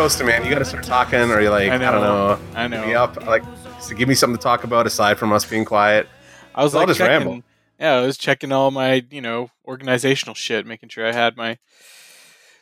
hosting, man. You got to start talking, or you're like, I I, don't know, I know. me up. Like, so give me something to talk about aside from us being quiet. I was I'll just checking. ramble. Yeah, I was checking all my, you know, organizational shit, making sure I had my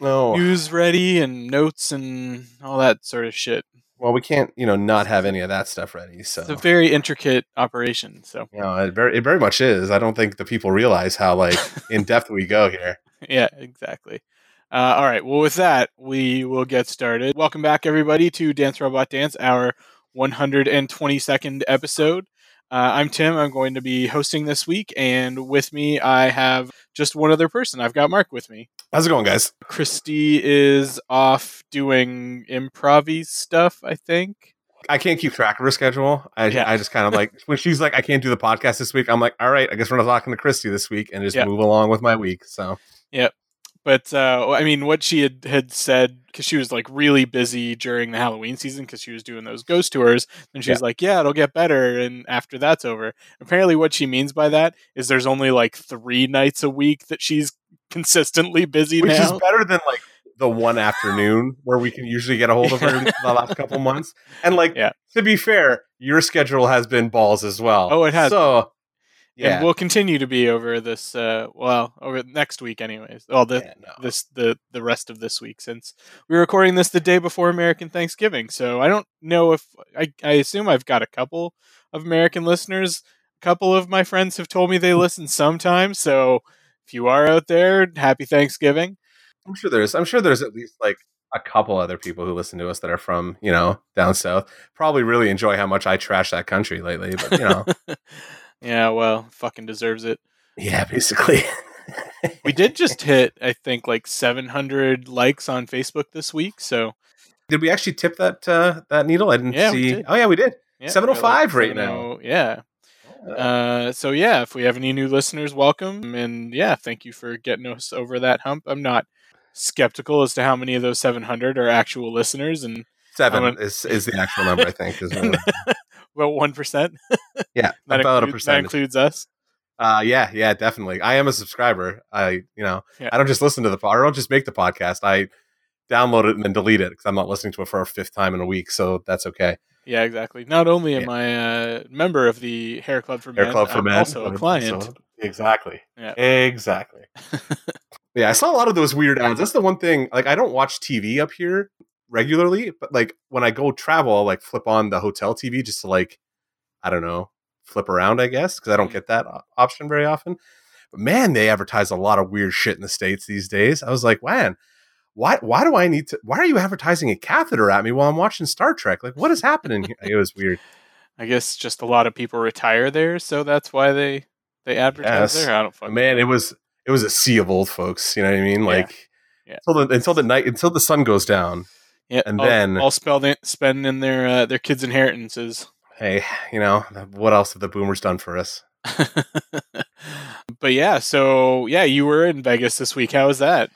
No, news ready and notes and all that sort of shit. well, we can't, you know, not have any of that stuff ready. So, It's a very intricate operation. So you know, it very, it very much is. I don't think the people realize how like in depth we go here. yeah, exactly. Uh, all right. Well, with that, we will get started. Welcome back, everybody, to Dance Robot Dance, our 122nd episode. Uh, I'm Tim. I'm going to be hosting this week, and with me, I have just one other person. I've got Mark with me. How's it going, guys? Christy is off doing improv stuff, I think. I can't keep track of her schedule. I, Yeah. I just kind of like when she's like, I can't do the podcast this week. I'm like, all right, I guess we're not talking to Christy this week, and just Yeah. move along with my week. So But uh, I mean, what she had, had said because she was like really busy during the Halloween season because she was doing those ghost tours, and she's like, "Yeah, it'll get better." And after that's over, apparently, what she means by that is there's only like three nights a week that she's consistently busy which now. is better than like the one afternoon where we can usually get a hold of her in the last couple months. And like Yeah. to be fair, your schedule has been balls as well. Oh, it has. So yeah, and will continue to be over this. Uh, well, over next week, anyways. Well, the Yeah, no. this the the rest of this week since we're recording this the day before American Thanksgiving. So I don't know if I I assume I've got a couple of American listeners. A couple of my friends have told me they listen sometimes. So if you are out there, happy Thanksgiving. I'm sure there's I'm sure there's at least like a couple other people who listen to us that are from you know down south. Probably really enjoy how much I trash that country lately, but you know, yeah, well, fucking deserves it. yeah, basically. We did just hit, I think, like 700 likes on Facebook this week. So Did we actually tip that uh, that needle? I didn't Yeah, see. Oh yeah, we did. yeah, 705 we're right now. Yeah. Uh, so yeah, if we have any new listeners, welcome, and yeah, thank you for getting us over that hump. I'm not skeptical as to how many of those 700 are actual listeners, and Seven is is the actual number I think. About one percent. yeah, That, about a includes, that includes us. Uh, yeah, yeah, definitely. I am a subscriber. I, you know, Yeah. I don't just listen to the pod. I don't just make the podcast. I download it and then delete it because I'm not listening to it for a fifth time in a week. So that's okay. Yeah, exactly. Not only am Yeah. I a member of the Hair Club for Hair Men, Club for I'm Men. also a client. So- exactly. Yeah. Exactly. yeah, I saw a lot of those weird ads. That's the one thing. Like, I don't watch TV up here regularly, but like when I go travel, I'll like flip on the hotel TV just to like, I don't know, flip around. I guess because I don't Mhm. get that option very often. But man, they advertise a lot of weird shit in the states these days. I was like, man. Why, why do I need to? Why are you advertising a catheter at me while I'm watching Star Trek? Like, what is happening here? It was weird. I guess just a lot of people retire there, so that's why they they advertise Yes. there. I don't fucking man, it was it was a sea of old folks. You know what I mean? Yeah. Like Yeah. until the until the night until the sun goes down. Yeah, and then- all spelled spending their uh, their kids' inheritances. Hey, you know what else have the boomers done for us? but yeah, so yeah, you were in Vegas this week. How was that?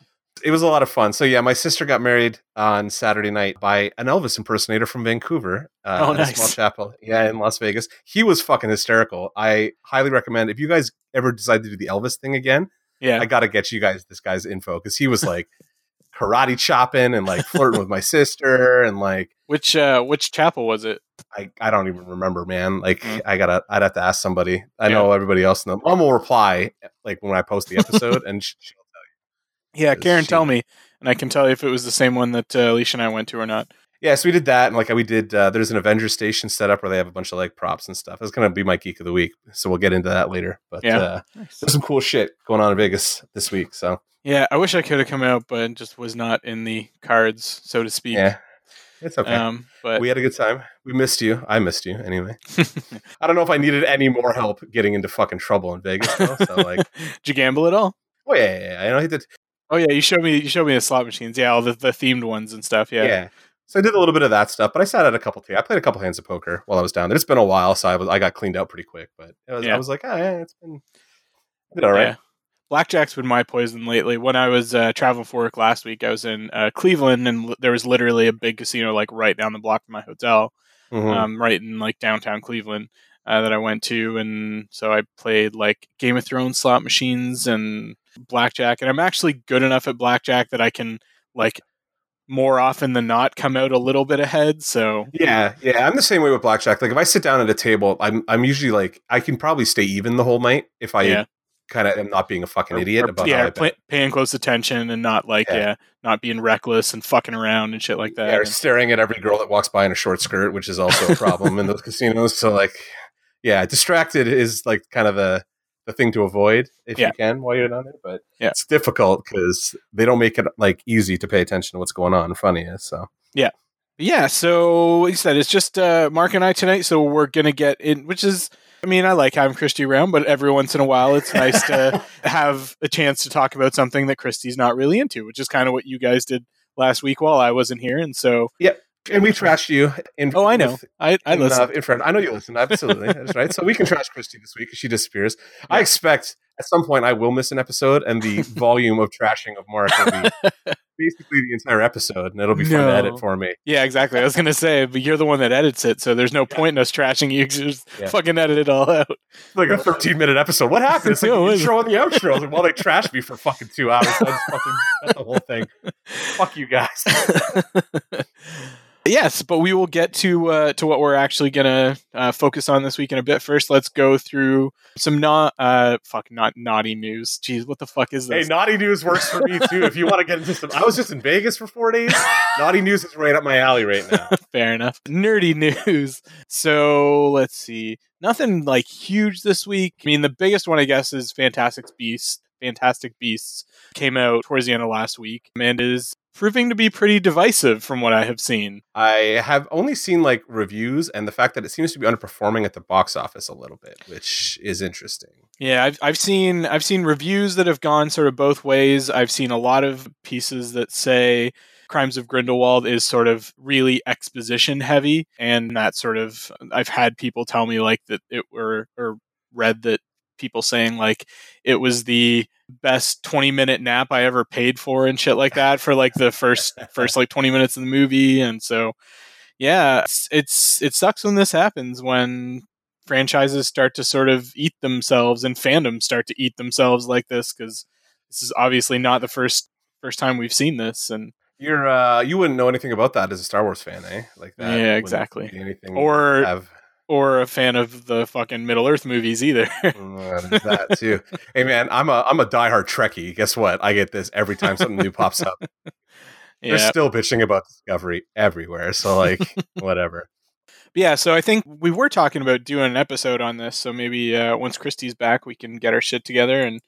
It was a lot of fun. So yeah, my sister got married on Saturday night by an Elvis impersonator from Vancouver. Uh, Oh, in a nice. Small chapel, yeah, in Las Vegas. He was fucking hysterical. I highly recommend if you guys ever decide to do the Elvis thing again. Yeah, I got to get you guys this guy's info because he was like karate chopping and like flirting with my sister and like which uh, which chapel was it? I, I don't even remember, man. Like Mm. I gotta I'd have to ask somebody. I Yeah. know everybody else. Know. Mom will reply like when I post the episode, and she, she'll tell you. Yeah, Karen, she- tell me, and I can tell you if it was the same one that uh, Alicia and I went to or not. Yeah, so we did that, and like we did. Uh, there's an Avengers station set up where they have a bunch of like props and stuff. It's gonna be my geek of the week, so we'll get into that later. But Yeah. uh, there's some cool shit going on in Vegas this week. So Yeah, I wish I could have come out, but it just was not in the cards, so to speak. yeah, it's okay. Um, but we had a good time. We missed you. I missed you anyway. I don't know if I needed any more help getting into fucking trouble in Vegas though. So like, did you gamble at all? oh yeah, yeah, yeah. I know he did. Oh yeah, you showed me you showed me the slot machines. Yeah, all the, the themed ones and stuff. Yeah. Yeah. So I did a little bit of that stuff, but I sat at a couple. T- I played a couple hands of poker while I was down there. It's been a while, so I was I got cleaned out pretty quick. But it was, Yeah. I was like, oh, yeah, it's been all right. Yeah. Blackjack's been my poison lately. When I was uh, traveling for work last week, I was in uh, Cleveland, and l- there was literally a big casino like right down the block from my hotel, Mhm. um, right in like downtown Cleveland. Uh, that I went to, and so I played like Game of Thrones slot machines and blackjack. And I'm actually good enough at blackjack that I can like more often than not come out a little bit ahead. So Yeah, yeah, I'm the same way with blackjack. Like if I sit down at a table, I'm I'm usually like I can probably stay even the whole night if I Yeah. Kind of am not being a fucking idiot or, about yeah, how I pla- paying close attention and not like yeah. Yeah. not being reckless and fucking around and shit like that. Yeah, or staring at every girl that walks by in a short skirt, which is also a problem in those casinos. So like, yeah, distracted is like kind of a the thing to avoid if Yeah. you can while you're down there. But Yeah. it's difficult because they don't make it like easy to pay attention to what's going on in front of you. So yeah. Yeah, so like you said, it's just uh, Mark and I tonight. So we're gonna get in, which is, I mean, I like having Christy around, but every once in a while, it's nice to have a chance to talk about something that Christy's not really into, which is kind of what you guys did last week while I wasn't here. And so, yeah, and we trashed you. In, oh, I know, with- I I in, listen. uh, in front. I know you listen. Absolutely, that's right. So we can trash Christy this week because she disappears. I expect at some point I will miss an episode, and the volume of trashing of Mark will be basically the entire episode, and it'll be fun to edit for me. Yeah, exactly. I was gonna say, but you're the one that edits it, so there's no Yeah. point in us trashing you Just Yeah. fucking edit it all out. It's like a 13 minute episode. What happened? It's like No, the intro and the outro. Like, while they trash me for fucking two hours, I just fucking that's the whole thing. Fuck you guys. Yes, but we will get to uh, to what we're actually gonna uh, focus on this week in a bit. First, let's go through some not uh fuck not naughty news. Jeez, what the fuck is this? Hey, naughty news works for me too. If you want to get into some, I was just in Vegas for four days. Naughty news is right up my alley right now. Fair enough. Nerdy news. So let's see. Nothing like huge this week. I mean, the biggest one I guess is Fantastic Beasts. Fantastic Beasts came out towards the end of last week and is proving to be pretty divisive from what I have seen. I have only seen like reviews and the fact that it seems to be underperforming at the box office a little bit, which is interesting. Yeah, I've I've seen I've seen reviews that have gone sort of both ways. I've seen a lot of pieces that say Crimes of Grindelwald is sort of really exposition heavy, and that sort of I've had people tell me like that it were or read that people saying like it was the best 20 minute nap I ever paid for and shit like that for like the first first like 20 minutes of the movie and so yeah it's, it's it sucks when this happens when franchises start to sort of eat themselves and fandoms start to eat themselves like this because this is obviously not the first first time we've seen this and You're uh you wouldn't know anything about that as a Star Wars fan, eh? Like that. Yeah, exactly. Anything Or- have or a fan of the fucking Middle Earth movies either. That too. hey man, I'm a I'm a diehard Trekkie. Guess what? I get this every time something new pops up. Yeah. They're still bitching about Discovery everywhere. So like whatever. yeah, so I think we were talking about doing an episode on this, so maybe uh, once Christy's back, we can get our shit together and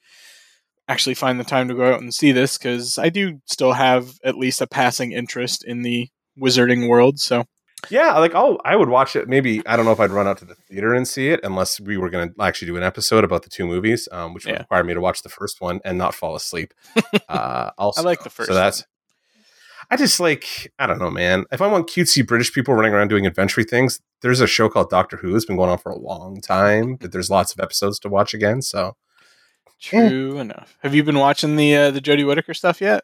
actually find the time to go out and see this because I do still have at least a passing interest in the wizarding world. So Yeah, like oh, I would watch it. Maybe I don't know if I'd run out to the theater and see it unless we were going to actually do an episode about the two movies, um, which would Yeah. require me to watch the first one and not fall asleep. Uh, also, I like the first So that's. I just like I don't know, man. If I want cutesy British people running around doing adventure things, there's a show called Doctor Who. It's been going on for a long time. But there's lots of episodes to watch again. So true enough. Have you been watching the uh, the Jodie Whittaker stuff yet?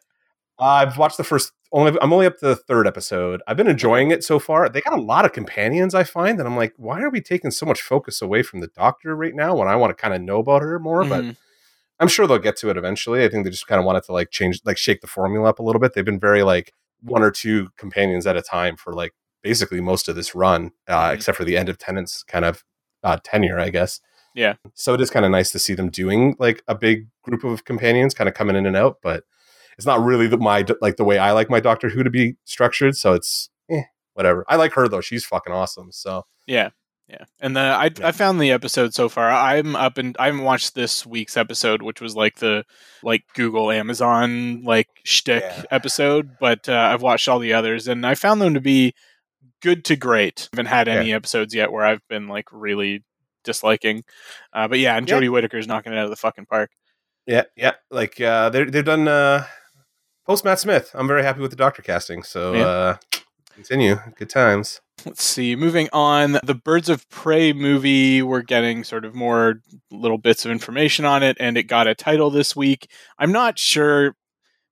I've watched the first. Only I'm only up to the third episode. I've been enjoying it so far. They got a lot of companions. I find, and I'm like, why are we taking so much focus away from the Doctor right now when I want to kind of know about her more? But Mhm. I'm sure they'll get to it eventually. I think they just kind of wanted to like change, like shake the formula up a little bit. They've been very like one or two companions at a time for like basically most of this run, uh, Mhm. except for the end of Tennant's kind of uh, tenure, I guess. Yeah. So it is kind of nice to see them doing like a big group of companions kind of coming in and out, but it's not really the, my like the way I like my Doctor Who to be structured. So it's eh, whatever. I like her though; she's fucking awesome. So Yeah, yeah. And the I Yeah. I found the episode so far. I'm up and I haven't watched this week's episode, which was like the like Google Amazon like shtick Yeah. episode, but uh, I've watched all the others, and I found them to be good to great. I haven't had any episodes yet where I've been like really disliking. Uh, but yeah, and Yeah. Jodie Whittaker's knocking it out of the fucking park. yeah, yeah, like uh, they're they've done uh, post Matt Smith. I'm very happy with the Doctor casting. So Yeah. uh, continue, good times. Let's see. Moving on, the Birds of Prey movie, we're getting sort of more little bits of information on it, and it got a title this week. I'm not sure.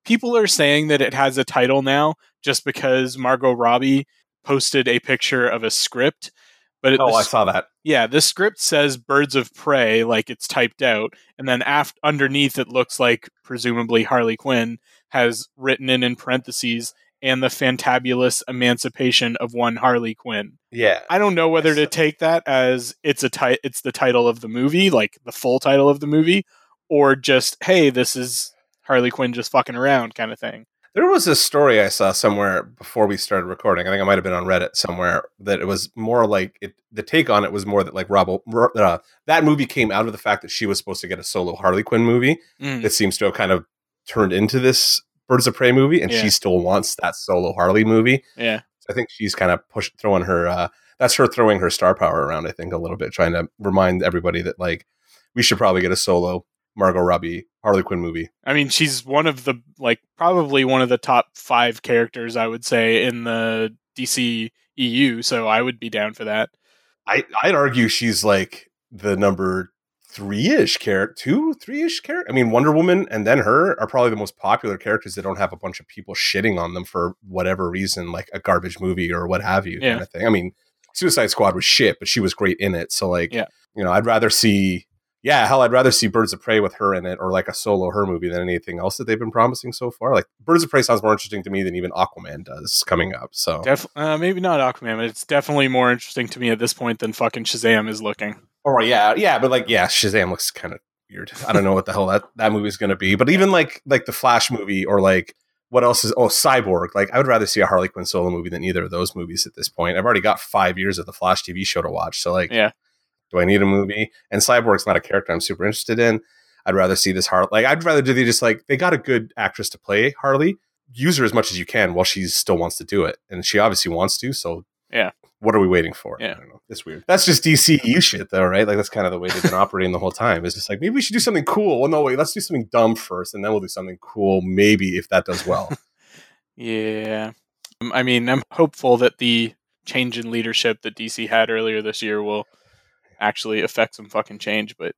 People are saying that it has a title now just because Margot Robbie posted a picture of a script But it, Oh, I saw that. yeah, the script says "Birds of Prey" like it's typed out, and then af- underneath it looks like presumably Harley Quinn has written in in parentheses and the fantabulous emancipation of one Harley Quinn. Yeah. I don't know whether to take that as it's a ti- it's the title of the movie, like the full title of the movie, or just hey, this is Harley Quinn just fucking around kind of thing. There was a story I saw somewhere before we started recording. I think I might have been on Reddit somewhere that it was more like it. The take on it was more that like Rob, uh, that movie came out of the fact that she was supposed to get a solo Harley Quinn movie Mm. that seems to have kind of turned into this Birds of Prey movie, and Yeah. she still wants that solo Harley movie. Yeah, So I think she's kind of push throwing her. Uh, that's her throwing her star power around. I think a little bit, trying to remind everybody that like we should probably get a solo Margot Robbie Harley Quinn movie. I mean she's one of the like probably one of the top five characters I would say in the DC EU, so I would be down for that. I I'd argue she's like the number three ish character, two three ish character. I mean, Wonder Woman and then her are probably the most popular characters that don't have a bunch of people shitting on them for whatever reason, like a garbage movie or what have you, Yeah. kind of thing. I mean, Suicide Squad was shit, but she was great in it. So like, Yeah. you know, I'd rather see. Yeah, hell, I'd rather see Birds of Prey with her in it, or like a solo her movie than anything else that they've been promising so far. Like Birds of Prey sounds more interesting to me than even Aquaman does coming up. So Def- uh, maybe not Aquaman, but it's definitely more interesting to me at this point than fucking Shazam is looking. Or yeah, yeah, but like yeah, Shazam looks kind of weird. I don't know what the hell that that movie's going to be. But even like like the Flash movie or like what else is oh Cyborg. Like I would rather see a Harley Quinn solo movie than either of those movies at this point. I've already got five years of the Flash TV show to watch. So like, Yeah. Do I need a movie? And Cyborg's not a character I'm super interested in. I'd rather see this Harley. Like I'd rather do they just like they got a good actress to play Harley. Use her as much as you can while she still wants to do it, and she obviously wants to. So Yeah. what are we waiting for? Yeah. I don't know. It's weird. That's just DCU shit, though, right? Like that's kind of the way they've been operating the whole time. It's just like maybe we should do something cool. Well, no, wait, let's do something dumb first, and then we'll do something cool. Maybe if that does well. Yeah. I mean, I'm hopeful that the change in leadership that DC had earlier this year will actually affect some fucking change. But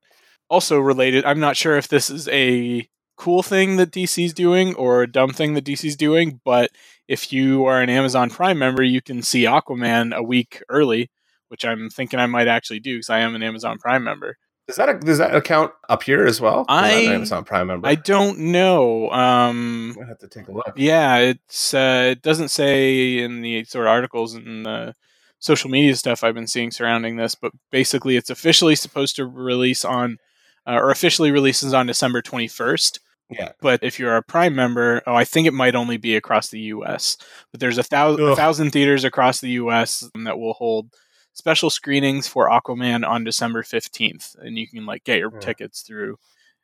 also related, I'm not sure if this is a cool thing that DC's doing or a dumb thing that DC's doing, but if you are an Amazon Prime member, you can see Aquaman a week early, which I'm thinking I might actually do because I am an Amazon Prime member. Does that does that account up here as well? I- an Amazon Prime member. I don't know. Um, I have to take a look. Yeah, it's uh, it doesn't say in the sort of articles and the social media stuff I've been seeing surrounding this, but basically it's officially supposed to release on uh, or officially releases on December 21st. Yeah. But if you're a Prime member, oh, I think it might only be across the U.S. But there's a thousand, a thousand theaters across the U.S. that will hold special screenings for Aquaman on December 15th, and you can like get your Yeah. tickets through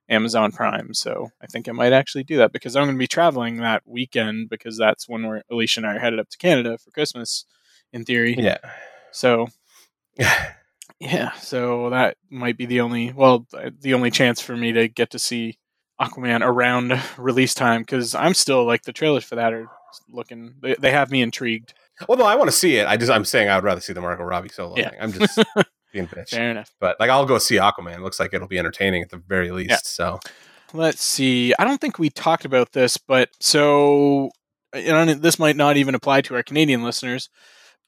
Amazon Prime. So I think I might actually do that because I'm going to be traveling that weekend because that's when we're Alicia and I are headed up to Canada for Christmas, in theory. Yeah. So Yeah. yeah, so that might be the only well, the only chance for me to get to see Aquaman around release time because I'm still like the trailers for that are looking. They, they have me intrigued. Well, no, I want to see it. I just I'm saying I would rather see the Margot Robbie solo Yeah. thing. I'm just being bitch. Fair enough. But like I'll go see Aquaman. Looks like it'll be entertaining at the very least. Yeah. So Let's see. I don't think we talked about this, but so know, this might not even apply to our Canadian listeners.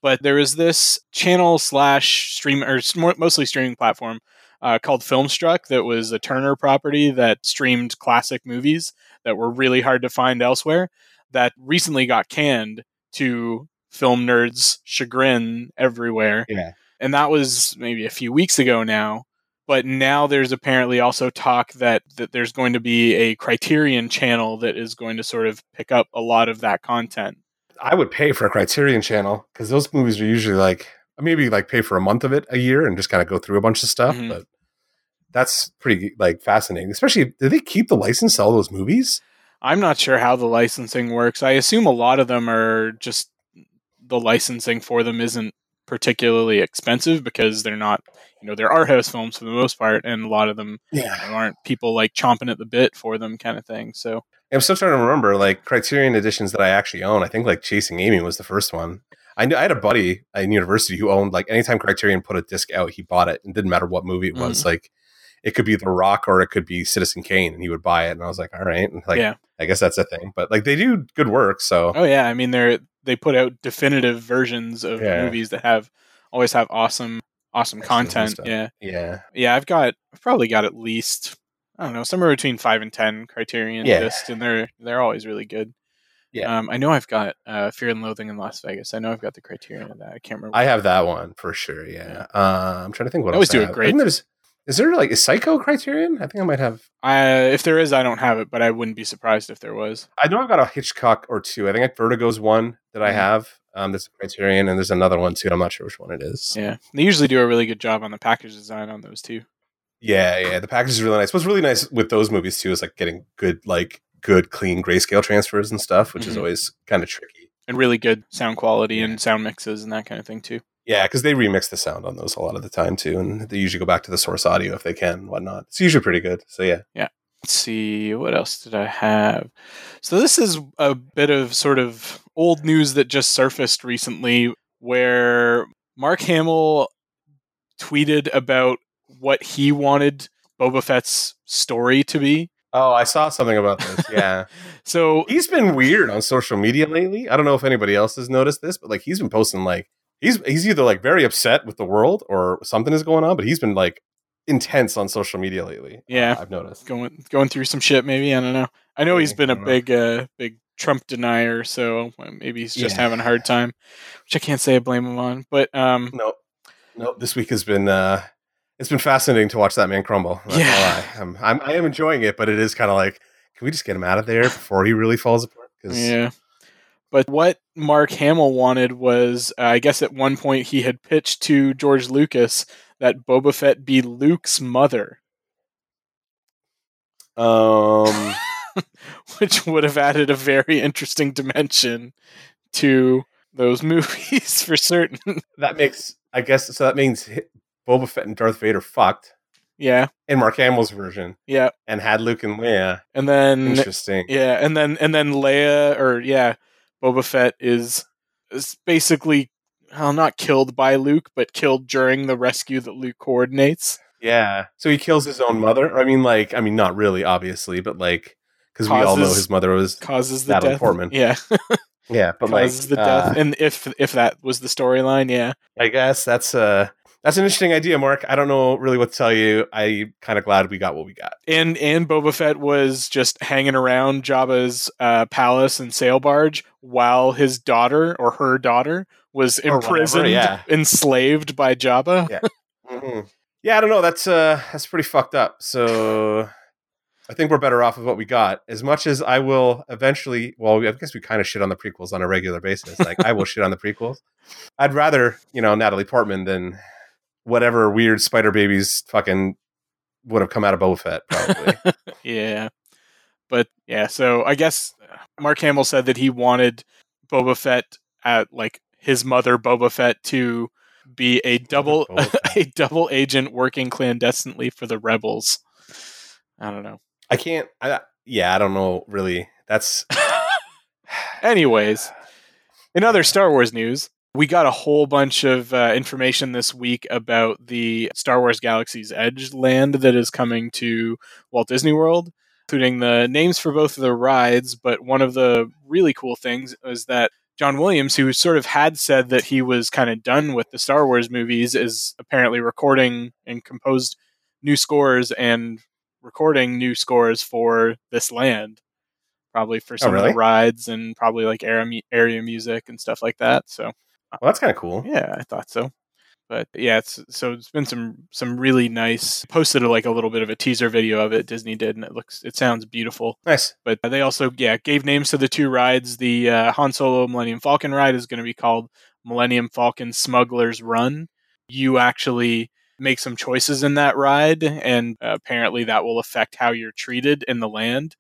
But there is this channel slash stream or mostly streaming platform uh, called Filmstruck that was a Turner property that streamed classic movies that were really hard to find elsewhere. That recently got canned to film nerds' chagrin everywhere yeah. and that was maybe a few weeks ago now but now there's apparently also talk that that there's going to be a criterion channel that is going to sort of pick up a lot of that content I would pay for a Criterion channel because those movies are usually like maybe like pay for a month of it a year and just kind of go through a bunch of stuff. Mhm. But that's pretty like fascinating. Especially, do they keep the license to all those movies? i'm not sure how the licensing works i assume a lot of them are just the licensing for them isn't particularly expensive because they're not you know they're house films for the most part and a lot of them Yeah, aren't people like chomping at the bit for them kind of thing so I'm still trying to remember like Criterion editions that I actually own. I think like Chasing Amy was the first one. I knew I had a buddy in university who owned like anytime Criterion put a disc out, he bought it. and didn't matter what movie it was. Mm. Like it could be The Rock or it could be Citizen Kane, and he would buy it. And I was like, all right, and, like Yeah. I guess that's a thing. But like they do good work, so Oh yeah, I mean they're they put out definitive versions of Yeah. movies that have always have awesome, awesome content. Yeah, Yeah. yeah. I've got, I've probably got at least, I don't know, somewhere between five and ten Criterion Yeah. discs, and they're they're always really good. Yeah. Um, I know I've got uh, Fear and Loathing in Las Vegas. I know I've got the Criterion of that. I can't remember. I have that one for sure. Yeah. Uh, I'm trying to think what They always else do I have. great- I think there's is there like a Psycho Criterion? I think I might have. I, if there is, I don't have it, but I wouldn't be surprised if there was. I know I've got a Hitchcock or two. I think Vertigo's one that I Mhm. have. Um, there's a Criterion, and there's another one too. I'm not sure which one it is. Yeah, they usually do a really good job on the package design on those too. Yeah, yeah. The package is really nice. What's really nice with those movies too is like getting good, like good, clean grayscale transfers and stuff, which is Mhm. always kind of tricky. and really good sound quality Yeah. and sound mixes and that kind of thing too. Yeah, because they remix the sound on those a lot of the time too, and they usually go back to the source audio if they can, and whatnot. It's usually pretty good. So yeah, yeah, Let's see, what else did I have? So this is a bit of sort of old news that just surfaced recently where Mark Hamill tweeted about what he wanted Boba Fett's story to be. Oh, I saw something about this. Yeah. So he's been weird on social media lately. I don't know if anybody else has noticed this, but like he's been posting like he's he's either like very upset with the world or something is going on, but he's been like intense on social media lately. Yeah. Uh, I've noticed. going going through some shit maybe, I don't know. I know he's been a big uh big Trump denier, so uh, maybe he's just Yeah. having a hard time, which I can't say I blame him on. But um No, no. This week has been uh it's been fascinating to watch that man crumble. Yeah. yeah, I'm, I'm I am enjoying it, but it is kind of like, can we just get him out of there before he really falls apart? 'Cause- Yeah. But what Mark Hamill wanted was, uh, I guess at one point he had pitched to George Lucas that Boba Fett be Luke's mother, Um. which would have added a very interesting dimension to those movies for certain. that makes I guess so. That means Boba Fett and Darth Vader fucked yeah, in Mark Hamill's version yeah. and had Luke and Leia. And then Interesting. Yeah, and then and then Leia or yeah, Boba Fett is is basically well, not killed by Luke, but killed during the rescue that Luke coordinates. Yeah. So he kills his own mother. I mean, like, I mean, not really, obviously, but like, because we all know his mother was. Causes the Natalie death. Portman. Yeah, Yeah, but like, causes the death. uh, and if if that was the storyline, yeah, I guess that's uh that's an interesting idea, Mark. I don't know really what to tell you. I kind of glad we got what we got. and and Boba Fett was just hanging around Jabba's uh, palace and sail barge while his daughter or her daughter was Or whatever, imprisoned, yeah. enslaved by Jabba. Yeah. Mhm. Yeah, I don't know. That's uh that's pretty fucked up. So I think we're better off with what we got. As much as I will eventually, well, I guess we kind of shit on the prequels on a regular basis. Like I will shit on the prequels. I'd rather, you know, Natalie Portman than whatever weird spider babies fucking would have come out of Boba Fett, probably. Yeah. But yeah, so I guess uh, Mark Hamill said that he wanted Boba Fett at like his mother Boba Fett to be a double a double agent working clandestinely for the rebels. I don't know. I can't. I, yeah, I don't know. Really, that's Anyways, in other Star Wars news, we got a whole bunch of uh, information this week about the Star Wars Galaxy's Edge land that is coming to Walt Disney World, including the names for both of the rides. But one of the really cool things is that John Williams, who sort of had said that he was kind of done with the Star Wars movies, is apparently recording and composed new scores and recording new scores for this land probably for some of really? the rides and probably like area, area music and stuff like that. So well, that's kind of cool. yeah, I thought so. But yeah, it's so it's been some some really nice. Posted like a little bit of a teaser video of it. Disney did, and it looks it sounds beautiful. Nice. But they also yeah gave names to the two rides. The uh, Han Solo Millennium Falcon ride is going to be called Millennium Falcon Smuggler's Run. You actually make some choices in that ride, and uh, apparently that will affect how you're treated in the land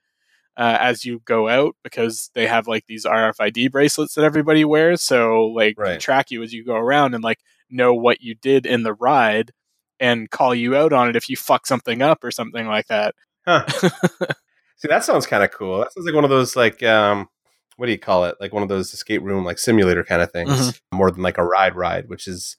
uh, as you go out because they have like these RFID bracelets that everybody wears. So like they Right. track you as you go around and like know what you did in the ride and call you out on it if you fuck something up or something like that. Huh. See, that sounds kind of cool. That sounds like one of those like um, what do you call it? Like one of those escape room like simulator kind of things, Mhm. more than like a ride ride, which is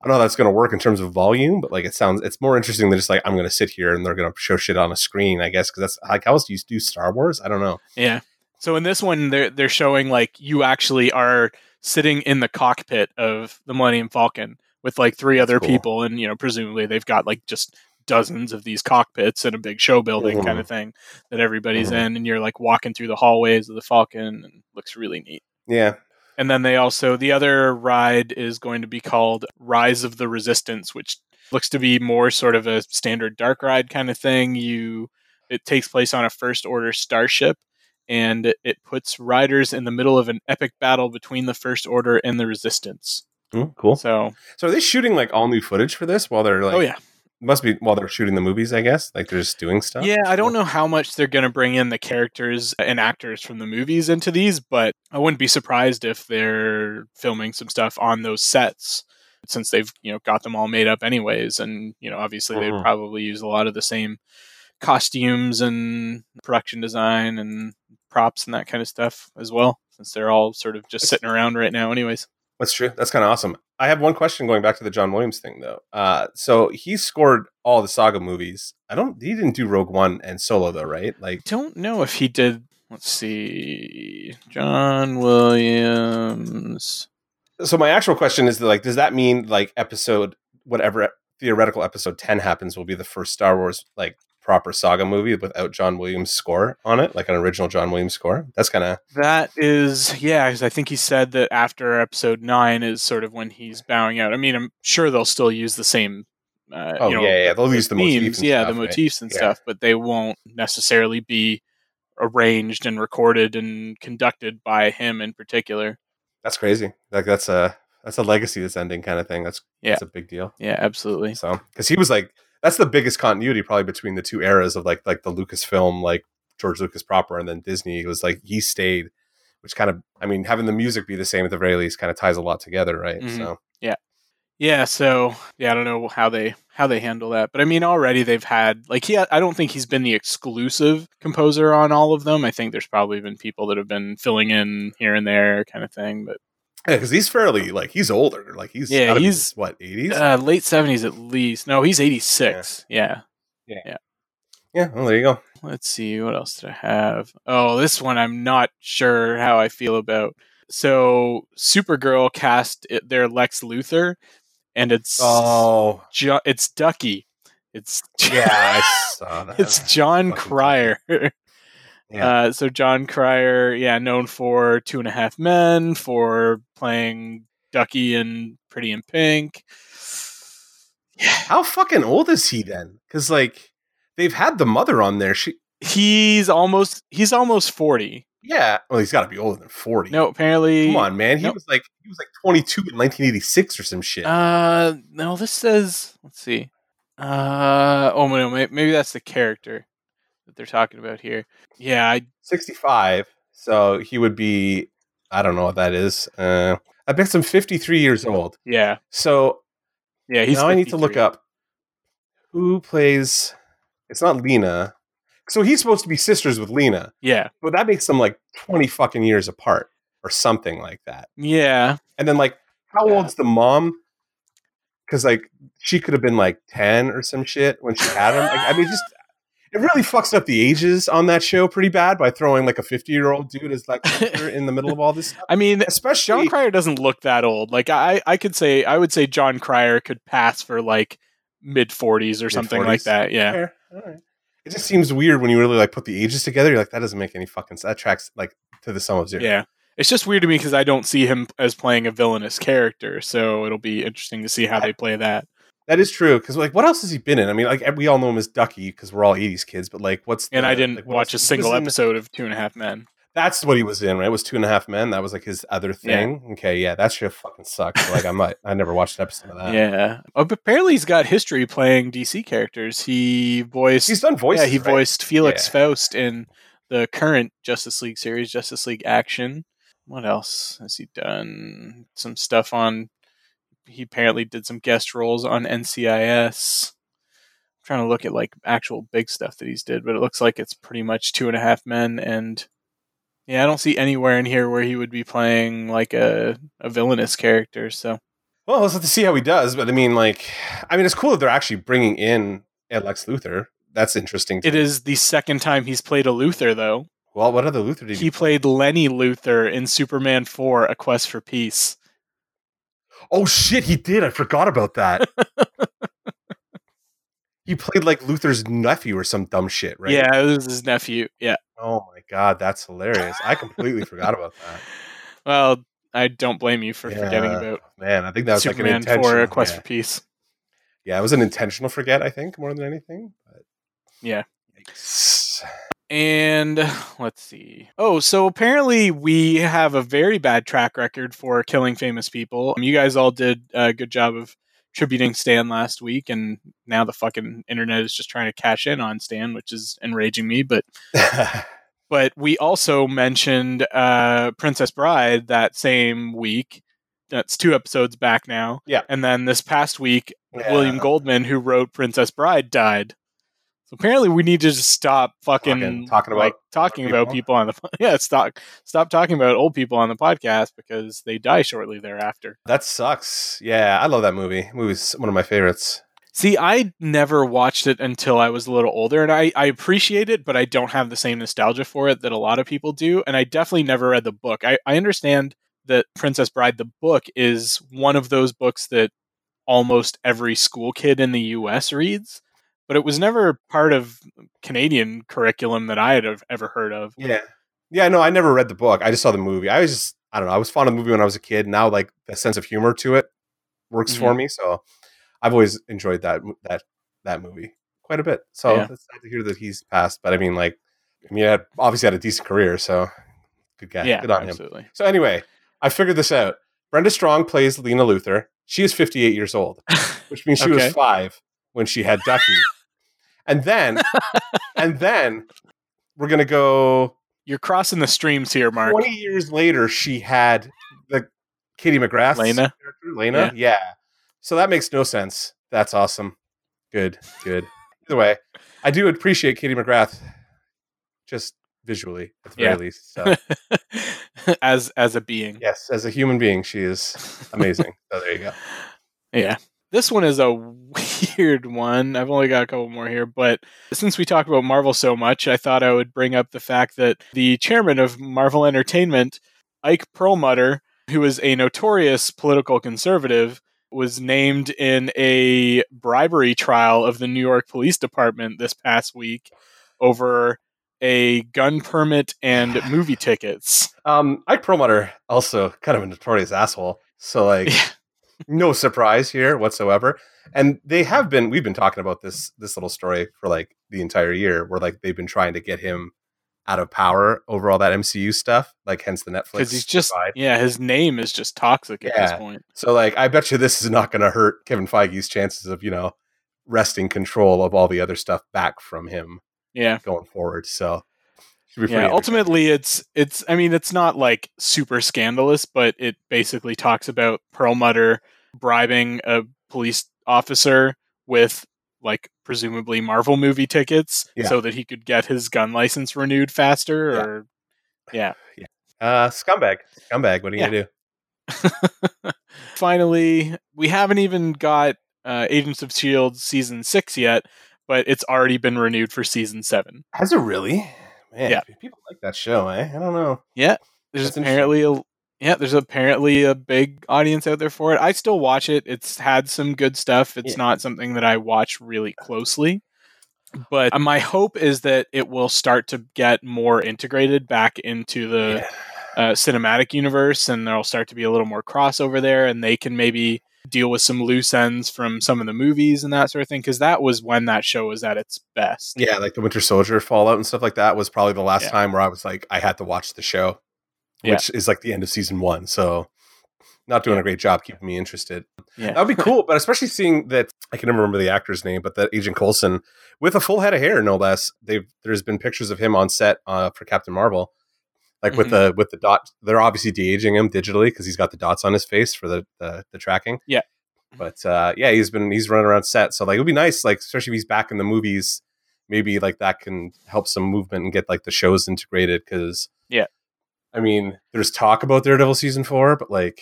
I don't know how that's going to work in terms of volume, but like it sounds it's more interesting than just like I'm going to sit here and they're going to show shit on a screen. I guess because that's like how else do you do Star Wars? I don't know. Yeah. So in this one, they're they're showing like you actually are sitting in the cockpit of the Millennium Falcon, with like three other cool. people, and you know, presumably they've got like just dozens of these cockpits and a big show building Mhm. kind of thing that everybody's Mhm. in, and you're like walking through the hallways of the Falcon, and looks really neat. Yeah. And then they also the other ride is going to be called Rise of the Resistance, which looks to be more sort of a standard dark ride kind of thing. You it takes place on a first order starship and it puts riders in the middle of an epic battle between the first order and the resistance. Mm, cool. So, So are they shooting like all new footage for this while they're like? oh yeah. Must be while they're shooting the movies, I guess. Like they're just doing stuff. Yeah, I don't know how much they're going to bring in the characters and actors from the movies into these, but I wouldn't be surprised if they're filming some stuff on those sets since they've, you know, got them all made up anyways and, you know, obviously Mhm. they'd probably use a lot of the same costumes and production design and props and that kind of stuff as well since they're all sort of just sitting around right now anyways. That's true. That's kind of awesome. I have one question going back to the John Williams thing though. Uh, so he scored all the Saga movies. I don't. He didn't do Rogue One and Solo though, right? Like, don't know if he did let's see John Williams so my actual question is like, does that mean like episode whatever theoretical episode ten happens will be the first Star Wars like proper Saga movie without John Williams score on it, like an original John Williams score? That's kind of That is, yeah, because I think he said that after episode nine is sort of when he's bowing out. I mean, I'm sure they'll still use the same. Uh, Oh, you know, yeah, yeah, they'll use the motifs themes, and yeah, stuff, the right? motifs and Yeah. stuff, but they won't necessarily be arranged and recorded and conducted by him in particular. that's crazy. Like that's a that's a legacy that's ending kind of thing. That's Yeah. that's a big deal. Yeah, absolutely. So because he was like that's the biggest continuity probably between the two eras of like like the Lucasfilm like George Lucas proper and then Disney. It was like he stayed, which kind of I mean having the music be the same at the very least kind of ties a lot together, right? Mhm. So yeah, Yeah, so yeah, I don't know how they how they handle that, but I mean, already they've had like he. I don't think he's been the exclusive composer on all of them. I think there's probably been people that have been filling in here and there, kind of thing. But yeah, because he's fairly like he's older. Like he's Yeah, gotta be, he's- what eighties. uh, late seventies at least. No, he's eighty six. Yeah. yeah, Yeah. well there you go. Let's see what else did I have. Oh, this one I'm not sure how I feel about. So Supergirl cast it, their Lex Luthor, and it's Oh Jo- it's Ducky. It's yeah, I saw that. it's John Fucking Cryer. Yeah. Uh, so John Cryer, yeah, known for Two and a Half Men, for playing Ducky in Pretty in Pink. Yeah, How fucking old is he then? Because like they've had the mother on there. She he's almost he's almost forty. yeah. Well, he's got to be older than forty. No, apparently. come on, man. He Nope. was like he was like twenty two in nineteen eighty six or some shit. Uh, no, this says. Let's see. Uh, oh no, may- maybe that's the character that they're talking about here. Yeah, I 65. So he would be, I don't know what that is. Uh, I bet some 53 years old. yeah So yeah. He's now I need to look up who plays. It's not Lena. So he's supposed to be sisters with Lena, Yeah, but that makes them like 20 fucking years apart or something like that. yeah. And then, like, how Yeah. old's the mom? Because, like, she could have been like 10 or some shit when she had him. Like, I mean, just. It really fucks up the ages on that show pretty bad by throwing like a 50 year old dude as like in the middle of all this stuff. I mean, Especially John Cryer doesn't look that old. Like I, I could say, I would say John Cryer could pass for like mid forties or something like that. Yeah, Fair. All right. It just seems weird when you really like put the ages together. You're like, that doesn't make any fucking sense. That tracks like to the sum of zero. yeah. It's just weird to me because I don't see him as playing a villainous character. So it'll be interesting to see how they play that. That is true. Because like, what else has he been in? I mean, like we all know him as Ducky because we're all '80s kids. But like, what's And the- I didn't like, watch a single episode of Two and a Half Men. That's what he was in, right? It was Two and a Half Men. That was like his other thing. Okay, yeah, that shit fucking sucks. Like, I might, I never watched an episode of that. yeah. Oh, but apparently he's got history playing DC characters. He voiced. he's done voices. yeah, he right? voiced Felix Yeah. Faust in the current Justice League series, Justice League Action. What else has he done? Some stuff on. He apparently did some guest roles on NCIS. I'm trying to look at like actual big stuff that he's did, but it looks like it's pretty much Two and a Half Men, and yeah, I don't see anywhere in here where he would be playing like a a villainous character. So Well, let's have to see how he does. But I mean, like, I mean, it's cool that they're actually bringing in Lex Luthor. That's interesting. it me. is the second time he's played a Luthor, though. Well, what other Luthor did he? He played Lenny Luthor in Superman 4 A Quest for Peace. Oh shit, he did. I forgot about that. he played like Luthor's nephew or some dumb shit, right? Yeah, it was his nephew. Yeah. Oh my god, that's hilarious. I completely forgot about that. Well, I don't blame you for forgetting Yeah, about Man, I think that was Superman like an intentional. for a Quest yeah. for Peace. yeah, it was an intentional forget. I think more than anything. But Yeah. Yikes. And let's see. Oh, so apparently we have a very bad track record for killing famous people. You guys all did a good job of tributing Stan last week, and now the fucking internet is just trying to cash in on Stan, which is enraging me. But but we also mentioned uh, Princess Bride that same week. That's two episodes back now. Yeah. And then this past week, Yeah. William Goldman, who wrote Princess Bride, died. So apparently, we need to just stop fucking Talking- talking about like talking people? about people on the yeah stop stop talking about old people on the podcast because they die shortly thereafter. That sucks. Yeah, I love that movie. Movie's one of my favorites. See, I never watched it until I was a little older, and I, I appreciate it, but I don't have the same nostalgia for it that a lot of people do. And I definitely never read the book. I, I understand that Princess Bride, the book, is one of those books that almost every school kid in the US reads, but it was never part of Canadian curriculum that I had ever heard of. Yeah. Yeah, no, I never read the book. I just saw the movie. I was just I don't know, I was fond of the movie when I was a kid. Now like the sense of humor to it works for mm-hmm. me. So I've always enjoyed that that that movie quite a bit. So Yeah. it's sad to hear that he's passed. But I mean like I mean, he had, obviously had a decent career, so good guy. Yeah, good on him. absolutely. So anyway, I figured this out. Brenda Strong plays Lena Luthor. She is 58 years old, which means she Okay. was five when she had Ducky. And then, and then we're gonna go You're crossing the streams here, Mark. 20 years later. She had the Katie McGrath Lena? character, Lena. Yeah. So that makes no sense. That's awesome. Good, good. Either way, I do appreciate Katie McGrath, just visually at the very least. So as as a being. yes, as a human being, she is amazing. so there you go. Yeah. This one is a weird one. I've only got a couple more here, but since we talk about Marvel so much, I thought I would bring up the fact that the chairman of Marvel Entertainment, Ike Perlmutter, who is a notorious political conservative, was named in a bribery trial of the New York Police Department this past week over a gun permit and movie tickets. Um, Ike Perlmutter also kind of a notorious asshole. So like, Yeah. No surprise here whatsoever. And they have been. We've been talking about this this little story for like the entire year, where like they've been trying to get him out of power over all that MCU stuff. Like hence the Netflix. Because he's just, divide. yeah, his name is just toxic at this point. So like, I bet you this is not going to hurt Kevin Feige's chances of you know wresting control of all the other stuff back from him Yeah. going forward. So. Yeah ultimately it's it's i mean it's not like super scandalous but it basically talks about perlmutter bribing a police officer with like presumably marvel movie tickets Yeah. so that he could get his gun license renewed faster Yeah. or yeah uh, scumbag, scumbag. What are you Yeah. gonna do? finally we haven't even got uh, agents of shield season six yet but it's already been renewed for season seven Has it really? Man, Yeah. people like that show, eh? I don't know. Yeah, there's That's apparently a yeah there's apparently a big audience out there for it i still watch it it's had some good stuff it's Yeah. not something that i watch really closely but my hope is that it will start to get more integrated back into the Yeah. uh, cinematic universe and there'll start to be a little more crossover there and they can maybe deal with some loose ends from some of the movies and that sort of thing because that was when that show was at its best Yeah, like the Winter Soldier Fallout and stuff like that was probably the last Yeah. time where I was like, I had to watch the show, Yeah. which is like the end of season one. So, not doing a great job keeping me interested. yeah That would be cool, but especially seeing that I can never remember the actor's name, but that Agent Coulson with a full head of hair, no less. They've there's been pictures of him on set uh, for Captain Marvel, like with Mhm. the with the dot. They're obviously de aging him digitally because he's got the dots on his face for the the, the tracking. Yeah. but uh, yeah, he's been he's running around set, so like it would be nice, like especially if he's back in the movies. Maybe like that can help some movement and get like the shows integrated because Yeah. I mean, there's talk about Daredevil season four, but like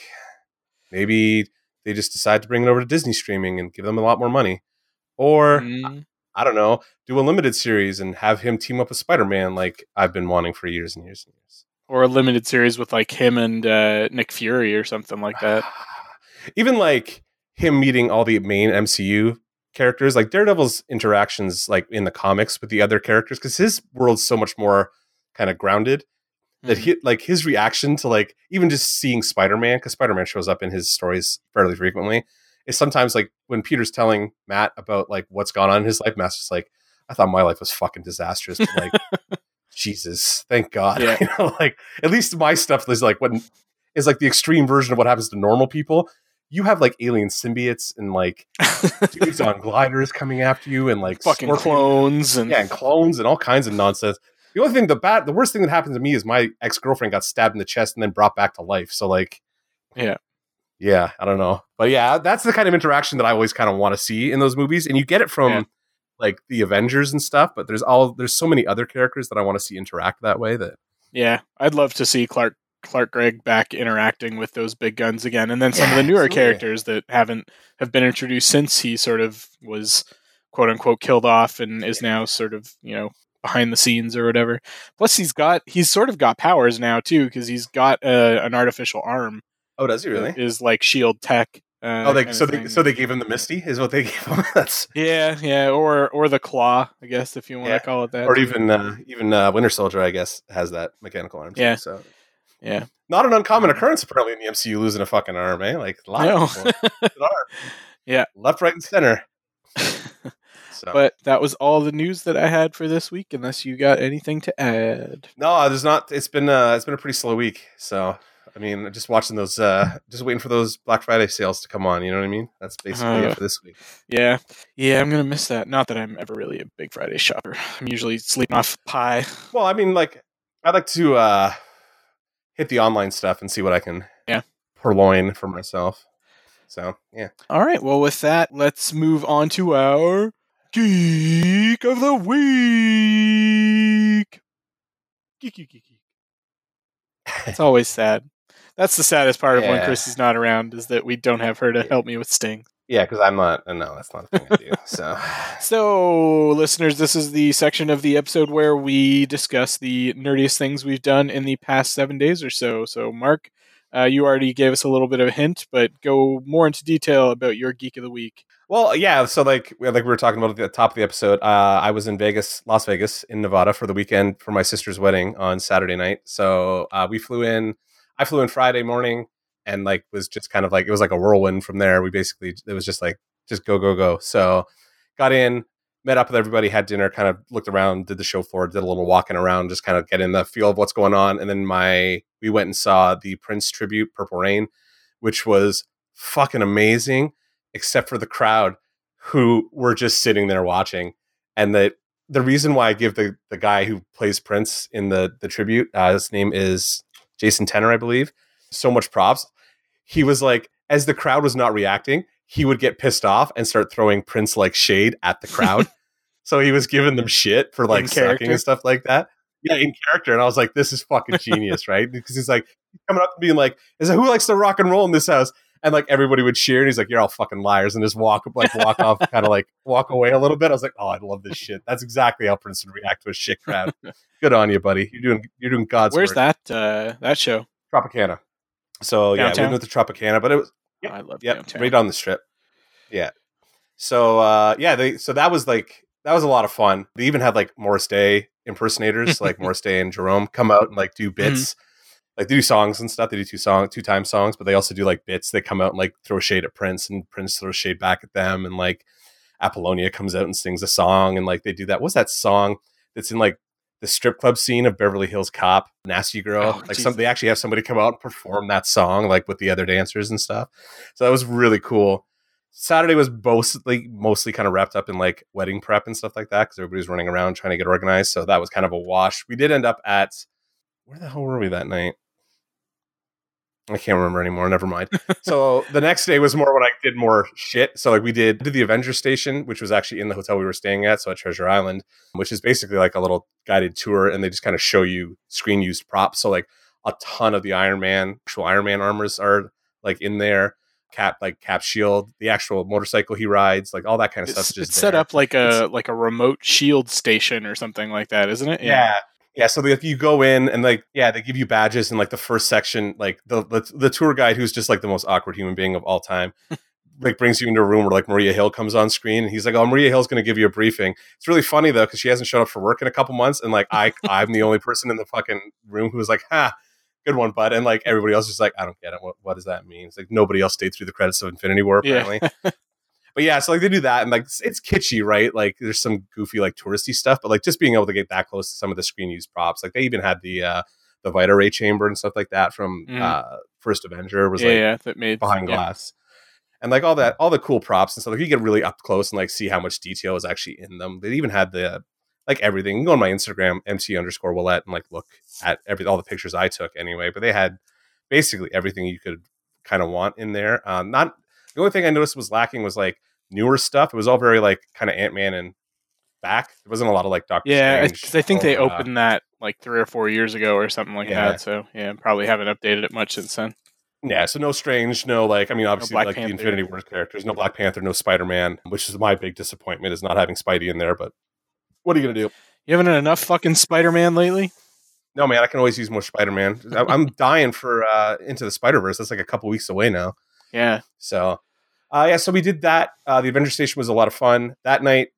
maybe they just decide to bring it over to Disney streaming and give them a lot more money. Or Mm, I don't know, do a limited series and have him team up with Spider Man like I've been wanting for years and years and years. or a limited series with like him and uh, nick fury or something like that even like him meeting all the main MCU characters, like Daredevil's interactions, like in the comics with the other characters, because his world's so much more kind of grounded. That Mhm. he like his reaction to like even just seeing Spider Man, because Spider Man shows up in his stories fairly frequently, is sometimes like when Peter's telling Matt about like what's gone on in his life, Matt's just like, I thought my life was fucking disastrous, but like Jesus, thank God. Yeah. you know, like at least my stuff is like when is like the extreme version of what happens to normal people. You have like alien symbiotes and like dudes on gliders coming after you and like fucking scorpion- clones and yeah, and clones and all kinds of nonsense. The only thing, the bad, the worst thing that happened to me is my ex girlfriend got stabbed in the chest and then brought back to life. So like, Yeah. Yeah, I don't know, but yeah, that's the kind of interaction that I always kind of want to see in those movies, and you get it from Yeah. like the Avengers and stuff. But there's all there's so many other characters that I want to see interact that way. That Yeah, I'd love to see Clark Clark Gregg back interacting with those big guns again, and then some of the newer absolutely. characters that haven't have been introduced since he sort of was quote unquote killed off and is now sort of you know behind the scenes or whatever. Plus, he's got he's sort of got powers now too because he's got uh, an artificial arm. Oh, does he really? Is like shield tech. Uh, Oh, they so they so they gave him the Misty is what they gave him. That's yeah yeah or or the claw I guess if you want Yeah. to call it that or even uh, even uh, Winter Soldier, I guess, has that mechanical arm. Yeah. So yeah not an uncommon occurrence apparently in the MCU losing a fucking arm, eh? Like a lot No. of. Yeah. left, right, and center. So but that was all the news that I had for this week unless you got anything to add. no, there's not. It's been uh, it's been a pretty slow week. So I mean, just watching those, uh, just waiting for those Black Friday sales to come on. You know what I mean? That's basically Uh, it for this week. Yeah, yeah, I'm gonna miss that. Not that I'm ever really a big Friday shopper. I'm usually sleeping off pie. Well, I mean, like I'd like to uh, hit the online stuff and see what I can Yeah. purloin for myself. So yeah. All right, well, with that, let's move on to our geek of the week. Geek, geek, geek, geek. It's always sad. That's the saddest part of when Yeah. Chrissy's not around is that we don't have her to Yeah. help me with Sting. Yeah, because I'm not. uh, No, that's not a thing I do. So So, listeners, this is the section of the episode where we discuss the nerdiest things we've done in the past seven days or so. So, Mark, uh, you already gave us a little bit of a hint, but go more into detail about your geek of the week. Well, yeah. So, like, like we were talking about at the top of the episode, uh, I was in Vegas, Las Vegas, in Nevada for the weekend for my sister's wedding on Saturday night. So uh, we flew in. I flew in Friday morning, and like was just kind of like it was like a whirlwind from there. We basically it was just like just go go go. So got in, met up with everybody, had dinner, kind of looked around, did the show floor, did a little walking around, just kind of get in the feel of what's going on. And then my we went and saw the Prince tribute, Purple Rain, which was fucking amazing except for the crowd who were just sitting there watching. And the the reason why I give the the guy who plays Prince in the the tribute, uh, his name is Jason Tenner, I believe, so much props. He was like, as the crowd was not reacting, he would get pissed off and start throwing Prince like shade at the crowd. so he was giving them shit for like In sucking and stuff like that. Yeah, in character. And I was like, this is fucking genius, right? Because he's like coming up and being like, is who likes to rock and roll in this house? And like everybody would cheer, and he's like, "You're all fucking liars," and just walk like walk off, kind of like walk away a little bit. I was like, "Oh, I love this shit." That's exactly how Prince would react to a shit crowd. Good on you, buddy. You're doing you're doing God's Where's work. that uh, that show? Tropicana. So yeah, we Downtown? went to Tropicana, but it was Yep. I love Yep, downtown. right on the strip. Yeah. So uh yeah, they so that was like that was a lot of fun. They even had like Morris Day impersonators, like Morris Day and Jerome, come out and like do bits. Like they do songs and stuff. They do two song two time songs, but they also do like bits. They come out and like throw shade at Prince, and Prince throws shade back at them, and like Apollonia comes out and sings a song, and like they do that. What's that song that's in like the strip club scene of Beverly Hills Cop, Nasty Girl? Oh, like some, they actually have somebody come out and perform that song, like with the other dancers and stuff. So that was really cool. Saturday was mostly mostly kind of wrapped up in like wedding prep and stuff like that because everybody was running around trying to get organized. So that was kind of a wash. We did end up at where the hell were we that night? I can't remember anymore. Never mind. so the next day was more when I did more shit. So like we did did the Avengers station, which was actually in the hotel we were staying at, so at Treasure Island, which is basically like a little guided tour, and they just kind of show you screen used props. So like a ton of the Iron Man, actual Iron Man armors are like in there. Cap like Cap shield, the actual motorcycle he rides, like all that kind of It's, stuff. it's set up like a like a remote shield station or something like that, isn't it? yeah. Yeah, so like you go in and like yeah, they give you badges in like the first section, like the the, the tour guide who's just like the most awkward human being of all time. like brings you into a room where like Maria Hill comes on screen and he's like, "Oh, Maria Hill's going to give you a briefing." It's really funny though because she hasn't shown up for work in a couple months, and like I I'm the only person in the fucking room who's like, "Ha, good one, bud," and like everybody else is like, "I don't get it. What what does that mean?" It's like nobody else stayed through the credits of Infinity War apparently. Yeah. but yeah, so like they do that and like it's, it's kitschy, right? Like there's some goofy like touristy stuff, but like just being able to get that close to some of the screen used props, like they even had the uh the Vita Ray chamber and stuff like that from Mhm. uh First Avenger was yeah, like yeah, that made behind yeah. glass. And like all that, all the cool props and stuff. Like you get really up close and like see how much detail is actually in them. They even had the like everything. You can go on my Instagram, MC underscore Willette, and like look at every all the pictures I took anyway. But they had basically everything you could kind of want in there. Um, not the only thing I noticed was lacking was like newer stuff. It was all very like kind of Ant Man and back. There wasn't a lot of like Doctor Yeah, Strange. because I think they uh, opened that like three or four years ago or something like Yeah. that. So yeah, probably haven't updated it much since then. Yeah, so no Strange, no like I mean obviously Black like Panther. the Infinity War characters, no Black Panther, no Spider Man, which is my big disappointment is not having Spidey in there. But what are you gonna do? You haven't had enough fucking Spider Man lately? No man, I can always use more Spider Man. I'm dying for uh into the Spider Verse. That's like a couple weeks away now. Yeah. So uh yeah, so we did that. Uh the Avenger Station was a lot of fun. That night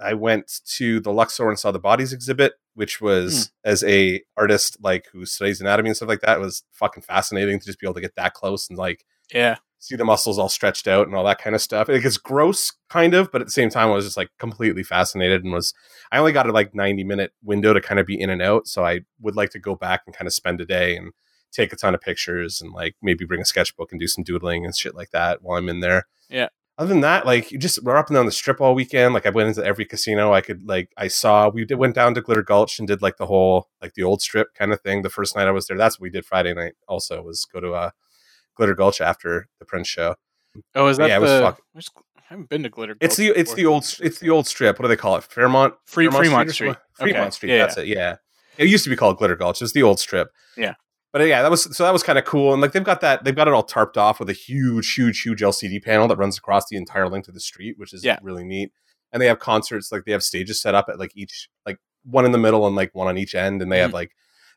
I went to the Luxor and saw the bodies exhibit, which was as a artist like who studies anatomy and stuff like that, it was fucking fascinating to just be able to get that close and like Yeah. see the muscles all stretched out and all that kind of stuff. It gets gross, kind of, but at the same time, I was just like completely fascinated and was. I only got a like ninety minute window to kind of be in and out, so I would like to go back and kind of spend a day and take a ton of pictures and like maybe bring a sketchbook and do some doodling and shit like that while I'm in there. Yeah. Other than that, like you just we're up and down the strip all weekend. Like I went into every casino I could. Like I saw we did went down to Glitter Gulch and did like the whole like the old strip kind of thing. The first night I was there, that's what we did Friday night. Also was go to uh, Glitter Gulch after the Prince show. Oh, is that Yeah, it was the? fuck- where's- I haven't been to Glitter. It's the it's before. the old it's the old strip. What do they call it? Fairmont Free Fremont or Street. something? Fremont Okay. Street. Yeah, that's it. Yeah, it used to be called Glitter Gulch. It's the old strip. Yeah. But yeah, that was so that was kind of cool. And like they've got that they've got it all tarped off with a huge, huge, huge LCD panel that runs across the entire length of the street, which is Yeah. really neat. And they have concerts like they have stages set up at like each like one in the middle and like one on each end, and they have Mhm. like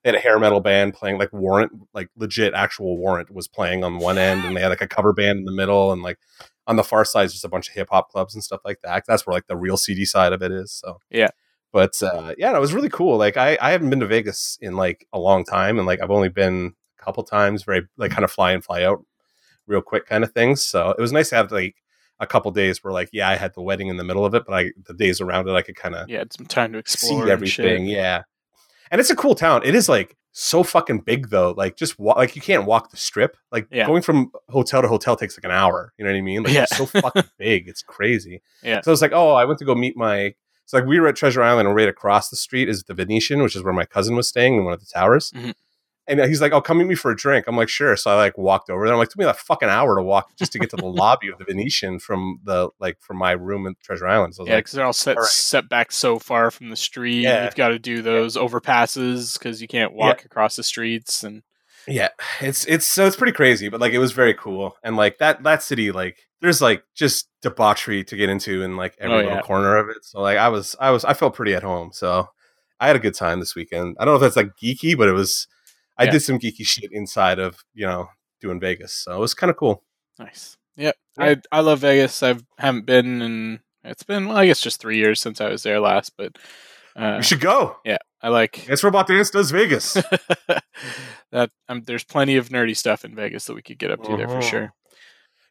they had a hair metal band playing like Warrant, like legit actual Warrant was playing on one end, and they had like a cover band in the middle, and like on the far side is just a bunch of hip hop clubs and stuff like that. That's where like the real seedy side of it is. So Yeah. But uh, yeah, it was really cool. Like I I haven't been to Vegas in like a long time, and like I've only been a couple times, very like kind of fly in fly out, real quick kind of things. So it was nice to have like a couple days where like yeah, I had the wedding in the middle of it, but I the days around it I could kind of Yeah, had some time to explore see and everything. Yeah, and it's a cool town. It is like so fucking big though. Like just wa- like you can't walk the strip. Like Yeah. going from hotel to hotel takes like an hour. You know what I mean? Like Yeah. it's so fucking big. It's crazy. Yeah. So it's like, oh, I went to go meet my. It's like we were at Treasure Island, and right across the street is the Venetian, which is where my cousin was staying in one of the towers. Mhm. And he's like, "Oh, come meet me for a drink." I'm like, "Sure." So I like walked over there. I'm like, took me like a fucking hour to walk just to get to the lobby of the Venetian from the like from my room in Treasure Island." So I was Yeah, like, because they're all set all right. set back so far from the street. Yeah. You've got to do those overpasses because you can't walk across the streets. And Yeah, it's it's so it's pretty crazy, but like it was very cool, and like that that city, like there's like just debauchery to get into in like every Oh, little yeah. corner of it. So like I was I was I felt pretty at home. So I had a good time this weekend. I don't know if that's like geeky, but it was. I Yeah. did some geeky shit inside of you know doing Vegas, so it was kind of cool. nice. Yep. Yeah. I I love Vegas. I haven't been in. It's been well, I guess just three years since I was there last, but uh, we should go. yeah, I like It's Robot Dance does Vegas. that. Um, there's plenty of nerdy stuff in Vegas that we could get up to there for Mhm. sure.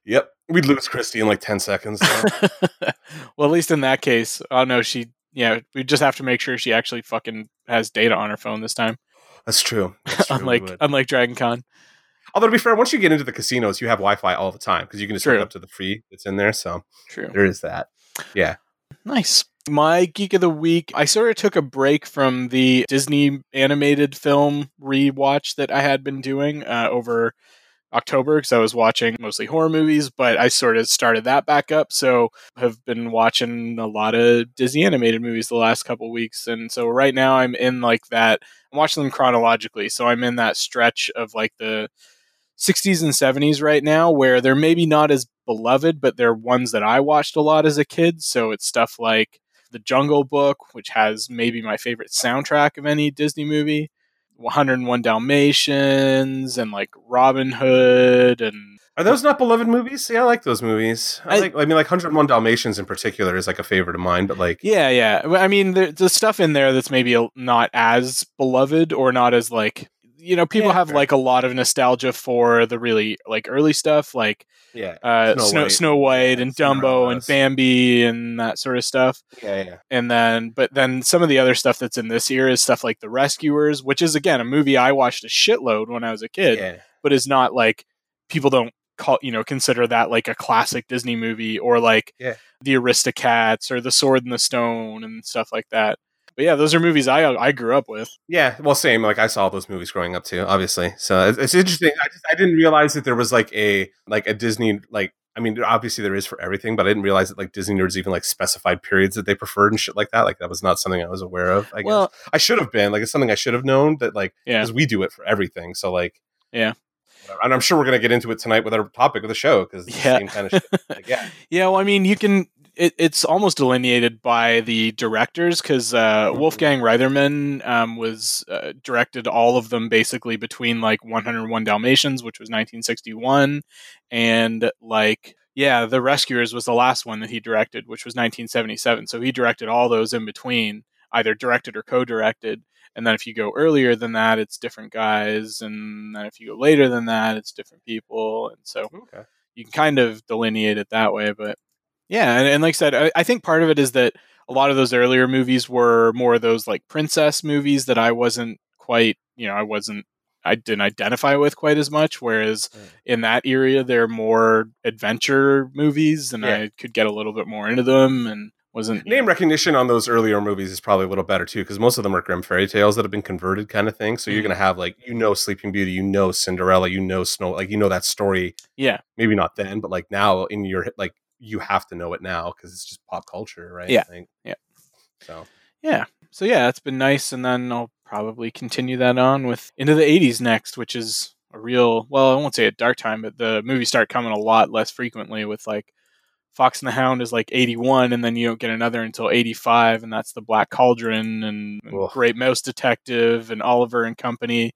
Yep, we'd lose Christy in like ten seconds. well, at least in that case, oh no, she. Yeah, we just have to make sure she actually fucking has data on her phone this time. That's true. That's true, unlike unlike Dragon Con. Although to be fair, once you get into the casinos, you have Wi-Fi all the time because you can just hook up to the free that's in there. So True. there is that. Yeah. Nice. My geek of the week, I sort of took a break from the Disney animated film rewatch that I had been doing uh, over October because I was watching mostly horror movies, but I sort of started that back up. So have been watching a lot of Disney animated movies the last couple weeks, and so right now I'm in like that. I'm watching them chronologically, so I'm in that stretch of like the 60s and 70s right now where they're maybe not as beloved, but they're ones that I watched a lot as a kid. So it's stuff like The Jungle Book, which has maybe my favorite soundtrack of any Disney movie. 101 Dalmatians and like Robin Hood and Are those not beloved movies? Yeah, I like those movies. I, I- like. I mean, like 101 Dalmatians in particular is like a favorite of mine. But like, yeah, yeah. I mean, the, the stuff in there that's maybe not as beloved or not as like you know people Yeah, have fair. like a lot of nostalgia for the really like early stuff like yeah, uh, Snow Snow, White. Snow White Yeah, and Dumbo and Bambi and that sort of stuff. yeah, yeah. and then but then some of the other stuff that's in this year is stuff like the rescuers which is again a movie i watched a shitload when i was a kid yeah. but is not like people don't call you know consider that like a classic disney movie or like Yeah. the aristocats or the sword and the stone and stuff like that but yeah those are movies i i grew up with Yeah, well, same. Like I saw those movies growing up too, obviously. So it's, it's interesting. I just I didn't realize that there was like a like a Disney like. I mean, obviously there is for everything, but I didn't realize that like Disney nerds even like specified periods that they preferred and shit like that. Like that was not something I was aware of. I guess well I should have been like it's something I should have known that like yeah because we do it for everything. So like Yeah. whatever. and I'm sure we're gonna get into it tonight with our topic of the show because Yeah. the same kind of shit. Like, yeah, Yeah, well, I mean, you can. It, it's almost delineated by the directors because uh, Mhm. Wolfgang Reitherman um, was uh, directed all of them basically between like 101 Dalmatians, which was 1961, and like yeah, The Rescuers was the last one that he directed, which was 1977. So he directed all those in between, either directed or co-directed. And then if you go earlier than that, it's different guys, and then if you go later than that, it's different people, and so okay. you can kind of delineate it that way. But yeah, and, and like I said, I, I think part of it is that a lot of those earlier movies were more of those like princess movies that I wasn't quite, you know, I wasn't, I didn't identify with quite as much. Whereas Mm. in that area, they're more adventure movies, and Yeah. I could get a little bit more into them, and wasn't Name know- recognition on those earlier movies is probably a little better too, because most of them are Grimm fairy tales that have been converted, kind of thing. So you're Mhm. gonna have like you know Sleeping Beauty, you know Cinderella, you know Snow, like you know that story. yeah, Maybe not then, but like now in your like you have to know it now because it's just pop culture, right? Yeah. Yeah. So yeah. So yeah, it's been nice, and then I'll probably continue that on with into the '80s next, which is a real well, I won't say a dark time, but the movies start coming a lot less frequently. With like Fox and the Hound is like '81, and then you don't get another until '85, and that's the Black Cauldron and, and Great Mouse Detective and Oliver and Company.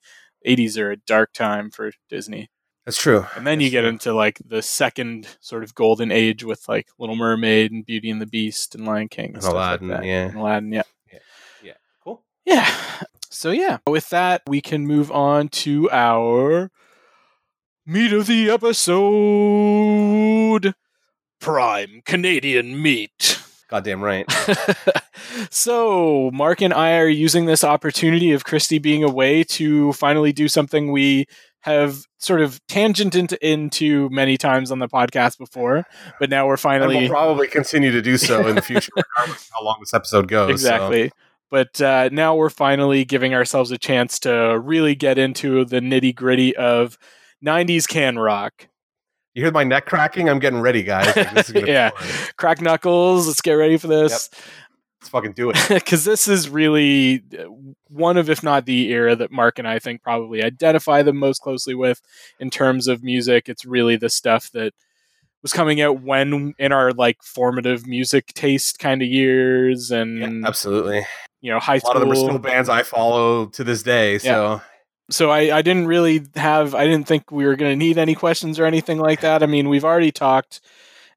'80s are a dark time for Disney, that's true. and then you get true. into like the second sort of golden age with like Little Mermaid and Beauty and the Beast and Lion King and, And Aladdin, like yeah. And Aladdin, yeah. Yeah. Cool. Yeah. So yeah, with that, we can move on to our meat of the episode. Prime Canadian meat. Goddamn right. so Mark and I are using this opportunity of Christy being away to finally do something we have sort of tangent into, into many times on the podcast before, but now we're And finally we'll probably continue to do so in the future, regardless how long this episode goes. so. exactly. But uh, now we're finally giving ourselves a chance to really get into the nitty gritty of 90s can rock. You hear my neck cracking? I'm getting ready, guys. Like, this is Yeah. Crack knuckles, let's get ready for this. Let's fucking do it. Because this is really uh, one of, if not the era that Mark and I think probably identify them most closely with in terms of music. It's really the stuff that was coming out when in our like formative music taste kind of years and Yeah, absolutely. you know high A school lot of them are still bands I follow to this day. So so I, I didn't really have I didn't think we were going to need any questions or anything like that. I mean, we've already talked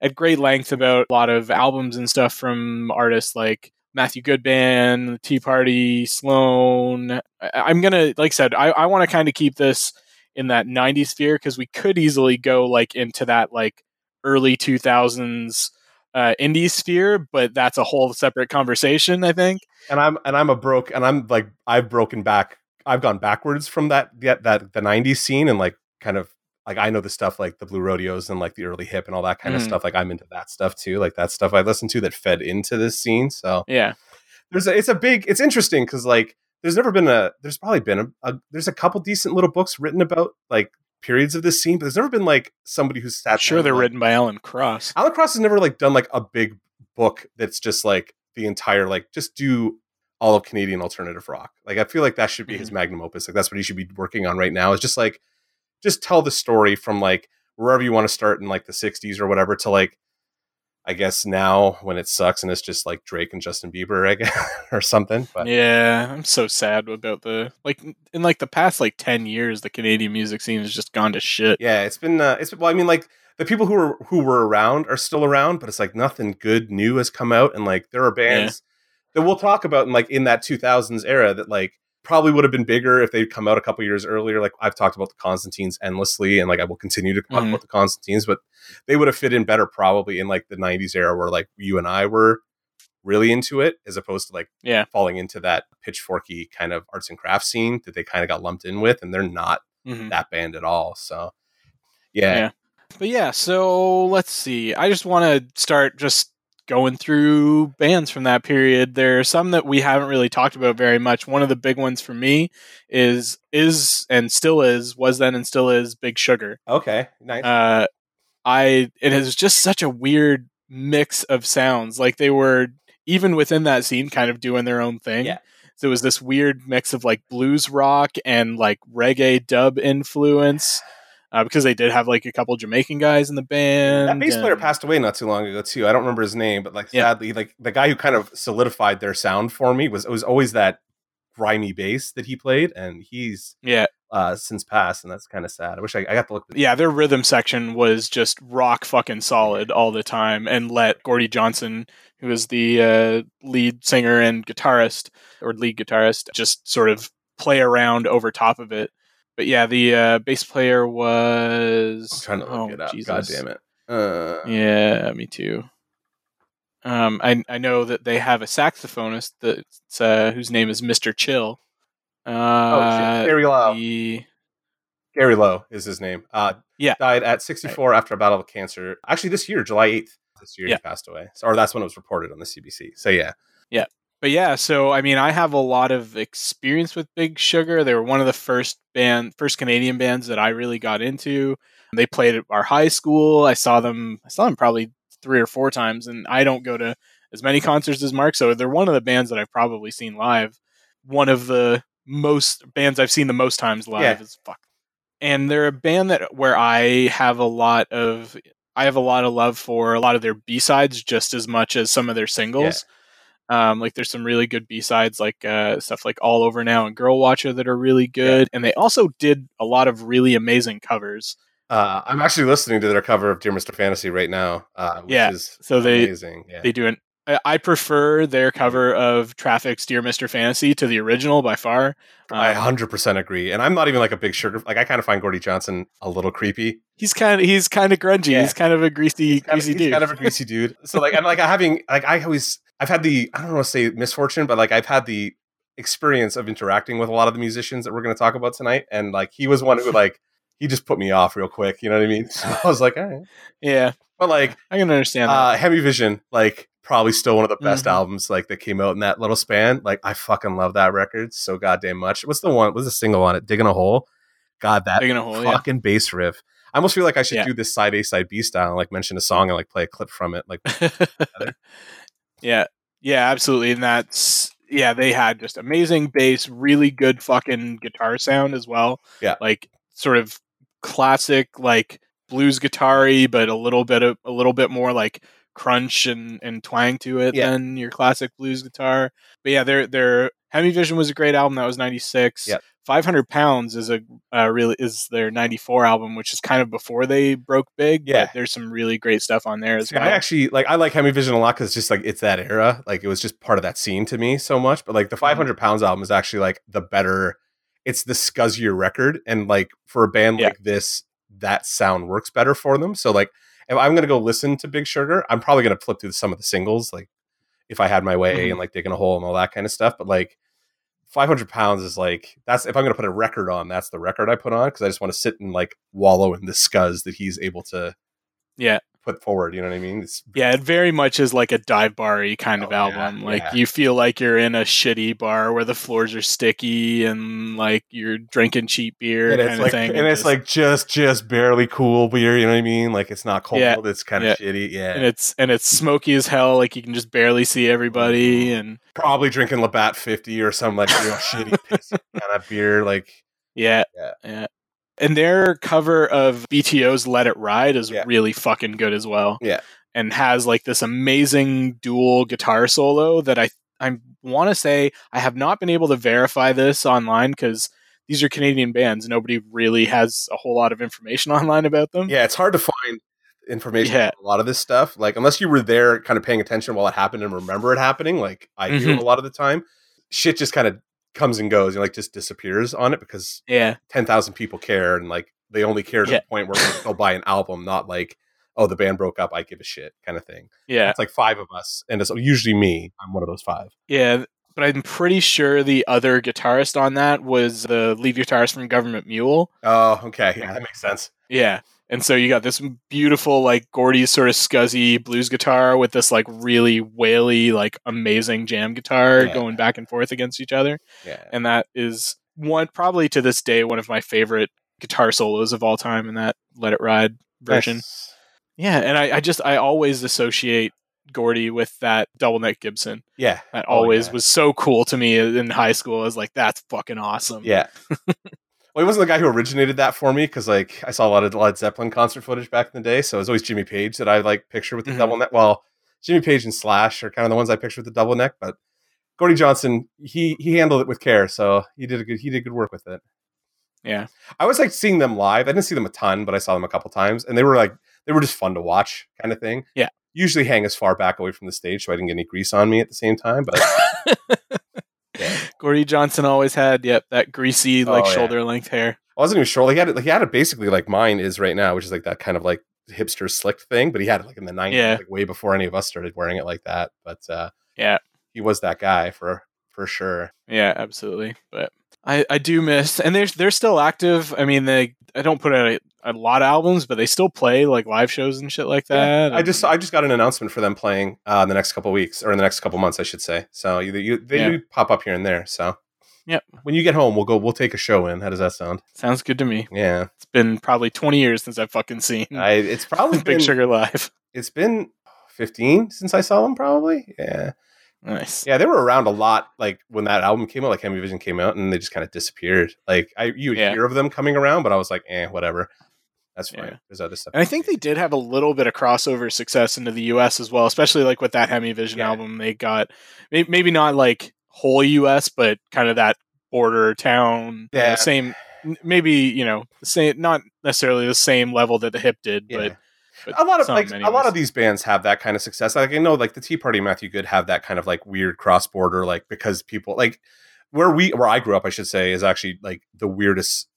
at great length about a lot of albums and stuff from artists like Matthew Good Band, Tea Party, Sloan. I, I'm gonna, like I said, I, I want to kind of keep this in that '90s sphere because we could easily go like into that like early 2000s uh, indie sphere, but that's a whole separate conversation. I think. and I'm and I'm a broke and I'm like I've broken back. I've gone backwards from that that that the '90s scene and like kind of like I know the stuff like the Blue Rodeos and like the early hip and all that kind of Mhm. stuff. Like I'm into that stuff too. Like that stuff I listen to that fed into this scene. So Yeah. there's a, it's a big it's interesting because like there's never been a there's probably been a, a there's a couple decent little books written about like periods of this scene, but there's never been like somebody who's sat Sure, they're like, written by Alan Cross. Alan Cross has never like done like a big book that's just like the entire like just do all of Canadian alternative rock. Like I feel like that should be his magnum opus. Like that's what he should be working on right now. Is just like just tell the story from like wherever you want to start in like the 60s or whatever to like I guess now when it sucks and it's just like Drake and Justin Bieber, I guess, or something. But yeah, I'm so sad about the like in like the past like ten years, the Canadian music scene has just gone to shit. yeah, it's been uh, it's been, well, I mean, like the people who were who were around are still around, but it's like nothing good new has come out, and like there are bands that we'll talk about in like in that 2000s era that like probably would have been bigger if they'd come out a couple years earlier. Like I've talked about the Constantines endlessly, and like I will continue to talk Mhm. about the Constantines, but they would have fit in better probably in like the 90s era where like you and I were really into it, as opposed to like Yeah. falling into that pitchforky kind of arts and crafts scene that they kind of got lumped in with, and they're not Mhm. that band at all. So yeah, Yeah. But yeah, so let's see. I just want to start just going through bands from that period. There are some that we haven't really talked about very much. One of the big ones for me is is and still is was then and still is Big Sugar. okay, nice. Uh, I it is just such a weird mix of sounds. Like they were even within that scene, kind of doing their own thing. Yeah. So it was this weird mix of like blues rock and like reggae dub influence. Uh, because they did have like a couple Jamaican guys in the band. that bass player passed away not too long ago too. I don't remember his name, but like Yeah. sadly, like the guy who kind of solidified their sound for me was it was always that grimy bass that he played, and he's Yeah, uh since passed, and that's kind of sad. I wish I, I got to look. yeah. Their rhythm section was just rock fucking solid all the time, and let Gordie Johnson, who is the uh, lead singer and guitarist or lead guitarist, just sort of play around over top of it. But yeah, the uh, bass player was. I'm trying to look oh, it up. Jesus. God damn it. Uh, Yeah, me too. Um, I I know that they have a saxophonist that's uh, whose name is Mister Chill. Uh, oh Garry Lowe. the- Garry Lowe is his name. Uh, Yeah. died at 64 after a battle with cancer. Actually, this year, July 8th. This year, Yeah. he passed away. So, or that's when it was reported on the CBC. So yeah, yeah, but yeah, so I mean, I have a lot of experience with Big Sugar. They were one of the first band, first Canadian bands that I really got into. They played at our high school. I saw them. I saw them probably three or four times, and I don't go to as many concerts as Mark. So they're one of the bands that I've probably seen live. One of the most bands I've seen the most times live Yeah. is fuck. And they're a band that where I have a lot of I have a lot of love for a lot of their B sides just as much as some of their singles. Um, like there's some really good B sides, like uh, stuff like All Over Now and Girl Watcher that are really good. And they also did a lot of really amazing covers. uh, I'm actually listening to their cover of Dear Mr. Fantasy right now. Uh, which Yeah, is so they- amazing. Yeah. They do an I I prefer their cover of Traffic's Dear Mr. Fantasy to the original by far. I Um, 100% agree. And I'm not even like a big sugar. Like, I kind of find Gordie Johnson a little creepy. he's kind of he's kind of grungy. Yeah. He's kind of a greasy Kind of, greasy he's dude. kind of a greasy dude. So, like, I'm like, having, like, I always, I've had the, I don't want to say misfortune, but like, I've had the experience of interacting with a lot of the musicians that we're going to talk about tonight. And like, he was one who, like, he just put me off real quick. You know what I mean? So I was like, all right. yeah, But like, I can understand that. uh, Hemi Vision, like, probably still one of the best Mhm. albums like that came out in that little span. Like, I fucking love that record so goddamn much. What's the one? What's the single on it? Digging a hole. God, that Digging a hole, yeah. fucking bass riff. I almost feel like I should Yeah. do this side A, side B style, and like mention a song and like play a clip from it. Like, yeah, yeah, absolutely. And that's yeah, they had just amazing bass, really good fucking guitar sound as well. Yeah. like sort of classic like blues guitar-y, but a little bit of a little bit more like crunch and and twang to it Yeah. than your classic blues guitar. But yeah, their their Hemi Vision was a great album. That was ninety six. Yeah. 500 pounds is a uh, really is their 94 album which is kind of before they broke big Yeah. there's some really great stuff on there as See, well I actually like I like Hemi Vision a lot because it's just like it's that era. Like it was just part of that scene to me so much. But like the 500 pounds album is actually like the better. It's the scuzzier record, and like for a band Yeah. like this, that sound works better for them. So like if I'm gonna go listen to Big Sugar, I'm probably gonna flip through some of the singles, like if I had my way Mhm. and like digging a hole and all that kind of stuff. But like 500 pounds is like that's if I'm gonna put a record on, that's the record I put on because I just want to sit and like wallow in the scuzz that he's able to yeah put forward. You know what I mean? It's Yeah, it very much is like a dive bar kind of Oh, yeah, album. Like yeah. you feel like you're in a shitty bar where the floors are sticky and like you're drinking cheap beer and kind it's of like thing. and it's just- like just just barely cool beer you know what i mean like it's not cold Yeah, it's kind yeah. of shitty yeah and it's and it's smoky as hell. Like you can just barely see everybody. Mm-hmm. And probably drinking labatt 50 or some like real shitty kind of beer like yeah, Yeah. And their cover of BTO's "Let It Ride" is Yeah. really fucking good as well. Yeah. and has like this amazing dual guitar solo that I I want to say I have not been able to verify this online because these are Canadian bands. Nobody really has a whole lot of information online about them. Yeah, it's hard to find information Yeah. on a lot of this stuff. Like unless you were there kind of paying attention while it happened and remember it happening, like I do Mhm. a lot of the time, shit just kind of comes and goes and like just disappears on it because Yeah. 10,000 people care and like they only care to Yeah. the point where they'll buy an album, not like, oh, the band broke up, I give a shit kind of thing. Yeah. It's like five of us and it's usually me. I'm one of those five. Yeah. But I'm pretty sure the other guitarist on that was the lead guitarist from Government Mule. Oh, okay. Yeah, that makes sense. Yeah. And so you got this beautiful, like Gordie's sort of scuzzy blues guitar with this like really waily, like amazing jam guitar Yeah. going back and forth against each other. Yeah. And that is one probably to this day one of my favorite guitar solos of all time in that Let It Ride version. Nice. Yeah, and I, I just I always associate Gordie with that double neck Gibson. Yeah. That Oh, always yeah. was so cool to me in high school. I was like, that's fucking awesome. Yeah. well, he wasn't the guy who originated that for me because, like, I saw a lot of Led Zeppelin concert footage back in the day. So it was always Jimmy Page that I like picture with the Mhm. double neck. Well, Jimmy Page and Slash are kind of the ones I picture with the double neck, but Gordie Johnson, he he handled it with care, so he did a good he did good work with it. Yeah. I was like seeing them live. I didn't see them a ton, but I saw them a couple times, and they were like they were just fun to watch, kind of thing. Yeah. Usually hang as far back away from the stage so I didn't get any grease on me at the same time. But. Gordie Johnson always had, yep, that greasy, like Oh, yeah. shoulder length hair. I wasn't even sure. Like he had it, like he had it basically like mine is right now, which is like that kind of like hipster slick thing. But he had it like in the nineties, Yeah. like way before any of us started wearing it like that. But uh, Yeah. he was that guy for for sure. Yeah, absolutely. But I, I do miss, and they're they're still active. I mean, they I don't put out a, lot of albums, but they still play like live shows and shit like Yeah. that. I just I just got an announcement for them playing uh, in the next couple weeks or in the next couple months, I should say. So you, you they Yeah. do pop up here and there. So Yep. when you get home, we'll go. We'll take a show in. How does that sound? sounds good to me. Yeah, It's been probably twenty years since I've fucking seen I, it's probably Big been Sugar live. it's been fifteen since I saw them. Probably yeah. Nice. Yeah, they were around a lot. Like when that album came out, like Hemi Vision came out, and they just kind of disappeared. Like I, you would Yeah. hear of them coming around, but I was like, eh, whatever. That's fine. Yeah. There's other stuff. And I think they did have a little bit of crossover success into the U.S. as well, especially like with that Hemi Vision Yeah. album. They got maybe not like whole U.S., but kind of that border town, you know, Yeah. same. Maybe you know, same, not necessarily the same level that the Hip did, Yeah. but, but a lot of like a lot of these bands have that kind of success. Like I know, like the Tea Party, and Matthew Good have that kind of like weird cross border, like because people like where we where I grew up, I should say, is actually like the weirdest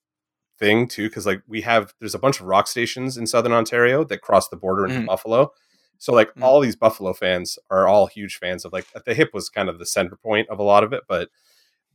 thing too, because like we have there's a bunch of rock stations in Southern Ontario that cross the border into Mhm. Buffalo. So like Mhm. all these Buffalo fans are all huge fans of like the hip was kind of the center point of a lot of it, but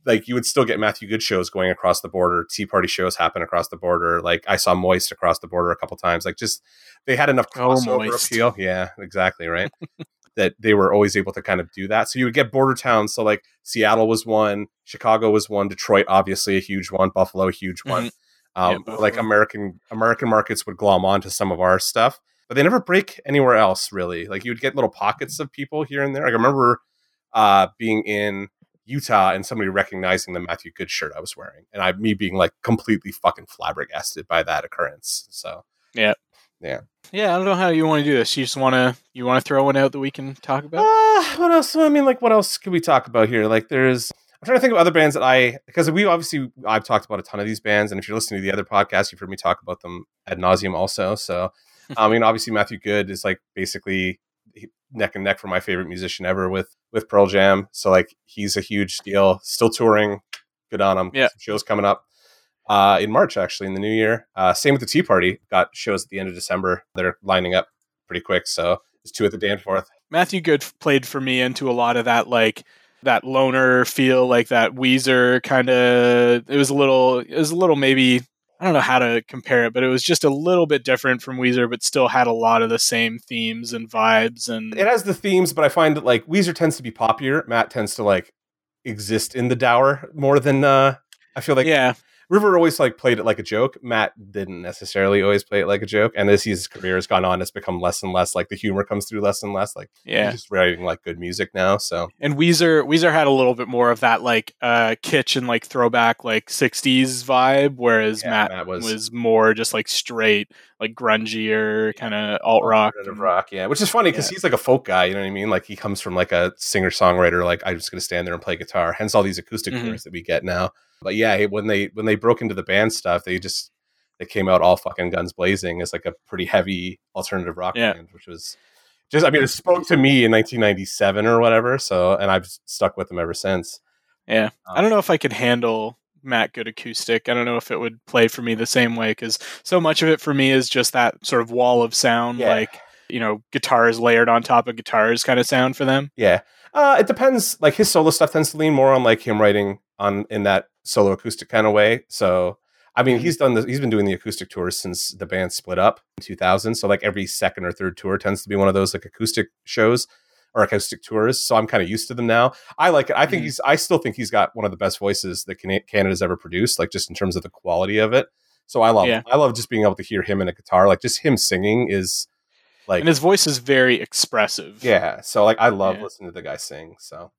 like you would still get Matthew Good shows going across the border, Tea Party shows happen across the border. Like I saw Moist across the border a couple times. Like just they had enough Oh, crossover Moist. appeal. Yeah, exactly right. that they were always able to kind of do that. So you would get border towns. So like Seattle was one, Chicago was one, Detroit obviously a huge one, Buffalo a huge one. Um, Yeah, like American American markets would glom onto some of our stuff, but they never break anywhere else really. Like you would get little pockets of people here and there. Like I remember uh, being in Utah and somebody recognizing the Matthew Good shirt I was wearing, and I me being like completely fucking flabbergasted by that occurrence. So yeah, yeah, yeah, I don't know how you want to do this. You just want to you want to throw one out that we can talk about. Uh, what else? I mean, like, what else could we talk about here? Like, there's. I'm trying to think of other bands that I because we obviously I've talked about a ton of these bands, and if you're listening to the other podcast, you've heard me talk about them ad nauseum also. So, I mean, obviously Matthew Good is like basically neck and neck for my favorite musician ever with with Pearl Jam. So like he's a huge deal. Still touring. Good on him. Yeah. Some shows coming up uh, in March actually in the new year. Uh, same with the Tea Party. Got shows at the end of December. They're lining up pretty quick. So it's two at the Danforth. Matthew Good played for me into a lot of that like that loner feel, like that Weezer kind of. It was a little. It was a little maybe. I don't know how to compare it, but it was just a little bit different from Weezer, but still had a lot of the same themes and vibes. And it has the themes, but I find that like Weezer tends to be popular. Matt tends to like exist in the dower more than uh I feel like yeah, River always like played it like a joke. Matt didn't necessarily always play it like a joke. And as his career has gone on, it's become less and less like the humor comes through less and less. Like Yeah. he's just writing like good music now. So And Weezer Weezer had a little bit more of that like uh kitsch and like throwback like 60s vibe whereas Yeah, Matt, Matt was- was, more just like straight like grungier kind of alt rock. rock, yeah. Which is funny because Yeah. he's like a folk guy. You know what I mean? Like he comes from like a singer songwriter. Like I'm just gonna stand there and play guitar. Hence all these acoustic Mhm. tours that we get now. But yeah, when they when they broke into the band stuff, they just they came out all fucking guns blazing as like a pretty heavy alternative rock Yeah. band, which was just I mean it spoke to me in 1997 or whatever. So and I've stuck with them ever since. Yeah. Um, I don't know if I could handle Matt Good acoustic. I don't know if it would play for me the same way cuz so much of it for me is just that sort of wall of sound Yeah. like you know guitars layered on top of guitars kind of sound for them. Yeah. Uh, it depends. Like his solo stuff tends to lean more on like him writing on in that solo acoustic kind of way. So I mean, Mhm. he's done the, he's been doing the acoustic tours since the band split up in 2000. So like every second or third tour tends to be one of those like acoustic shows or acoustic tours. So I'm kind of used to them now. I like it. I think Mhm. he's I still think he's got one of the best voices that Canada's ever produced. Like just in terms of the quality of it. So I love Yeah. I love just being able to hear him in a guitar. Like just him singing is like And his voice is very expressive. yeah. So like I love Yeah. listening to the guy sing. So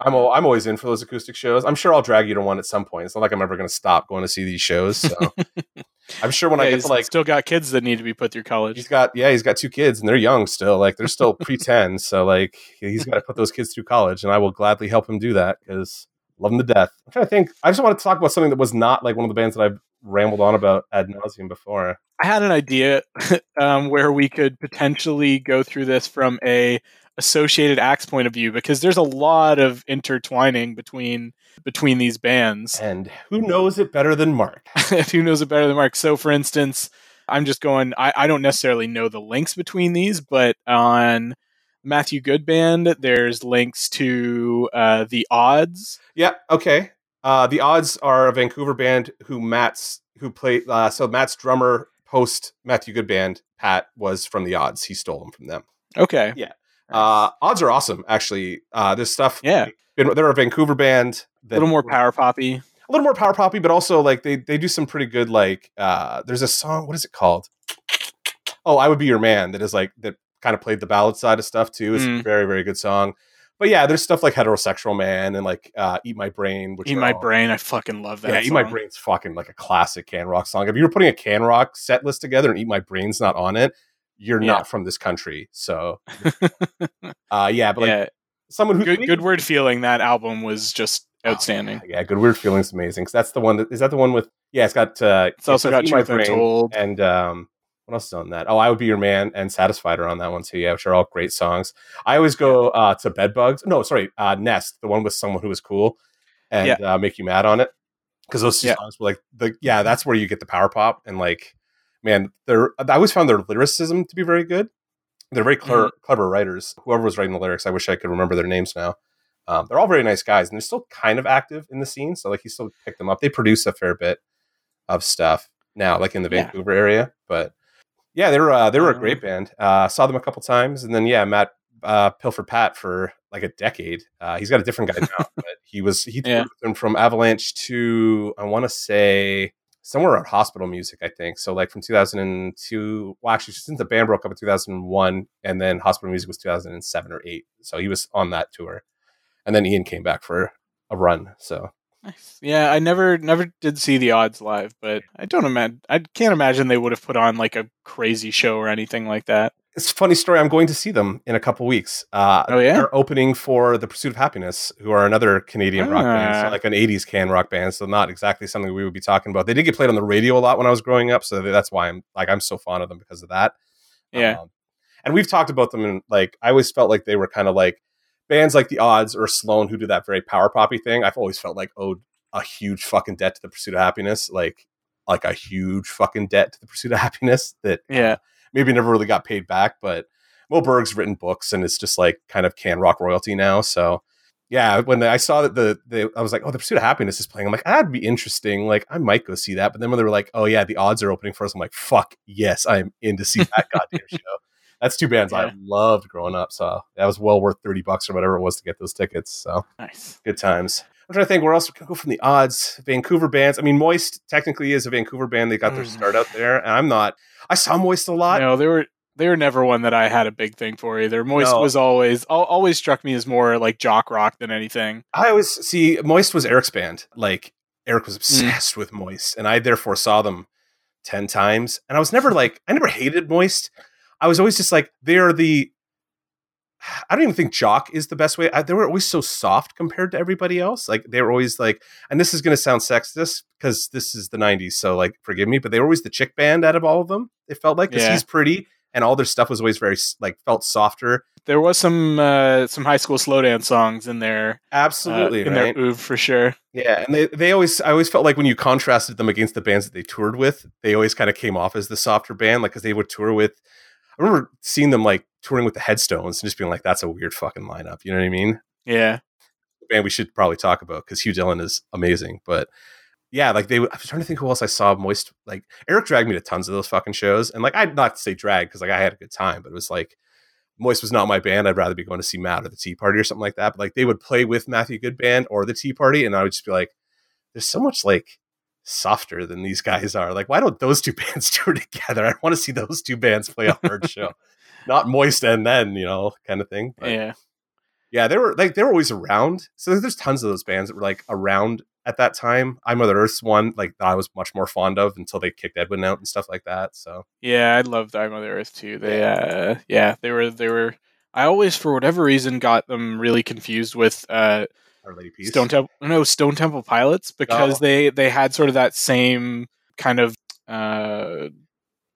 I'm al- I'm always in for those acoustic shows. I'm sure I'll drag you to one at some point. It's not like I'm ever going to stop going to see these shows. So I'm sure when I get to like still got kids that need to be put through college. he's got yeah he's got two kids and they're young still like they're still pre 10 so like he's got to put those kids through college and I will gladly help him do that because love him to death. I'm trying to think. I just wanted to talk about something that was not like one of the bands that I've rambled on about ad nauseum before. I had an idea um, where we could potentially go through this from a associated acts point of view because there's a lot of intertwining between between these bands. And who knows it better than Mark? Who knows it better than Mark? So, for instance, I'm just going. I, I don't necessarily know the links between these, but on Matthew Good Band, there's links to uh, the Odds. Yeah. Okay. Uh, the odds are a Vancouver band who Matt's who played. Uh, so Matt's drummer post Matthew Good band Pat was from the odds. He stole them from them. Okay. Yeah. Uh, odds are awesome. Actually, uh, this stuff. Yeah. They're a Vancouver band. a little more power poppy. a little more power poppy, but also like they they do some pretty good like. Uh, there's a song. What is it called? Oh, I would be your man. That is like that kind of played the ballad side of stuff too. It's a Mm. very very good song. But yeah, there's stuff like heterosexual man and like uh, eat my brain. Which Eat my all- brain. I fucking love that. yeah, Eat My. Brain's fucking like a classic Can Rock song. If you were putting a Can Rock set list together and Eat My Brain's not on it, you're Yeah. not from this country. So, uh, yeah, but like yeah, someone who good, good weird feeling. That album was just Oh, outstanding. yeah, Good Weird Feelings amazing. 'Cause that's the one that is that the one with yeah, it's got uh, It's also got says Eat My Truth Brain Untold. and um, what else is on that? Oh, I would be your man and Satisfied are on that one too. Yeah, which are all great songs. I always go uh, to Bedbugs. No, sorry, uh, Nest, the one with someone who was cool and uh, make you mad on it because those two Yeah. songs were like the yeah, that's where you get the power pop and like man, they're I always found their lyricism to be very good. They're very clever, Mm-hmm. clever writers. Whoever was writing the lyrics, I wish I could remember their names now. Um, they're all very nice guys, and they're still kind of active in the scene. So like, you still pick them up. They produce a fair bit of stuff now, like in the Yeah. Vancouver area. But yeah, they were uh, they were a Um, great band. Uh, saw them a couple times, and then yeah, Matt uh, Pilfer Pat for like a decade. Uh, he's got a different guy now, but he was he Yeah. with them from Avalanche to I want to say somewhere around Hospital Music, I think. So like from 2002. Well, actually, since the band broke up in 2001, and then Hospital Music was 2007 or eight. So he was on that tour, and then Ian came back for a run. So Nice. Yeah, I never never did see the odds live, but I don't imagine I can't imagine they would have put on like a crazy show or anything like that. it's a funny story. I'm going to see them in a couple weeks. Uh, Oh yeah. They're opening for the Pursuit of Happiness, who are another Canadian rock band, so Ah. like an '80s can rock band. So not exactly something we would be talking about. They did get played on the radio a lot when I was growing up, so that's why I'm like I'm so fond of them because of that. Yeah. Um, and we've talked about them, and like I always felt like they were kind of like bands like the Odds or Sloan who do that very power poppy thing. I've always felt like owed a huge fucking debt to the Pursuit of Happiness, like like a huge fucking debt to the Pursuit of Happiness that uh, Yeah. maybe never really got paid back, but Moe Berg's written books and it's just like kind of can rock royalty now. So yeah, when I saw that the, the I was like, oh, the Pursuit of Happiness is playing. I'm like, that'd be interesting. Like, I might go see that. But then when they were like, oh yeah, the odds are opening for us, I'm like, fuck yes, I'm in to see that goddamn show. That's two bands I loved growing up. So that was well worth thirty bucks or whatever it was to get those tickets. So Nice. good times. I'm trying to think where else we can go from the odds. Vancouver bands. I mean, Moist technically is a Vancouver band. They got their Mm. start out there, and I'm not. I saw Moist a lot. No, they were they were never one that I had a big thing for either. Moist No. was always always struck me as more like jock rock than anything. I always see Moist was Eric's band. Like Eric Mm. was obsessed with Moist, and I therefore saw them ten times. And I was never like I never hated Moist. I was always just like they're the. I don't even think jock is the best way. I, they were always so soft compared to everybody else. Like they were always like, and this is going to sound sexist because this is the '90s, so like forgive me, but they were always the chick band out of all of them. It felt like because Yeah. he's pretty, and all their stuff was always very like felt softer. There was some uh, some high school slow dance songs in there, uh, Absolutely, in right? their oeuvre for sure. Yeah, and they, they always I always felt like when you contrasted them against the bands that they toured with, they always kind of came off as the softer band, like because they would tour with. I remember seeing them like touring with the Headstones and just being like, "That's a weird fucking lineup." You know what I mean? Yeah, band we should probably talk about because Hugh Dillon is amazing, but yeah, like they. I was trying to think who else I saw. Moist like Eric dragged me to tons of those fucking shows, and like I'd not say drag because like I had a good time, but it was like Moist was not my band. I'd rather be going to see Matt or the Tea Party or something like that. But like they would play with Matthew Good Band or the Tea Party, and I would just be like, "There's so much like softer than these guys are. Like, why don't those two bands tour together? I want to see those two bands play a hard show, not Moist and then you know kind of thing." But yeah, yeah, they were like they were always around. So there's tons of those bands that were like around at that time. I Mother Earth's one like that I was much more fond of until they kicked Edwin out and stuff like that. So yeah. I loved I Mother Earth too. They, uh, yeah, they were they were. I always, for whatever reason, got them really confused with uh, Our Lady Peace. Stone Temple. No, Stone Temple Pilots because Oh. they they had sort of that same kind of uh,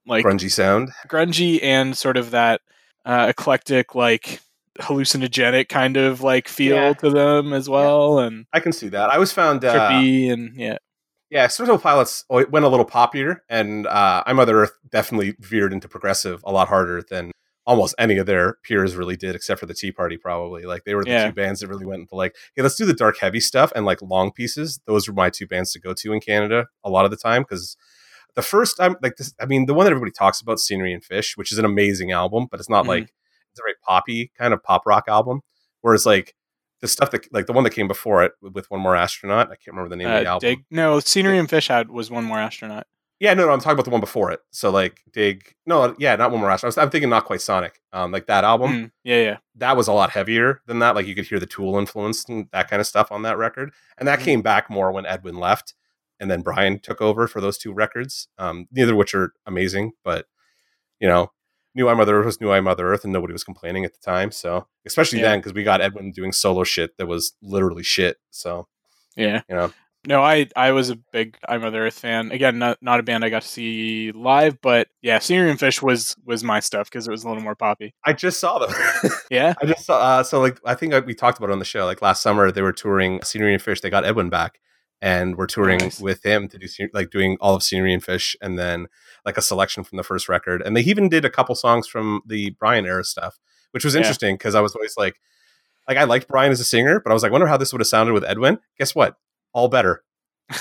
like grungy sound. grungy and sort of that uh, eclectic, like hallucinogenic kind of like feel Yeah. to them as well, and I can see that. I always found uh, trippy and yeah, yeah, Stone Temple Pilots went a little poppier, and uh, I Mother Earth definitely veered into progressive a lot harder than almost any of their peers really did, except for the Tea Party, probably. Like they were the Yeah. two bands that really went into like, hey, let's do the dark heavy stuff and like long pieces. Those were my two bands to go to in Canada a lot of the time because the first time, like this, I mean, the one that everybody talks about, Scenery and Fish, which is an amazing album, but it's not Mhm. like it's a very poppy kind of pop rock album. Whereas like the stuff that like the one that came before it with one more astronaut, I can't remember the name of the uh, album. dig. No, Scenery and Fish had was one more astronaut. Yeah, no, no, I'm talking about the one before it. So like Dig, no, yeah, not one more. I was, I'm thinking not quite Sonic. Um, like that album, Mm, yeah, yeah, that was a lot heavier than that. Like you could hear the Tool influence and that kind of stuff on that record, and that Mhm. came back more when Edwin left, and then Brian took over for those two records. Um, neither of which are amazing, but you know, New I Mother Earth was New I Mother Earth, and nobody was complaining at the time. So especially Yeah. then, because we got Edwin doing solo shit that was literally shit. So yeah. you know, No, I I was a big I Mother Earth fan. Again, not not a band I got to see live, but yeah, Scenery and Fish was was my stuff because it was a little more poppy. I just saw them. Yeah, I just saw. Uh, so like, I think we talked about it on the show. Like last summer, they were touring Scenery and Fish. They got Edwin back, and we're touring Nice. with him to do like doing all of Scenery and Fish, and then like a selection from the first record. And they even did a couple songs from the Brian era stuff, which was interesting because I was always like, like I liked Brian as a singer, but I was like, wonder how this would have sounded with Edwin. Guess what? All better.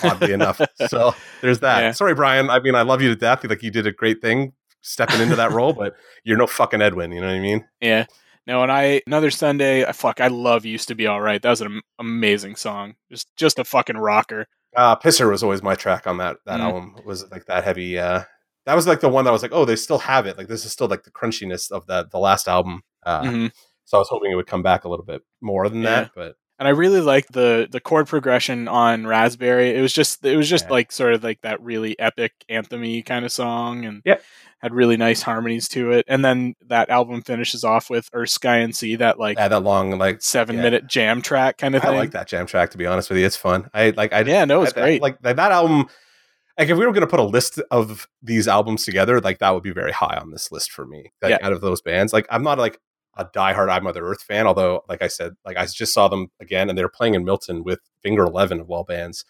Oddly enough. So there's that. Yeah. Sorry, Brian. I mean, I love you to death. Like you did a great thing stepping into that role, but you're no fucking Edwin. You know what I mean? yeah. No, and I another Sunday. I fuck. I love used to be all right. That was an amazing song. Just just a fucking rocker. Uh, Pisser was always my track on that that Mm. album. Was like that heavy. Uh, that was like the one that was like, oh, they still have it. Like this is still like the crunchiness of that the last album. Uh, Mhm. So I was hoping it would come back a little bit more than Yeah. that. But and I really liked the the chord progression on Raspberry. It was just it was just Yeah. like sort of like that really epic anthemy kind of song, and Yep. had really nice harmonies to it. And then that album finishes off with Earth, Sky, and Sea, that like yeah, that long like seven yeah. minute jam track kind of thing. I like that jam track. To be honest with you, it's fun. I like. I Yeah, no, it's I- I- great. Like that, that album. Like if we were going to put a list of these albums together, like that would be very high on this list for me. Like, Yeah. Out of those bands, like I'm not like a diehard I Mother Earth fan. Although, like I said, like I just saw them again, and they were playing in Milton with Finger Eleven of all bands,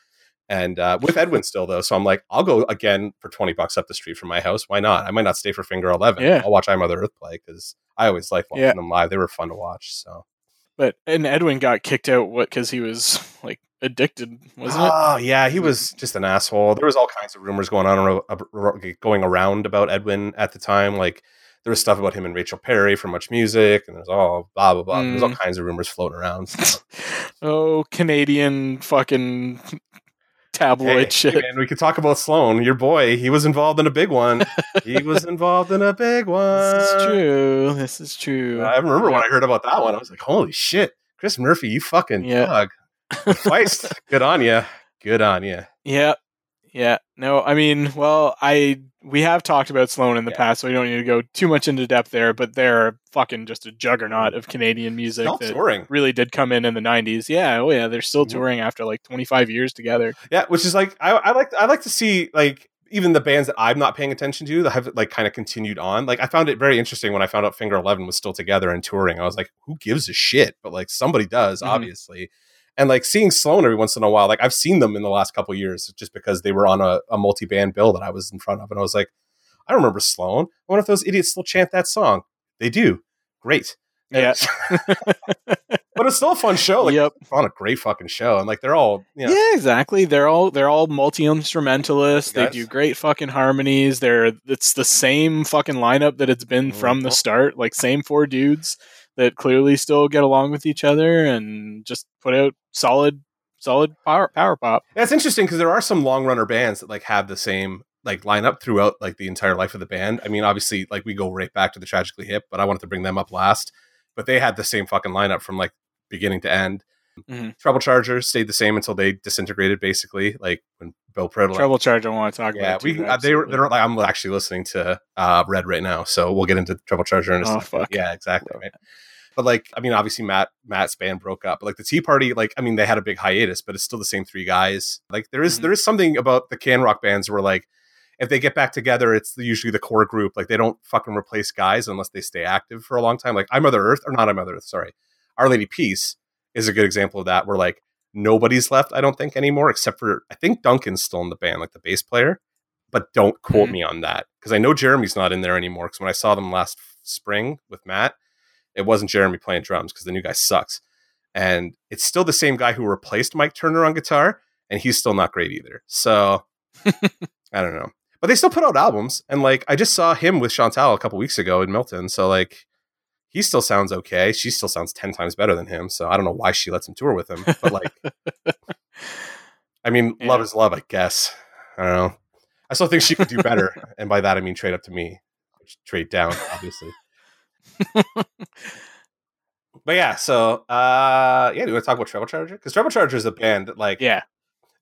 and uh, with Edwin still though. So I'm like, I'll go again for twenty bucks up the street from my house. Why not? I might not stay for Finger Eleven. Yeah. I'll watch I Mother Earth play because I always like watching Yeah. them live. They were fun to watch. So But and Edwin got kicked out what because he was like addicted, wasn't it? Oh yeah, he was just an asshole. There was all kinds of rumors going on going around about Edwin at the time. Like there was stuff about him and Rachel Perry from Much Music, and there's all blah blah blah. There's all Mm. kinds of rumors floating around. So, oh, Canadian fucking tabloid hey, shit. And we could talk about Sloan, your boy. He was involved in a big one. he was involved in a big one. This is true. This is true. I remember when I heard about that one. I was like, "Holy shit, Chris Murphy, you fucking Yeah. dog!" Feist. Good on you. Good on you. Yeah. Yeah. No, I mean, well, I we have talked about Sloan in the Yeah. past, so we don't need to go too much into depth there, but they're fucking just a juggernaut of Canadian music Still that touring. really did come in in the 90s. Yeah, oh yeah, they're still Mhm. touring after like 25 years together. Yeah, which is like I, I like I like to see like even the bands that I'm not paying attention to that have like kind of continued on. Like I found it very interesting when I found out Finger Eleven was still together and touring. I was like, who gives a shit? But like somebody does, Mhm. obviously. And like seeing Sloan every once in a while, like I've seen them in the last couple years just because they were on a, a multi band bill that I was in front of, and I was like, I remember Sloan. I wonder if those idiots still chant that song. They do. Great. Yeah. but it's still a fun show. Like yep. on a great fucking show, and like they're all you know, Yeah, exactly. They're all they're all multi instrumentalists. They do great fucking harmonies. They're it's the same fucking lineup that it's been mm-hmm. from the start. Like same four dudes that clearly still get along with each other and just put out solid solid power power pop. That's interesting because there are some long runner bands that like have the same like lineup throughout like the entire life of the band. I mean, obviously, like we go right back to the Tragically Hip, but I wanted to bring them up last. But they had the same fucking lineup from like beginning to end. Mhm. Treble Chargers stayed the same until they disintegrated, basically. Like when Bill Priddle. Treble Charger, I want to talk yeah, about. we uh, they were, they're like I'm actually listening to uh, Red right now, so we'll get into Treble Charger in a Oh, second. fuck. Yeah, exactly. Right. But like, I mean, obviously Matt Matt's band broke up. But like the Tea Party, like, I mean, they had a big hiatus, but it's still the same three guys. Like there is- Mhm. there is something about the can rock bands where like if they get back together, it's usually the core group. Like they don't fucking replace guys unless they stay active for a long time. Like I Mother Earth, or not I Mother Earth, sorry. Our Lady Peace is a good example of that, where like nobody's left, I don't think, anymore, except for I think Duncan's still in the band, like the bass player. But don't quote Mhm. me on that. Because I know Jeremy's not in there anymore. Because when I saw them last spring with Matt, it wasn't Jeremy playing drums because the new guy sucks. And it's still the same guy who replaced Mike Turner on guitar, and he's still not great either. So I don't know. But they still put out albums. And like I just saw him with Chantal a couple weeks ago in Milton. So like he still sounds okay. She still sounds 10 times better than him. So I don't know why she lets him tour with him. But like I mean, Yeah. love is love, I guess. I don't know. I still think she could do better. and by that I mean trade up to me. Trade down, obviously. but yeah, so uh yeah, do you want to talk about Treble Charger? Because Treble Charger is a band that like Yeah.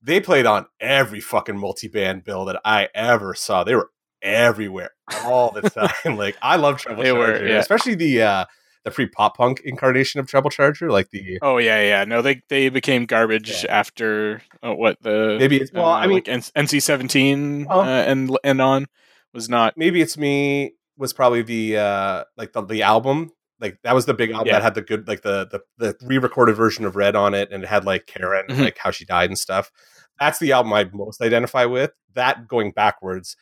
they played on every fucking multi-band bill that I ever saw. They were everywhere all the time. like I love Treble They were, Charger, yeah. especially the uh the pre pop punk incarnation of Treble Charger, like the Oh yeah, yeah. No, they they became garbage Yeah. after uh, what the maybe it's well, uh, I mean, like NC seventeen Oh. uh, and and on was not. maybe it's me was probably the uh like the, the album like that was the big album Yeah. that had the good like the the, the re-recorded version of red on it and it had like karen Mhm. like how she died and stuff that's the album i most identify with that going backwards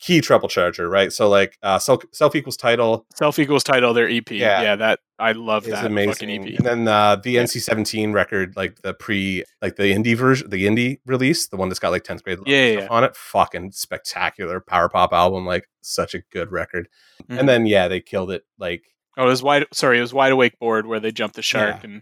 key treble charger right so like uh self, self equals title Self equals title their EP. Yeah. Yeah, that I love that amazing fucking EP. and then uh the Yeah. nc-17 record like the pre like the indie version the indie release the one that's got like 10th grade Yeah, yeah, stuff on it fucking spectacular power pop album like such a good record Mhm. and then yeah they killed it like Oh, it was wide. Sorry, it was wide awake bored where they jumped the shark and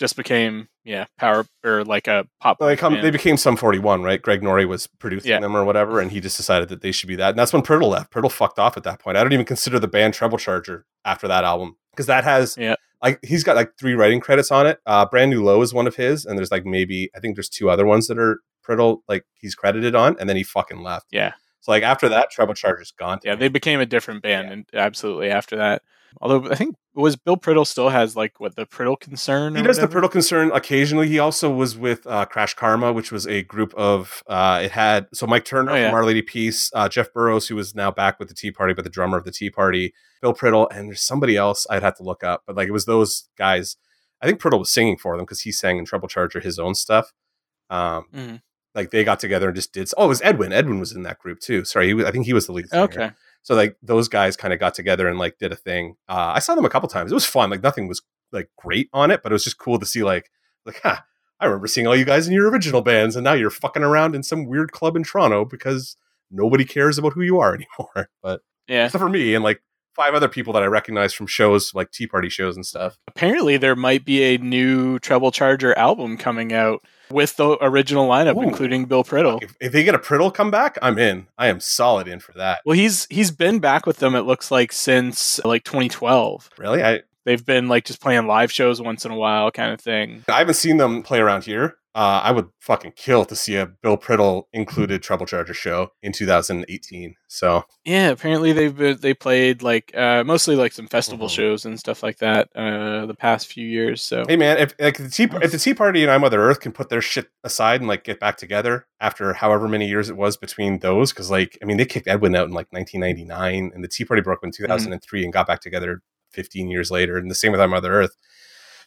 just became yeah power or like a pop. Well, they come. They became Sum forty one, right? Greg Nori was producing Yeah. them or whatever, and he just decided that they should be that. And that's when Priddle left. Priddle fucked off at that point. I don't even consider the band Treble Charger after that album because that has Yeah. like he's got like three writing credits on it. Uh, Brand New Low is one of his, and there's like maybe I think there's two other ones that are Priddle like he's credited on, and then he fucking left. yeah, So like after that, Treble Charger's gone. yeah. me. They became a different band, Yeah. and absolutely after that. Although I think was Bill Priddle still has like what the Priddle concern. He does the Priddle Concern occasionally. He also was with uh, Crash Karma, which was a group of. Uh, it had so Mike Turner Oh, yeah. from Our Lady Peace, uh, Jeff Burrows, who was now back with the Tea Party, but the drummer of the Tea Party, Bill Priddle, and there's somebody else I'd have to look up, but like it was those guys. I think Priddle was singing for them because he sang in Treble Charger his own stuff. Um, Mhm. like they got together and just did. Oh, it was Edwin. Edwin was in that group too. Sorry, he was, I think he was the lead. Singer. Okay. So like those guys kind of got together and like did a thing. Uh, I saw them a couple times. It was fun. Like nothing was like great on it, but it was just cool to see like like ha. I remember seeing all you guys in your original bands, and now you're fucking around in some weird club in Toronto because nobody cares about who you are anymore. But Yeah. except for me and like five other people that I recognize from shows like Tea Party shows and stuff. Apparently, there might be a new Treble Charger album coming out with the original lineup, Ooh. including Bill Priddle. If, if they get a Priddle comeback, I'm in. I am solid in for that. Well, he's he's been back with them. It looks like since like 2012. Really, I They've been like just playing live shows once in a while, kind of thing. I haven't seen them play around here. Uh, I would fucking kill to see a Bill Priddle included Treble Charger show in 2018. So Yeah, apparently they've been, they played like uh, mostly like some festival Mhm. shows and stuff like that uh, the past few years. So hey man, if like the Tea if the Tea Party and I Mother Earth can put their shit aside and like get back together after however many years it was between those, because like I mean they kicked Edwin out in like 1999 and the Tea Party broke in 2003 and got back together 15 years later, and the same with I Mother Earth.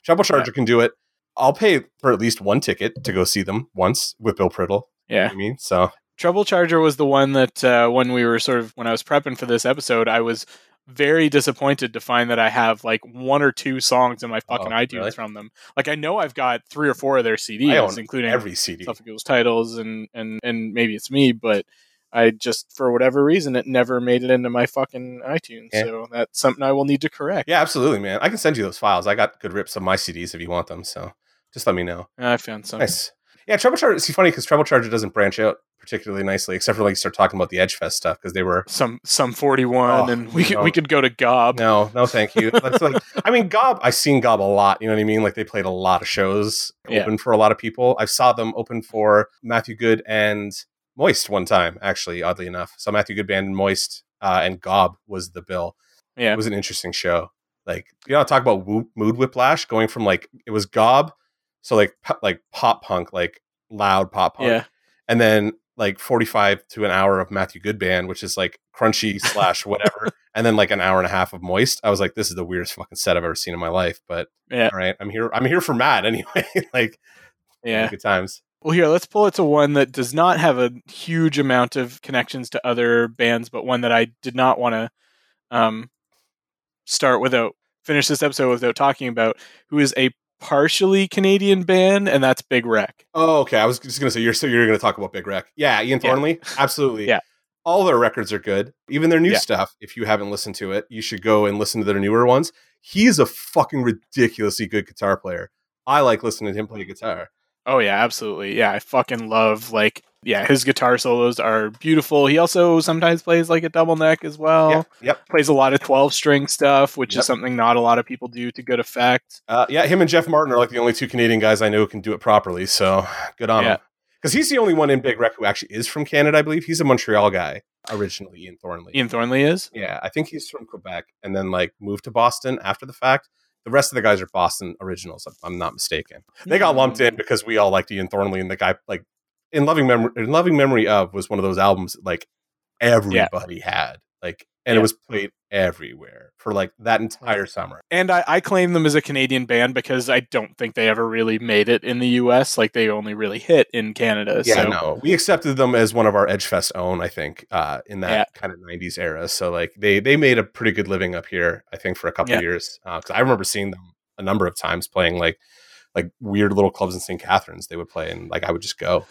Treble Charger can do it. I'll pay for at least one ticket to go see them once with Bill Priddle. You know yeah, I mean, so Treble Charger was the one that uh, when we were sort of when I was prepping for this episode, I was very disappointed to find that I have like one or two songs in my fucking Oh, iTunes really? from them. Like I know I've got three or four of their CDs, including every CD. Suffolk titles and and and maybe it's me, but I just for whatever reason it never made it into my fucking iTunes. Yeah. So that's something I will need to correct. Yeah, absolutely, man. I can send you those files. I got good rips of my CDs if you want them. So just let me know. I found some. Nice. Yeah, Treble Charger. See, funny because Treble Charger doesn't branch out particularly nicely, except for like you start talking about the Edgefest stuff because they were. Some Sum forty one, Oh, and we could no. we could go to Gob. No, no, thank you. That's like, I mean, Gob. I've seen Gob a lot. You know what I mean? Like they played a lot of shows, Yeah. open for a lot of people. I saw them open for Matthew Good and Moist one time, actually. Oddly enough, so Matthew Good band and Moist, uh, and Gob was the bill. Yeah. It was an interesting show. Like you know, talk about mood whiplash, going from like it was Gob, so like like pop punk, like loud pop punk, Yeah. and then like 45 to an hour of Matthew Good band, which is like crunchy slash whatever, and then like an hour and a half of moist. I was like, this is the weirdest fucking set I've ever seen in my life. But Yeah. all right, I'm here. I'm here for Matt anyway. like Yeah. good times. Well, here, let's pull it to one that does not have a huge amount of connections to other bands, but one that I did not want to um, start without finish this episode without talking about, who is a partially Canadian band, and that's Big Wreck. Oh, okay. I was just gonna say you're so you're gonna talk about Big Wreck. Yeah, Ian Yeah. Thornley. Absolutely. Yeah. All their records are good. Even their new Yeah. stuff. If you haven't listened to it, you should go and listen to their newer ones. He's a fucking ridiculously good guitar player. I like listening to him play guitar. Oh yeah, absolutely. Yeah, I fucking love like yeah, his guitar solos are beautiful. He also sometimes plays like a double neck as well. Yep. Yep. Plays a lot of 12 string stuff, which Yep. is something not a lot of people do to good effect. Uh, yeah, him and Jeff Martin are like the only two Canadian guys I know who can do it properly. So good on Yeah. him. Because he's the only one in Big Wreck who actually is from Canada, I believe. He's a Montreal guy originally, Ian Thornley. Ian Thornley is? Yeah, I think he's from Quebec and then like moved to Boston after the fact. The rest of the guys are Boston originals, if I'm not mistaken. They got lumped in because we all liked Ian Thornley and the guy like in loving memory in loving memory of was one of those albums that, like everybody had. Like and Yeah. it was played everywhere for like that entire summer. And I, I claim them as a Canadian band because I don't think they ever really made it in the US. Like they only really hit in Canada. Yeah, so no. We accepted them as one of our Edgefest own, I think, uh, in that Yeah. kind of '90s era. So like they they made a pretty good living up here, I think, for a couple Yeah. of years. Because I remember seeing them a number of times playing like like weird little clubs in St. Catharines. They would play, and like I would just go.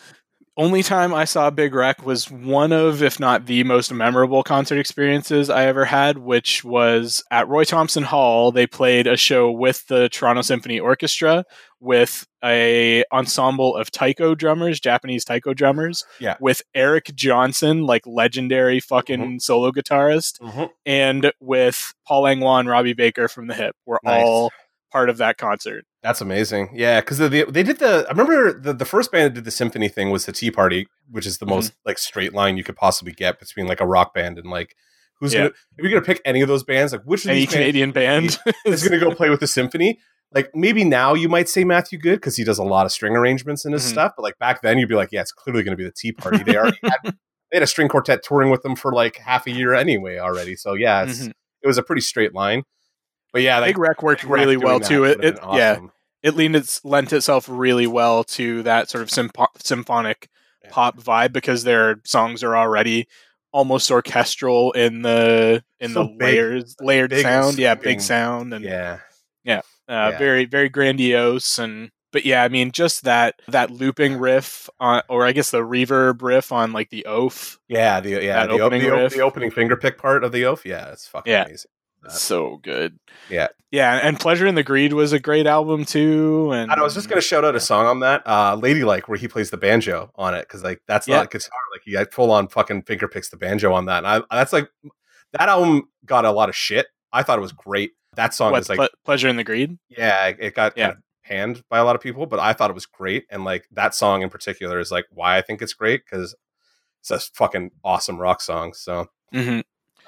Only time I saw Big Wreck was one of, if not the most memorable concert experiences I ever had, which was at Roy Thomson Hall. They played a show with the Toronto Symphony Orchestra with a ensemble of taiko drummers, Japanese taiko drummers, Yeah. with Eric Johnson, like legendary fucking mm-hmm. solo guitarist, mm-hmm. and with Paul Langlois and Robbie Baker from the Hip. Were Nice. all part of that concert. That's amazing. Yeah, because the, they did the. I remember the, the first band that did the symphony thing was the Tea Party, which is the Mm-hmm. most like straight line you could possibly get between like a rock band and like who's Yeah. gonna if you're gonna pick any of those bands, like which Any Canadian band is to go play with the symphony. Like maybe now you might say Matthew Good because he does a lot of string arrangements in his Mhm. stuff, but like back then you'd be like, yeah, it's clearly to be the Tea Party. They already had they had a string quartet touring with them for like half a year anyway already. So yeah, it's, Mhm. it was a pretty straight line. But yeah, like Big Wreck worked really well too. It, it been yeah, it leaned its lent itself really well to that sort of sympo- symphonic Yeah. pop vibe because their songs are already almost orchestral in the in So the big. layers layered Big sound yeah big sound and yeah, uh, yeah. very very grandiose and but yeah i mean just that that looping riff on or i guess the reverb riff on like the oaf yeah, the yeah the, opening the, the opening finger pick part of the oaf. Yeah, it's fucking Yeah. amazing. That. so good. Yeah. yeah, and Pleasure and the Greed was a great album too. And, And I was just gonna shout out a song on that, uh, "Ladylike," where he plays the banjo on it, because like that's Yeah. not guitar. Like he full on fucking finger picks the banjo on that. And I, that's like that album got a lot of shit. I thought it was great. That song what, is like, Ple- Pleasure and the Greed. yeah, it- it got Yeah. kind of panned by a lot of people, but I thought it was great. And like that song in particular is like why I think it's great because it's a fucking awesome rock song. So hmm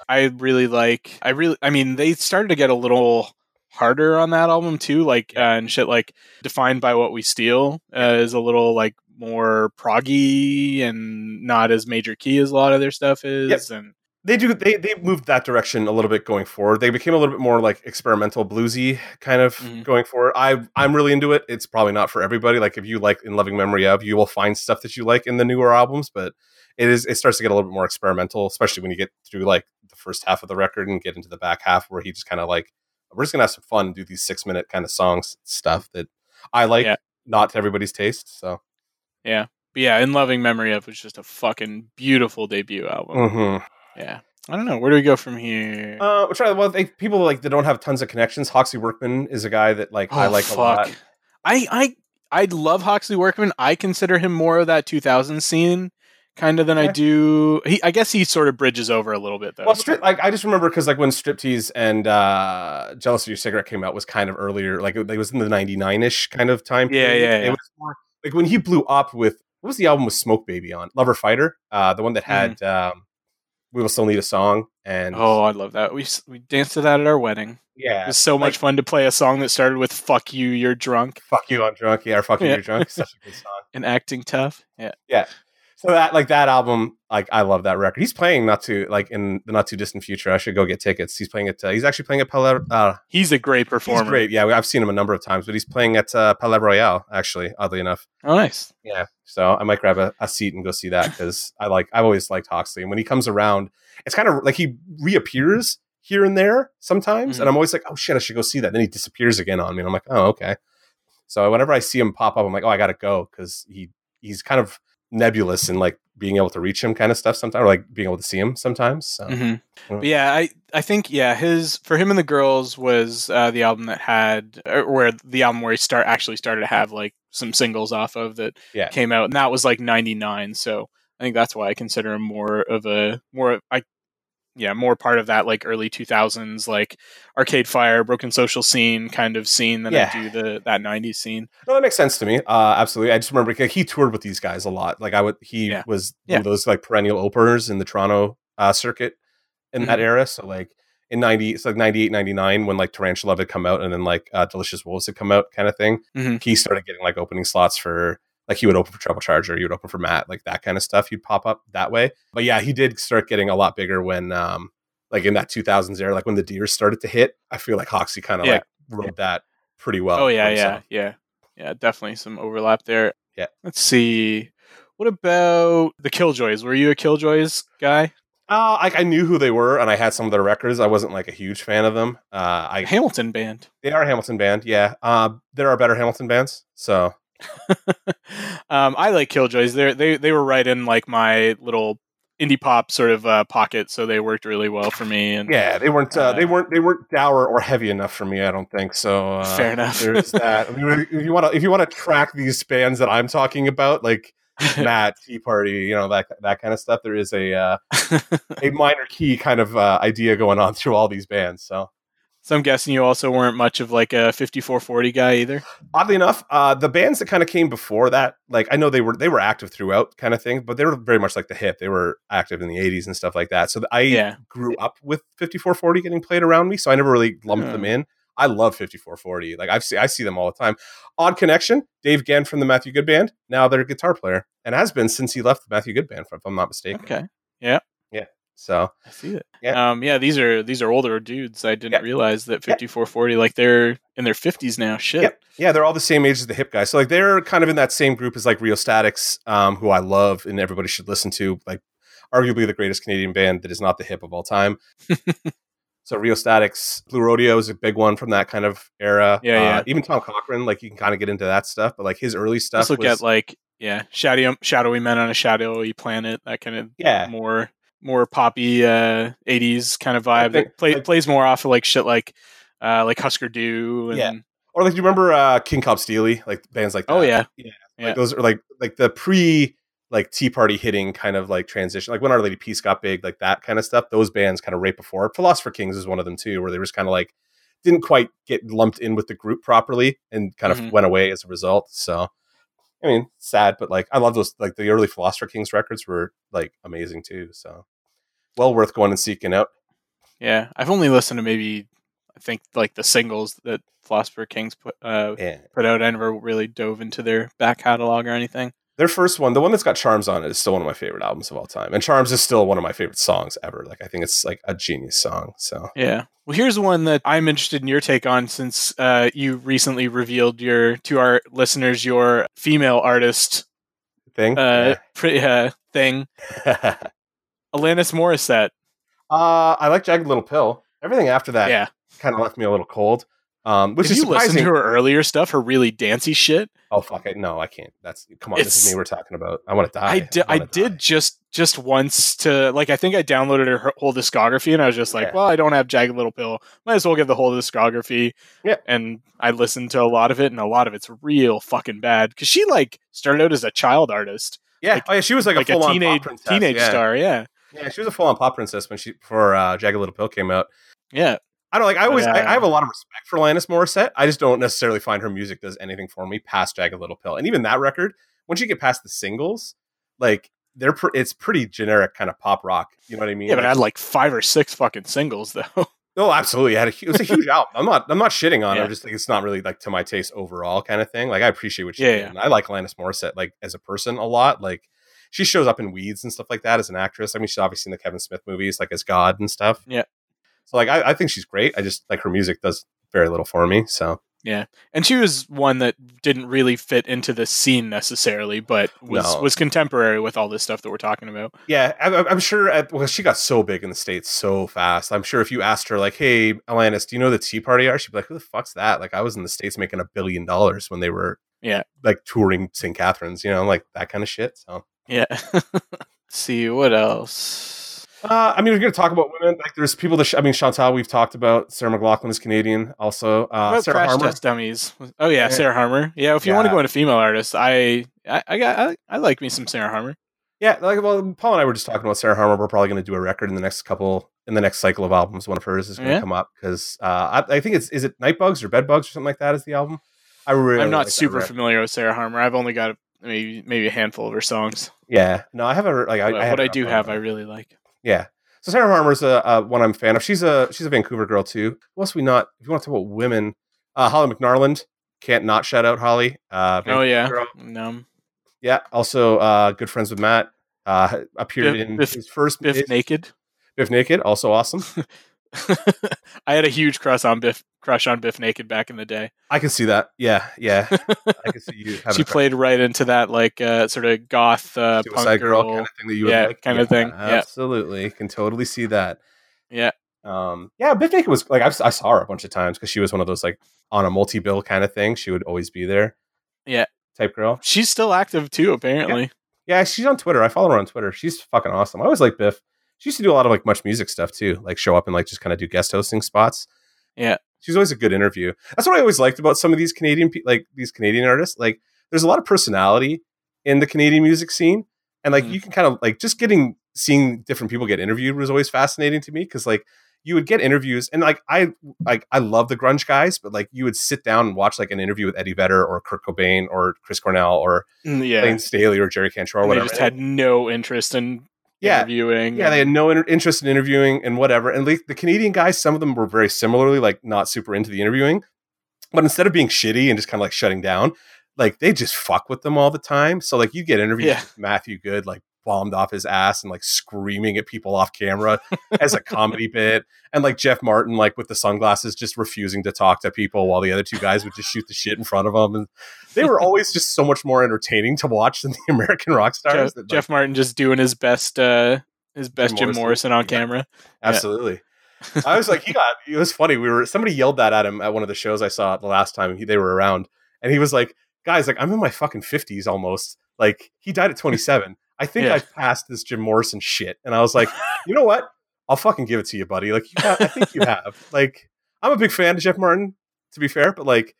I really like. I really. I mean, they started to get a little harder on that album too. Like uh, and shit. Like defined by what we steal uh, is a little like more proggy and not as major key as a lot of their stuff is. And they do they they moved that direction a little bit going forward. They became a little bit more like experimental bluesy kind of Mhm. going forward. I I'm really into it. It's probably not for everybody. Like if you like in loving memory of, you will find stuff that you like in the newer albums, but it is it starts to get a little bit more experimental, especially when you get through like the first half of the record and get into the back half where he just kind of like we're just gonna have some fun and do these six minute kind of songs stuff that I like, Yeah. not to everybody's taste. So yeah, but yeah. In loving memory of was just a fucking beautiful debut album. mhm. Yeah. I don't know. Where do we go from here? Uh, we'll try. Well, they, people like that don't have tons of connections. Hawksley Workman is a guy that like I Oh, like a lot. I I I love Hawksley Workman. I consider him more of that 2000 scene kind of than I do. He I guess he sort of bridges over a little bit though. Well, strip, like I just remember because like when Striptease and uh, Jealous of Your Cigarette came out was kind of earlier. Like it, it was in the '99 ish kind of time. Yeah, period. yeah, It yeah. was more like when he blew up with what was the album with Smoke Baby on Lover Fighter, uh, the one that had um, We Will Still Need a Song and oh, I love that. We we danced to that at our wedding. Yeah, It yeah, was so much fun to play a song that started with "Fuck you, you're drunk" fuck you, I'm drunk. Yeah, or fuck you, Yeah. you're drunk. Such a good song. and acting tough. Yeah, yeah. So that like that album, like I love that record. He's playing not too like in the not too distant future. I should go get tickets. He's playing at. Uh, he's actually playing at Palais. Uh, He's a great performer. he's great. Yeah, I've seen him a number of times, but he's playing at uh, Palais Royal Actually, oddly enough. Oh, nice. Yeah. So I might grab a, a seat and go see that because I like I've always liked Hawksley, and when he comes around, it's kind of like he reappears here and there sometimes, Mhm. and I'm always like, oh shit, I should go see that. Then he disappears again on me, and I'm like, oh okay. So whenever I see him pop up, I'm like, oh, I gotta go because he he's kind of nebulous in like being able to reach him kind of stuff sometimes, or like being able to see him sometimes. So hmm But yeah, I I think yeah, his for him and the girls was uh, the album that had or where the album where he start actually started to have like some singles off of that Yeah. came out, and that was like '99. So I think that's why I consider him more of a more I yeah more part of that like early 2000s like Arcade Fire, Broken Social Scene kind of scene than Yeah. I do the that '90s scene. No, that makes sense to me. Uh, absolutely. I just remember like, he toured with these guys a lot. Like I would, he Yeah. was Yeah. one of those like perennial openers in the Toronto uh, circuit in that Mhm. era. So like in 90, it's like 98, 99 when like Tarantula had come out and then like uh, Delicious Wolves had come out kind of thing. Mhm. He started getting like opening slots for like he would open for Treble Charger, he would open for Matt, like that kind of stuff. He'd pop up that way. But yeah, he did start getting a lot bigger when um like in that 2000s era, like when the Dears started to hit. I feel like Hawksley kind of Yeah. like rode that pretty well. oh yeah, yeah, yeah, yeah. Definitely some overlap there. Yeah. Let's see. What about the Killjoys? Were you a Killjoys guy? Uh, like I knew who they were, and I had some of their records. I wasn't like a huge fan of them. Uh, I Hamilton band. they are a Hamilton band, yeah. Uh, there are better Hamilton bands, so um, I like Killjoys. They they they were right in like my little indie pop sort of uh, pocket, so they worked really well for me. And yeah, they weren't uh, Uh, they weren't they weren't dour or heavy enough for me. I don't think so. Uh, Fair enough. There's that. I mean, if you want to if you want to track these bands that I'm talking about, like Matt Tea Party, you know that that kind of stuff, there is a uh, a minor key kind of uh, idea going on through all these bands. So so I'm guessing you also weren't much of like a 5440 guy either. oddly enough, uh, the bands that kind of came before that, like I know they were they were active throughout, kind of thing, but they were very much like the hip. They were active in the '80s and stuff like that. So I Yeah. grew up with 5440 getting played around me, so I never really lumped them in. I love 5440. Like I've see, I see them all the time. Odd connection. Dave Genn from the Matthew Good Band. Now they're a guitar player and has been since he left the Matthew Good Band, if I'm not mistaken. Okay, So I see it. Yeah. Um, yeah, these are these are older dudes. I didn't Yeah. realize that Yeah. 5440 like they're in their 50s now. Shit. Yep. Yeah, they're all the same age as the hip guys. So like they're kind of in that same group as like Rheostatics, um, who I love and everybody should listen to. Like arguably the greatest Canadian band that is not the hip of all time. so Rheostatics, Blue Rodeo is a big one from that kind of era. Yeah, Uh, yeah. Even Tom Cochrane, like you can kind of get into that stuff, but like his early stuff Let's look was at like yeah, shadowy shadowy men on a shadowy planet. That kind of yeah. more more poppy uh, '80s kind of vibe. think, that play, like- plays more off of like shit like uh, like Husker Du. And, Yeah. Or like, do you remember uh, King Cobb Steelie? Like bands like that. Oh yeah. yeah. Yeah. Like those are like like the pre like Tea Party hitting kind of like transition. Like when Our Lady Peace got big, like that kind of stuff. Those bands kind of right before. Philosopher Kings is one of them too, where they were just kind of like didn't quite get lumped in with the group properly and kind of Mhm. went away as a result. So. I mean, sad, but like I love those. Like the early Philosopher Kings records were like amazing too. So, well worth going and seeking out. Yeah, I've only listened to maybe I think like the singles that Philosopher Kings put uh, Yeah, put out. I never really dove into their back catalog or anything. Their first one, the one that's got Charms on it, is still one of my favorite albums of all time, and Charms is still one of my favorite songs ever. Like I think it's like a genius song. So Yeah. Well, here's one that I'm interested in your take on since uh, you recently revealed your to our listeners your female artist thing. uh, pre- uh thing, Yeah. Alanis Morissette. uh, I like Jagged Little Pill. Everything after that yeah. kind of left me a little cold. Um, which If is you listen to her earlier stuff, her really dancey shit, oh fuck it, no, I can't. That's come on. this is me we're talking about. I want to die. I did. I wanna did die. just just once to like. I think I downloaded her whole discography, and I was just like, Yeah. "Well, I don't have Jagged Little Pill. Might as well get the whole discography." Yeah. And I listened to a lot of it, and a lot of it's real fucking bad because she like started out as a child artist, Yeah. like- oh yeah, she was like, like a a full on teenage pop princess. teenage yeah. star. Yeah. Yeah, she was a full on pop princess when she before uh, Jagged Little Pill came out. Yeah. I don't like. I always. I, Yeah. I have a lot of respect for Alanis Morissette. I just don't necessarily find her music does anything for me past Jagged Little Pill. And even that record, once you get past the singles, like they're pr- it's pretty generic kind of pop rock. You know what I mean? Yeah, but I had like five or six fucking singles though. oh, absolutely. It, had a, it was a huge album. I'm not. I'm not shitting on it. Yeah. I just think it's not really like to my taste overall kind of thing. Like I appreciate what she Yeah, did. yeah. I like Alanis Morissette like as a person a lot. Like she shows up in Weeds and stuff like that as an actress. I mean, she's obviously in the Kevin Smith movies, like as God and stuff. Yeah. So like I, I think she's great. I just like her music does very little for me. So yeah, and she was one that didn't really fit into the scene necessarily, but was No. was contemporary with all this stuff that we're talking about. yeah, I, I'm sure. At, well, she got so big in the states so fast. I'm sure if you asked her like, "Hey, Alanis, do you know the Tea Party are?" She'd be like, "Who the fuck's that?" Like I was in the states making a billion dollars when they were Yeah. like touring St. Catharines. You know, like that kind of shit. So. Yeah. See what else. Uh, I mean, we're going to talk about women. Like, there's people that sh- I mean, Chantal, we've talked about. Sarah McLachlan is Canadian, also. Uh, Sarah Crash Harmer. Test Dummies. Oh yeah, Yeah. Sarah Harmer. Yeah, if you want to go into female artists, I I I got I, I like me some Sarah Harmer. Yeah, like well, Paul and I were just talking about Sarah Harmer. We're probably going to do a record in the next couple, in the next cycle of albums. One of hers is going to Yeah. come up because uh, I, I think it's is it Nightbugs or Bedbugs or something like that is the album. I really I'm not like super familiar with Sarah Harmer. I've only got maybe maybe a handful of her songs. Yeah, no, I have a Like, I what I do have. I really like. Yeah. So Sarah Harmer's a, a one I'm a fan of. She's a she's a Vancouver girl too. Else we not? If you want to talk about women, uh, Holly McNarland can't not shout out Holly. Uh, Oh yeah, girl. no, Yeah. Also, uh, good friends with Matt. Uh, appeared Bif- in Bif- his first Bif his- naked. Bif Naked. Also awesome. I had a huge crush on Bif crush on Bif Naked back in the day. I can see that. Yeah. Yeah. I can see you. having she played right into that like uh, sort of goth uh, punk girl, girl. kind of thing that you yeah, like. kind of thing. Yeah. Absolutely. Can totally see that. Yeah. Um, yeah, Bif Naked was like, I've, I saw her a bunch of times because she was one of those like on a multi bill kind of thing. She would always be there. Yeah. Type girl. She's still active too, apparently. Yeah, she's on Twitter. I follow her on Twitter. She's fucking awesome. I always like Bif. She used to do a lot of like much music stuff too, like show up and like just kind of do guest hosting spots. Yeah. she's always a good interview. That's what I always liked about some of these Canadian, pe- like these Canadian artists. Like, there's a lot of personality in the Canadian music scene, and like Mhm. you can kind of like just getting seeing different people get interviewed was always fascinating to me because like you would get interviews and like I like I love the grunge guys, but like you would sit down and watch like an interview with Eddie Vedder or Kurt Cobain or Chris Cornell or Mm, Yeah. Layne Staley or Jerry Cantrell or And they just had no interest in Yeah. interviewing. Yeah, they had no inter- interest in interviewing and whatever. And like the Canadian guys, some of them were very similarly like not super into the interviewing, but instead of being shitty and just kind of like shutting down, like they just fuck with them all the time. So like you get interviews Yeah. with Matthew Good like bombed off his ass and like screaming at people off camera as a comedy bit, and like Jeff Martin like with the sunglasses just refusing to talk to people while the other two guys would just shoot the shit in front of them And they were always just so much more entertaining to watch than the American rock stars. Jeff, that, like, Jeff Martin just doing his best uh his best Jim Morrison. Morrison, on Yeah. camera. Absolutely. I was like, he got. It was funny. We were somebody yelled that at him at one of the shows I saw the last time he, they were around, and he was like, "Guys, like I'm in my fucking fifties almost. Like he died at 27. I think Yeah. I've passed this Jim Morrison shit. And I was like, you know what? I'll fucking give it to you, buddy. Like, you have, I think you have. Like, I'm a big fan of Jeff Martin, to be fair, but like,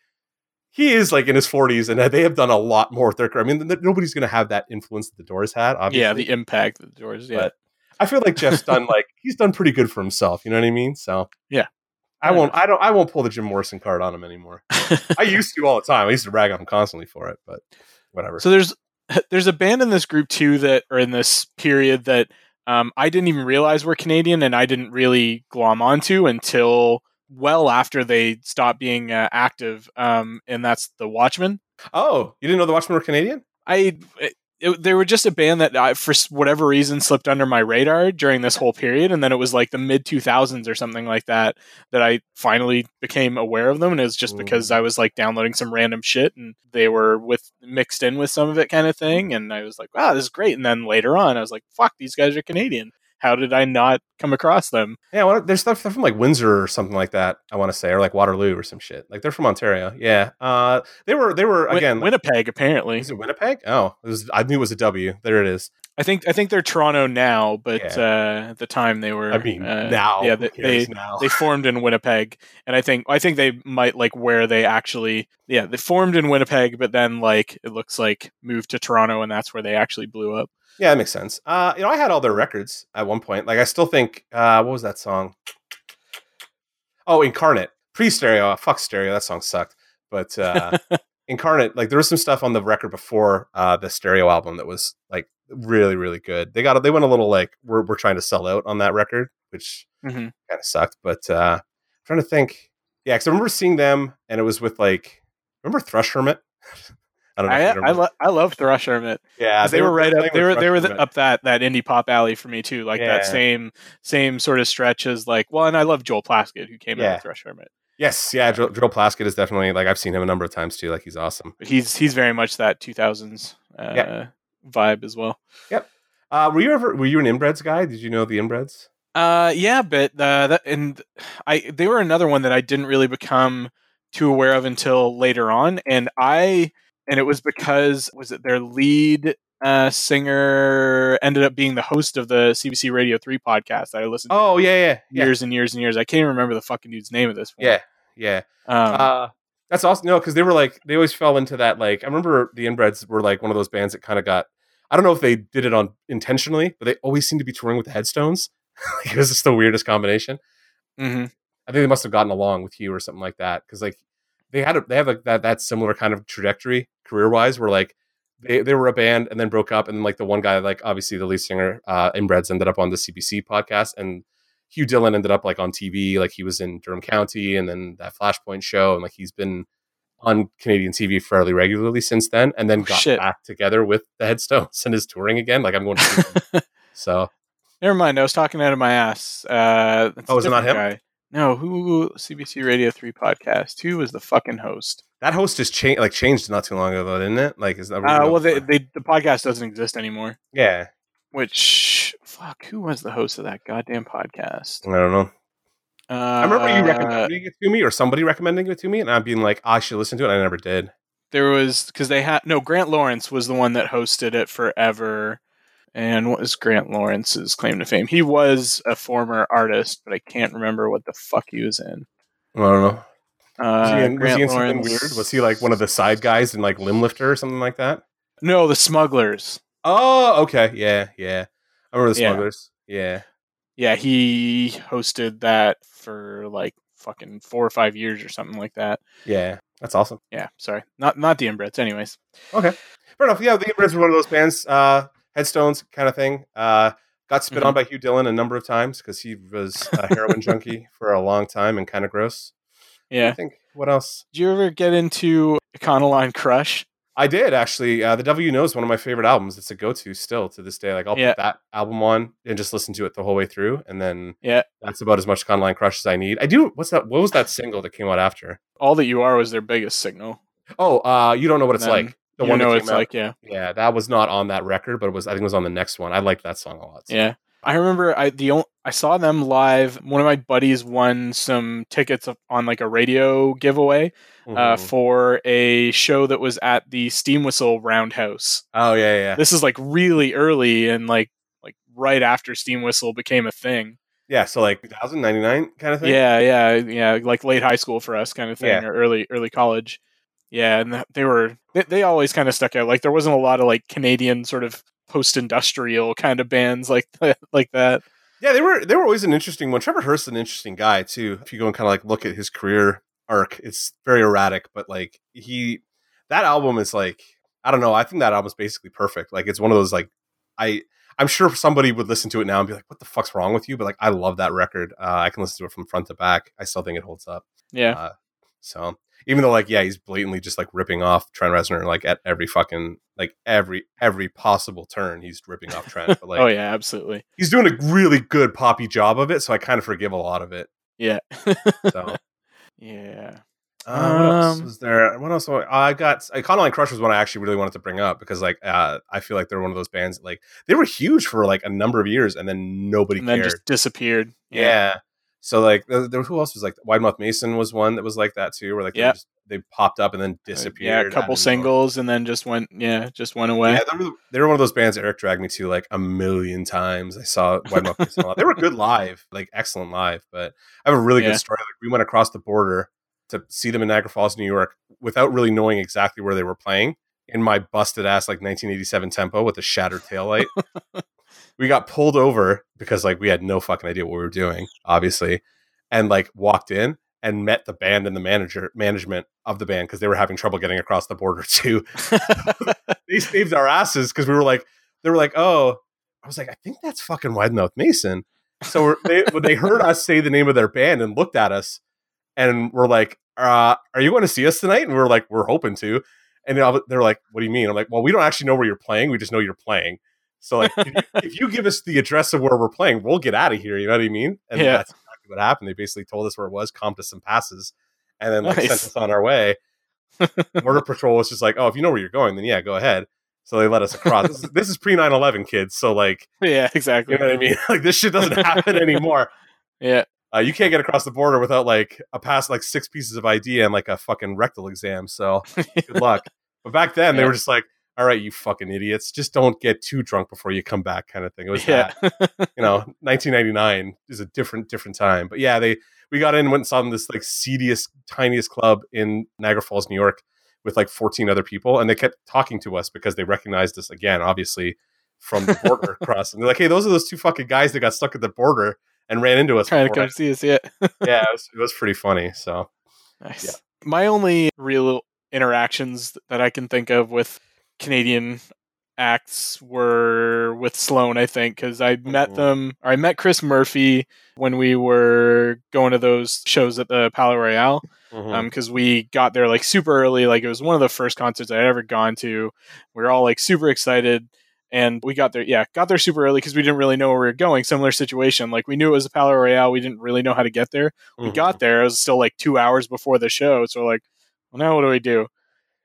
he is like in his 40s, and they have done a lot more with their career. I mean, th- nobody's going to have that influence that the Doors had. Obviously. Yeah, the impact of the doors. Yeah. But I feel like Jeff's done like he's done pretty good for himself. You know what I mean? So Yeah. I won't. I don't. I won't pull the Jim Morrison card on him anymore. I used to all the time. I used to rag on him constantly for it, but whatever. So there's there's a band in this group too that or in this period that um, I didn't even realize were Canadian and I didn't really glom onto until well after they stopped being uh, active. Um, and that's the Watchmen. oh, you didn't know the Watchmen were Canadian? I it, they were just a band that I, for whatever reason slipped under my radar during this whole period, and then it was like the mid 2000s or something like that that I finally became aware of them, and it was just because I was like downloading some random shit, and they were with mixed in with some of it kind of thing, and I was like, wow, this is great. And then later on, I was like, fuck, these guys are Canadian. How did I not come across them? Yeah, well, there's stuff they're from like Windsor or something like that. I want to say, or like Waterloo or some shit. Like they're from Ontario. Yeah. Uh, they were. They were Win- again. Winnipeg, apparently. is it Winnipeg? Oh, it was, I knew it was a W. There it is. I think I think they're Toronto now, but Yeah. uh, at the time they were. I mean, uh, now. yeah, they, they now. they formed in Winnipeg, and I think I think they might like where they actually yeah they formed in Winnipeg, but then like it looks like moved to Toronto, and that's where they actually blew up. Yeah, that makes sense. Uh, you know, I had all their records at one point. Like, I still think, uh, what was that song? Oh, Incarnate. Pre stereo. Fuck stereo. That song sucked. But uh, Incarnate, like, there was some stuff on the record before uh, the stereo album that was like really, really good. They got, they went a little like, we're, we're trying to sell out on that record, which Mhm. kind of sucked. But uh, I'm trying to think. Yeah, because I remember seeing them and it was with like, remember Thrush Hermit? I don't know. I I, lo- I love Thrush Hermit. Yeah, they, were right up. They were Thrush they were the, up that that indie pop alley for me too. Like Yeah. that same same sort of stretch as like well, and I love Joel Plaskett who came out Yeah. with Thrush Hermit. Yes, yeah, Joel, Drill Plaskett is definitely like I've seen him a number of times too. Like he's awesome. He's he's very much that 2000s uh, Yeah. vibe as well. Yep. Uh, were you ever were you an inbreds guy? Did you know the inbreds? Uh, yeah, but uh, that and I they were another one that I didn't really become too aware of until later on, and I and it was because was it their lead uh, singer ended up being the host of the CBC Radio Three podcast that I listened to Oh yeah, yeah, yeah, years and years and years. I can't even remember the fucking dude's name at this point. yeah, yeah. um, Uh, that's awesome. No, because they were like they always fell into that. Like I remember the inbreds were like one of those bands that kind of got. I don't know if they did it on intentionally, but they always seemed to be touring with the Headstones. like, it was just the weirdest combination. mhm. I think they must have gotten along with you or something like that because like they had a, they have like that that similar kind of trajectory career wise were like they, they were a band and then broke up and then like the one guy like obviously the lead singer uh inbreds ended up on the CBC podcast and Hugh Dillon ended up like on TV like he was in Durham County and then that Flashpoint show and like he's been on Canadian TV fairly regularly since then and then Oh, got shit. back together with the Headstones and is touring again like I'm going to so Never mind. I was talking out of my ass. Uh, Oh, is it not different Guy. No, who CBC Radio Three podcast? Who was the fucking host? that host just changed like changed not too long ago didn't it like is that Uh, well, they, they the podcast doesn't exist anymore. yeah Which fuck, who was the host of that goddamn podcast? I don't know Uh, I remember you recommending it to me, or somebody recommending it to me, and I'm being like, "I should listen to it." I never did. There was because they had no Grant Lawrence was the one that hosted it forever. And what was Grant Lawrence's claim to fame? He was a former artist, but I can't remember what the fuck he was in. I don't know. Uh, Was he in, was he in something weird? Was he like one of the side guys in like Limblifter or something like that? No, the Smugglers. Oh, okay, yeah, yeah. I remember the Yeah. Smugglers. Yeah, Yeah, he hosted that for like fucking four or five years or something like that. yeah, that's awesome. Yeah, sorry, not not the inbreds. Anyways, Okay, fair enough. Yeah, the Inbreds were one of those bands, uh, headstones kind of thing. Uh, got spit on by Hugh Dillon a number of times because he was a heroin junkie for a long time and kind of gross. Yeah. I think what else? Did you ever get into Econoline Crush? I did actually. Uh, the W knows one of my favorite albums. It's a go-to still to this day. Like I'll Yeah. put that album on and just listen to it the whole way through, and then Yeah. that's about as much Conline Crush as I need. I do. What's that? What was that single that came out after? All that you are was their biggest signal. Oh, uh, you don't know what it's Then like. The you one that know it's out- like yeah, Yeah, that was not on that record, but it was. I think it was on the next one. I liked that song a lot. so yeah. I remember I the only, I saw them live. One of my buddies won some tickets on like a radio giveaway Mm-hmm. uh, for a show that was at the Steam Whistle Roundhouse. oh yeah, yeah, This is like really early and like like right after Steam Whistle became a thing. yeah. So like 2099 kind of thing. Yeah, yeah, yeah, like late high school for us kind of thing, Yeah. or early early college. Yeah, and they were they, they always kind of stuck out. Like there wasn't a lot of like Canadian sort of post-industrial kind of bands like that, like that. Yeah, they were they were always an interesting one. Trevor Hurst is an interesting guy too. If you go and kind of like look at his career arc, it's very erratic, but like he that album is like I don't know. I think that album is basically perfect. Like it's one of those like I I'm sure somebody would listen to it now and be like, "What the fuck's wrong with you?" But like I love that record. Uh, I can listen to it from front to back. I still think it holds up. Yeah, Uh, So even though like yeah, he's blatantly just like ripping off Trent Reznor like at every fucking like every every possible turn, he's ripping off Trent. But like oh yeah, absolutely. he's doing a really good poppy job of it, so I kind of forgive a lot of it. Yeah, So, yeah. uh, what else Um, was there? What else? I got Econoline Crush was one I actually really wanted to bring up because, like, uh, I feel like they're one of those bands that, like they were huge for like a number of years, and then nobody And then cared. just disappeared. yeah. So like, there, there- who else was like Wide Mouth Mason was one that was like that too, where like they, Yeah. just, they popped up and then Uh, disappeared. Yeah, a couple singles and then just went. Yeah, just went away. Yeah, they were, they were one of those bands that Eric dragged me to like a million times. I saw Wide Mouth Mason a lot. They were good live, like excellent live. But I have a really Yeah. good story. Like we went across the border to see them in Niagara Falls, New York, without really knowing exactly where they were playing. In my busted ass like 1987 tempo with a shattered taillight, we got pulled over because like we had no fucking idea what we were doing, obviously, and like walked in and met the band and the manager management of the band because they were having trouble getting across the border too they saved our asses because we were like, they were like, oh, I was like, I think that's fucking Wide Mouth Mason. So we're, they when they heard us say the name of their band and looked at us, and we're like, uh, "Are you going to see us tonight?" And we are like, "We're hoping to." And they're like, "What do you mean?" I'm like, "Well, we don't actually know where you're playing. We just know you're playing. So like, if you, if you give us the address of where we're playing, we'll get out of here. You know what I mean?" And Yeah. that's exactly what happened. They basically told us where it was, comped us some passes, and then like sent us on our way. Border Patrol was just like, "Oh, if you know where you're going, then yeah, go ahead." So they let us across. this, is, this is pre 9/11, kids. So like, yeah, exactly. you know what I mean? Like this shit doesn't happen anymore. Yeah, Uh, you can't get across the border without like a pass, like six pieces of ID and like a fucking rectal exam. So good luck. But back then, they were just like, "All right, you fucking idiots, just don't get too drunk before you come back," kind of thing. It was yeah, that. You know, 1999 is a different different time. But yeah, they we got in, went and saw them this like seediest, tiniest club in Niagara Falls, New York, with like 14 other people, and they kept talking to us because they recognized us again, obviously from the border across. And they're like, "Hey, those are those two fucking guys that got stuck at the border and ran into us." trying to before." come see us. Yeah, yeah, it was, it was pretty funny. So nice. Yeah. My only real interactions that I can think of with Canadian acts were with Sloan, I think, because I met Mhm. them, or I met Chris Murphy when we were going to those shows at the Palais Royale. mhm. um because we got there like super early like it was one of the first concerts i'd ever gone to we were all like super excited and we got there yeah got there super early because we didn't really know where we were going similar situation like we knew it was a Palais Royale we didn't really know how to get there we Mhm. got there it was still like two hours before the show so we're like well now what do we do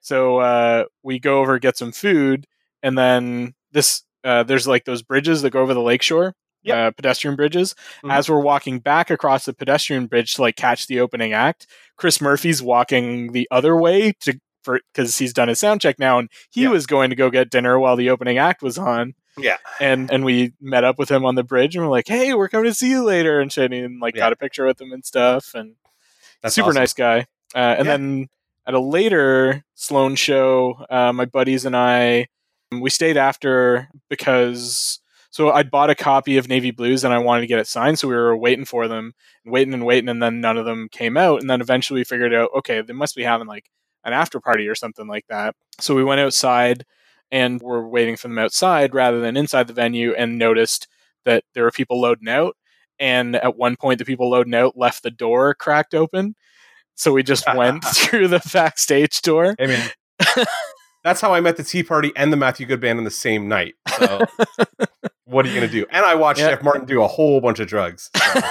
so uh we go over get some food and then this uh there's like those bridges that go over the lakeshore Yep. uh, pedestrian bridges Mhm. as we're walking back across the pedestrian bridge to like catch the opening act chris murphy's walking the other way to for because he's done his sound check now and he Yeah. was going to go get dinner while the opening act was on Yeah. and and we met up with him on the bridge and we're like hey we're coming to see you later and shit and like Yeah. got a picture with him and stuff and That's super awesome. nice guy. Uh, and Yeah. then at a later Sloan show, uh, my buddies and I, we stayed after because so I'd bought a copy of Navy Blues and I wanted to get it signed, so we were waiting for them, waiting and waiting, and then none of them came out. And then eventually we figured out, okay, they must be having like an after party or something like that. So we went outside and we're waiting for them outside rather than inside the venue, and noticed that there were people loading out. And at one point, the people loading out left the door cracked open. So we just went through the backstage door. Hey man. That's how I met the Tea Party and the Matthew Good Band on the same night. So what are you gonna do? And I watched Yeah. Jeff Martin do a whole bunch of drugs. So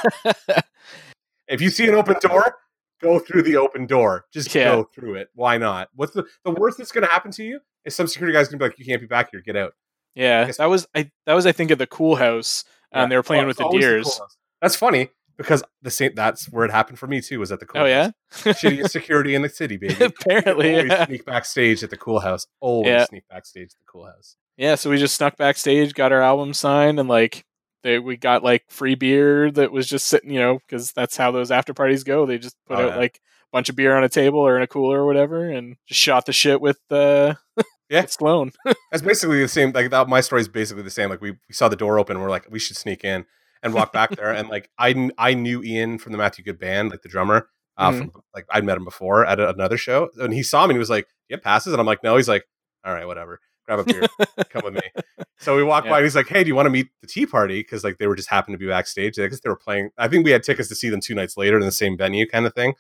if you see an open door, go through the open door. Just Yeah. go through it. Why not? What's the the worst that's gonna happen to you? Is some security guy's gonna be like, You can't be back here, get out. yeah, that was I. That was I think at the Kool Haus and they were playing Oh, with the Dears. Cool That's funny because the same. That's where it happened for me too. Was at the cool. oh yeah, House. shittiest security in the city, baby. apparently. always Yeah. sneak backstage at the Kool Haus. Always Yeah. sneak backstage at the Kool Haus. yeah, so we just snuck backstage, got our album signed, and like they we got like free beer that was just sitting, you know, because that's how those after parties go. They just put Oh, out yeah. like a bunch of beer on a table or in a cooler or whatever, and just shot the shit with uh, Yeah. with Sloan. That's basically the same. Like that, my story is basically the same. Like we, we saw the door open, and we're like, we should sneak in and walk back there. And like I I knew Ian from the Matthew Good band, like the drummer. Uh, Mhm. from, like I'd met him before at a, another show, and he saw me and he was like, "Yeah, passes." And I'm like, "No." He's like, "All right, whatever. Grab a beer, come with me." So we walk Yeah. by, and he's like, "Hey, do you want to meet the Tea Party?" Because like they were just happened to be backstage. I guess they were playing. I think we had tickets to see them two nights later in the same venue, kind of thing.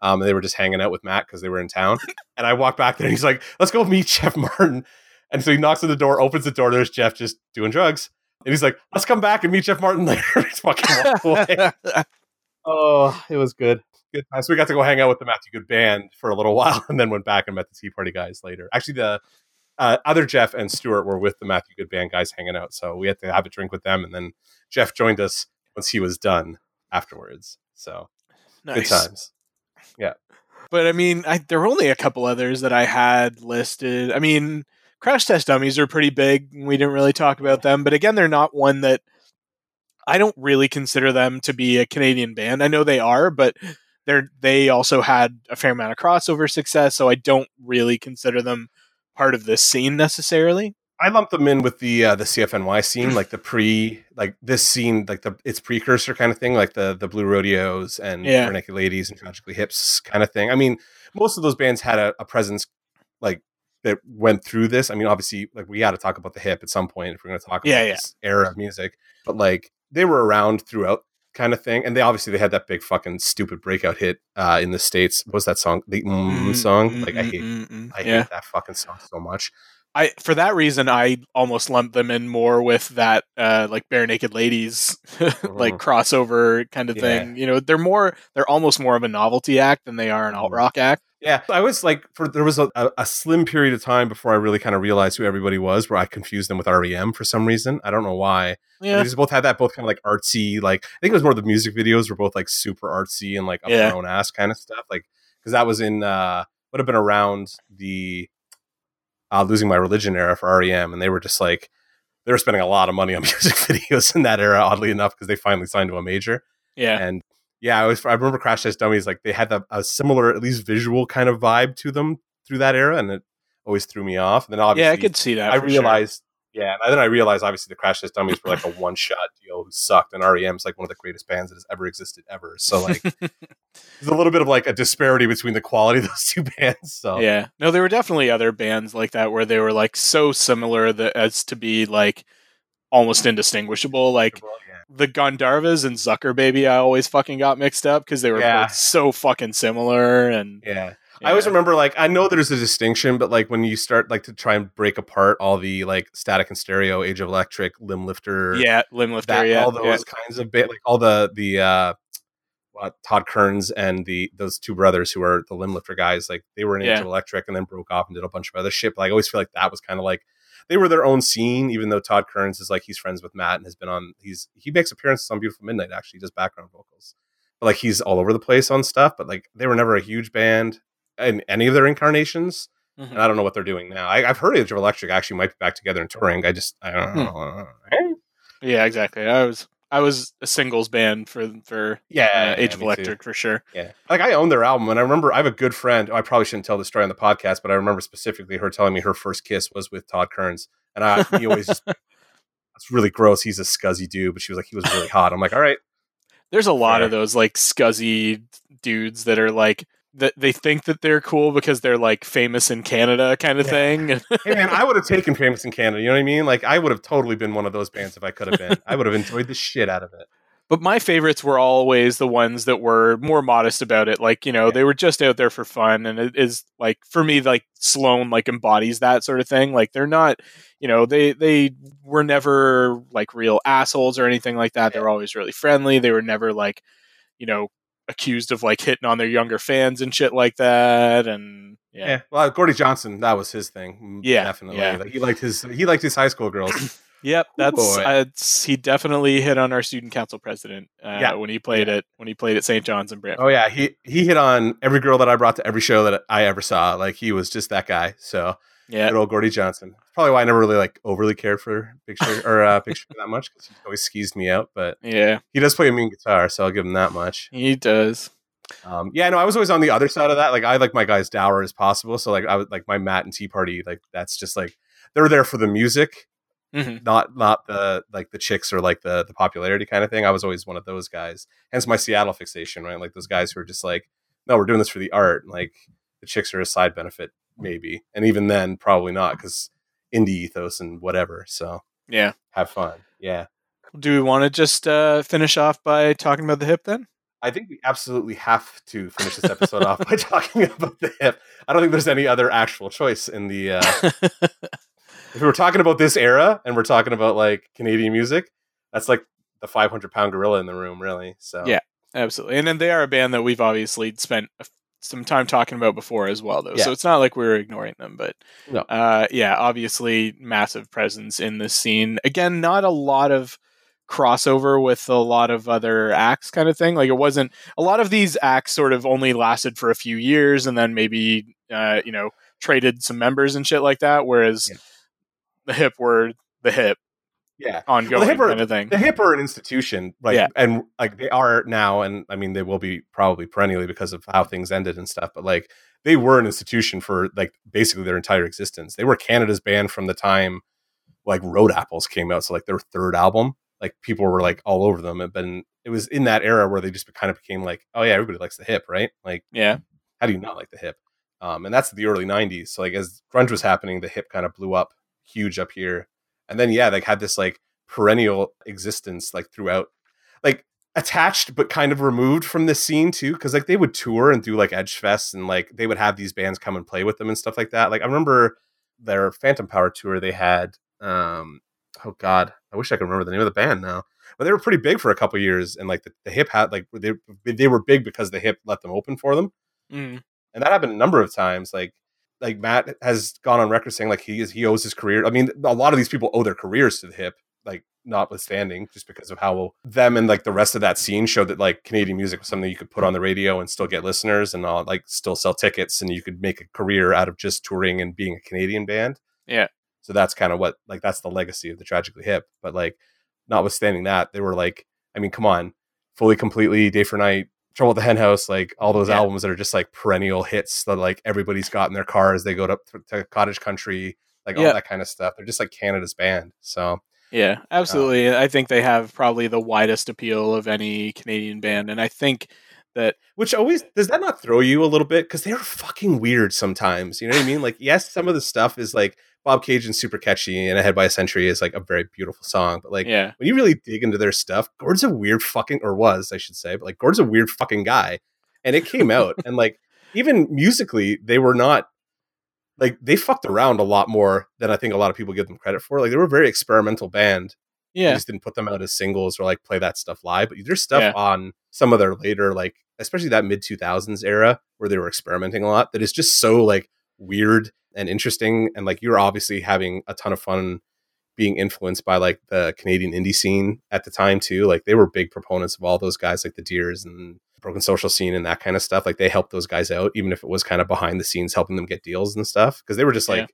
Um, and they were just hanging out with Matt because they were in town. and I walk back there, and he's like, "Let's go meet Jeff Martin." And so he knocks on the door, opens the door. There's Jeff just doing drugs. And he's like, let's come back and meet Jeff Martin later. he's fucking walked away. Oh, it was good. Good time. So we got to go hang out with the Matthew Good band for a little while and then went back and met the Tea Party guys later. Actually, the uh, other Jeff and Stuart were with the Matthew Good band guys hanging out. So we had to have a drink with them. And then Jeff joined us once he was done afterwards. So good Nice. times. But I mean, I, there were only a couple others that I had listed. I mean, Crash Test Dummies are pretty big. We didn't really talk about them, but again, they're not one that I don't really consider them to be a Canadian band. I know they are, but they're they also had a fair amount of crossover success, so I don't really consider them part of this scene necessarily. I lump them in with the uh, the CFNY scene, like the pre, like this scene, like the its precursor kind of thing, like the the Blue Rodeos and Yeah. Naked Ladies and Tragically Hips kind of thing. I mean, most of those bands had a, a presence like that went through this. I mean, obviously, like we got to talk about the hip at some point if we're going to talk about Yeah, yeah. this era of music. But like they were around throughout, kind of thing, and they obviously they had that big fucking stupid breakout hit uh, in the states. What was that song? The mm, song. Like I hate, Mm-mm-mm-mm. I hate yeah. that fucking song so much. I for that reason I almost lumped them in more with that uh like Barenaked Ladies like crossover kind of. Yeah. thing. You know, they're more they're almost more of a novelty act than they are an alt rock act. Yeah, I was like, for there was a, a, slim period of time before I really kind of realized who everybody was, where I confused them with REM for some reason. I don't know why. Yeah. They just both had that both kind of like artsy, like I think it was more the music videos were both like super artsy and like up Yeah. their own ass kind of stuff. Like because that was in uh would have been around the uh, losing my religion era for REM, and they were just like they were spending a lot of money on music videos in that era, oddly enough, because they finally signed to a major. Yeah. And yeah, I was I remember Crash Test Dummies like they had a, a similar, at least visual kind of vibe to them through that era, and it always threw me off. And then obviously, Yeah, I could see that. I for sure. realized, yeah, and then I realized obviously the Crash Test Dummies were like a one shot deal who sucked, and REM is like one of the greatest bands that has ever existed ever. So like, there's a little bit of like a disparity between the quality of those two bands. So Yeah. No, there were definitely other bands like that where they were like so similar that as to be like almost indistinguishable. Like yeah. The Gandharvas and Zuckerbaby, I always fucking got mixed up because they were Yeah. so fucking similar. And Yeah. I always remember like I know there's a distinction, but like when you start like to try and break apart all the like Static in Stereo, Age of Electric, Limblifter, yeah, Limblifter, that yeah, all those yeah. kinds of ba- like all the the uh what, Todd Kearns and the those two brothers who are the Limblifter guys, like they were in Age Yeah. of Electric and then broke off and did a bunch of other shit. But like, I always feel like that was kind of like they were their own scene, even though Todd Kearns is like he's friends with Matt and has been on he's he makes appearances on Beautiful Midnight actually, does background vocals. But like he's all over the place on stuff, but like they were never a huge band in any of their incarnations. Mhm. And I don't know what they're doing now. I, I've heard Age of Electric actually might be back together and touring. I just I don't Hmm. know. Yeah, exactly. I was I was a singles band for for Yeah, uh, Age yeah, of me too. Electric for sure. Yeah. Like I own their album and I remember I have a good friend. I probably shouldn't tell this story on the podcast, but I remember specifically her telling me her first kiss was with Todd Kearns. And I he always just it's really gross. He's a scuzzy dude, but she was like he was really hot. I'm like, all right. There's a lot Fair. of those like scuzzy dudes that are like that they think that they're cool because they're like famous in Canada kind of Yeah. thing. Hey man, I would have taken Famous in Canada. You know what I mean? Like I would have totally been one of those bands if I could have been. I would have enjoyed the shit out of it. but my favorites were always the ones that were more modest about it. Like, you know, Yeah. they were just out there for fun. And it is like, for me, like Sloan like embodies that sort of thing. Like they're not, you know, they, they were never like real assholes or anything like that. They were always really friendly. They were never like, you know, accused of like hitting on their younger fans and shit like that. And Yeah. yeah. Well, Gordie Johnson, that was his thing. Yeah, Definitely. yeah. Like he liked his he liked his high school girls. Yep, that's boy. uh, he definitely hit on our student council president uh, Yeah. when he played it when he played at St. John's in Brantford. Oh yeah, he he hit on every girl that I brought to every show that I ever saw. Like he was just that guy. So yeah, good old Gordie Johnson. Probably why I never really like overly cared for Big Sugar or uh, Sugar that much because he always skeezed me out. But yeah, he does play a mean guitar, so I'll give him that much. he does. Um, yeah, no, I was always on the other side of that. Like I like my guys dour as possible. So like I would like my Matt and Tea Party. Like that's just like they're there for the music, hmm not not the like the chicks or like the the popularity kind of thing. I was always one of those guys. Hence my Seattle fixation, right? Like those guys who are just like, no, we're doing this for the art. Like the chicks are a side benefit, maybe, and even then, probably not because indie ethos and whatever. So Yeah. have fun. Yeah, Do we want to just uh, finish off by talking about the hip then? I think we absolutely have to finish this episode off by talking about the hip. I don't think there's any other actual choice in the. Uh, if we were talking about this era and we're talking about like Canadian music, that's like the 500 pound gorilla in the room, really. So Yeah. Absolutely. And then they are a band that we've obviously spent a- some time talking about before as well, though. Yeah. So it's not like we were ignoring them, but No. uh, yeah, obviously massive presence in this scene. Again, not a lot of crossover with a lot of other acts kind of thing like it wasn't a lot of these acts sort of only lasted for a few years and then maybe uh you know traded some members and shit like that whereas Yeah. the hip were the hip yeah, ongoing Hip are- kind of thing the hip are an institution, like, Yeah. and like they are now, and I mean they will be probably perennially because of how things ended and stuff. But like they were an institution for like basically their entire existence. They were Canada's band from the time like Road Apples came out, so like their third album. Like people were like all over them, and it was in that era where they just kind of became like, oh yeah, everybody likes the hip, right? Like yeah how do you not like the hip? Um, and that's the early '90s. So like as grunge was happening, the hip kind of blew up huge up here, and then yeah, they had this like perennial existence like throughout, like attached but kind of removed from the scene too, because like they would tour and do like Edge Fest, and like they would have these bands come and play with them and stuff like that. Like I remember their Phantom Power tour they had. Um, oh God, I wish I could remember the name of the band now. But they were pretty big for a couple years, and like the, the hip had like they they were big because the hip let them open for them Mm. and that happened a number of times. Like like Matt has gone on record saying like he is he owes his career. I mean, a lot of these people owe their careers to the hip, like notwithstanding, just because of how them and like the rest of that scene showed that like Canadian music was something you could put on the radio and still get listeners and all like still sell tickets and you could make a career out of just touring and being a Canadian band. Yeah. So that's kind of what like that's the legacy of the tragically hip. But like notwithstanding that, they were like, I mean, come on, fully completely day for night, Trouble at the Hen House, like all those Yeah. albums that are just like perennial hits that like everybody's got in their car as they go to, to cottage country, like Yeah. all that kind of stuff. They're just like Canada's band. So Yeah, uh, absolutely. I think they have probably the widest appeal of any Canadian band, and I think that which always does that not throw you a little bit because they're fucking weird sometimes. You know what I mean? Like yes, some of the stuff is like Bobcaygeon and super catchy, and Ahead by a Century is like a very beautiful song, but like. yeah, When you really dig into their stuff, Gord's a weird fucking, or was, I should say, but like Gord's a weird fucking guy. And it came out, and like even musically, they were not like they fucked around a lot more than I think a lot of people give them credit for. Like they were a very experimental band. They yeah, just didn't put them out as singles or like play that stuff live. But there's stuff Yeah. on some of their later, like especially that mid 2000s era where they were experimenting a lot that is just so like weird and interesting. And like you're obviously having a ton of fun being influenced by like the Canadian indie scene at the time too. Like they were big proponents of all those guys like the Dears and Broken Social Scene and that kind of stuff. Like they helped those guys out, even if it was kind of behind the scenes helping them get deals and stuff. Because they were just like Yeah.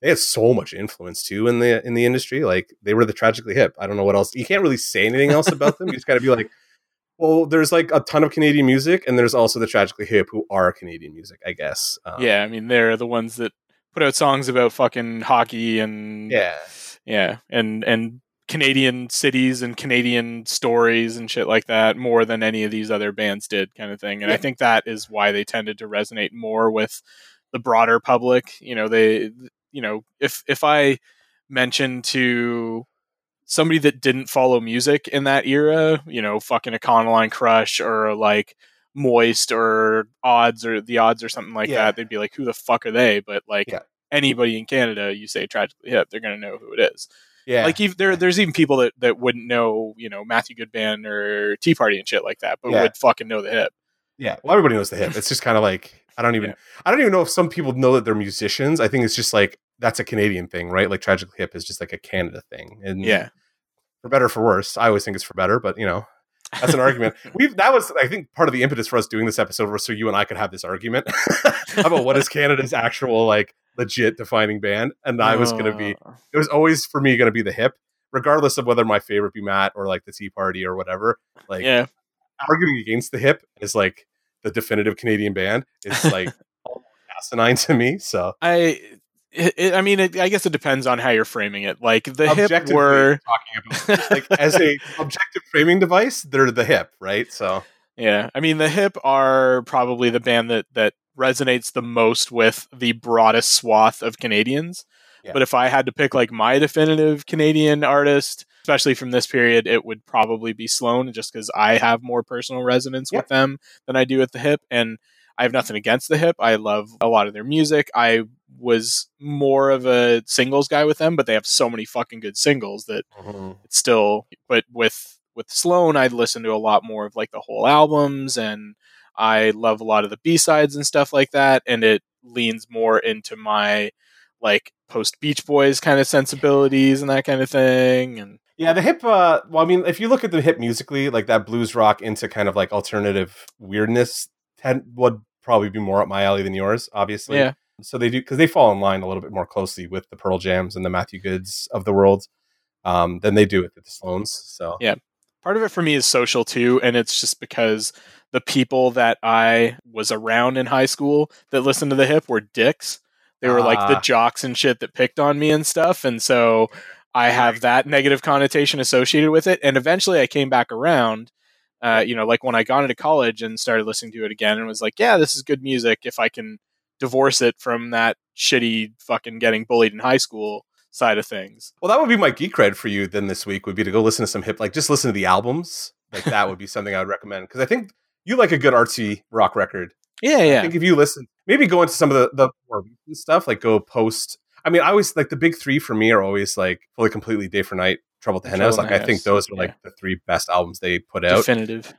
they had so much influence too in the in the industry. Like they were the tragically hip. I don't know what else. You can't really say anything else about them. You just got to be like, well, there's like a ton of Canadian music, and there's also the tragically hip who are Canadian music, I guess. Um, yeah. I mean, they're the ones that put out songs about fucking hockey and yeah, yeah, and and Canadian cities and Canadian stories and shit like that more than any of these other bands did, kind of thing. And I think that is why they tended to resonate more with the broader public. You know, they, you know, if if I mentioned to somebody that didn't follow music in that era, you know, fucking a Econoline Crush or like Moist or Odds or the Odds or something like Yeah. that, they'd be like, "Who the fuck are they?" But like Yeah. anybody in Canada, you say tragically hip, they're gonna know who it is. yeah. Like even, there, there's even people that, that wouldn't know, you know, Matthew Good Band or Tea Party and shit like that, but Yeah. would fucking know the hip. Yeah, well, everybody knows the hip. It's just kind of like I don't even. I don't even know if some people know that they're musicians. I think it's just like that's a Canadian thing, right? Like Tragically Hip is just like a Canada thing. And Yeah. for better or for worse, I always think it's for better, but you know, that's an argument. We've that was I think part of the impetus for us doing this episode was so you and I could have this argument about what is Canada's actual like legit defining band. And I was gonna be Uh, it was always for me gonna be the hip, regardless of whether my favorite be Matt or like the Tea Party or whatever. Like yeah. arguing against the hip is like the definitive Canadian band. It's like asinine to me. So I it, it- I mean, it, I guess it depends on how you're framing it. Like the hip were, talking about like as a objective framing device, they're the hip, right? So yeah. I mean, the hip are probably the band that that resonates the most with the broadest swath of Canadians. Yeah. But if I had to pick like my definitive Canadian artist, especially from this period, it would probably be Sloan, just because I have more personal resonance Yeah. with them than I do with the hip. And I have nothing against the hip. I love a lot of their music. I was more of a singles guy with them, but they have so many fucking good singles that it's still but with with Sloan I'd listen to a lot more of like the whole albums and I love a lot of the B-sides and stuff like that and it leans more into my like post Beach Boys kind of sensibilities and that kind of thing and Yeah, the hip. Uh, well, I mean, if you look at the hip musically, like that blues rock into kind of like alternative weirdness, ten, would probably be more up my alley than yours, obviously. yeah So they do because they fall in line a little bit more closely with the Pearl Jams and the Matthew Goods of the world um, than they do with the Sloans. So Yeah. part of it for me is social too and it's just because the people that I was around in high school that listened to the hip were dicks they were like the Ah. jocks and shit that picked on me and stuff and so I have that negative connotation associated with it and eventually I came back around uh, you know like when I got into college and started listening to it again and was like yeah this is good music if I can divorce it from that shitty fucking getting bullied in high school side of things Well, that would be my geek cred for you then this week would be to go listen to some hip, like just listen to the albums. Like that would be something I would recommend because I think you like a good artsy rock record. yeah yeah. I think if you listen, maybe go into some of the the more recent stuff, like go post. I mean, I always like the big three for me are always like fully completely day for night, trouble at the hen Trouble house. Like I think those are yeah. like the three best albums they put out. definitive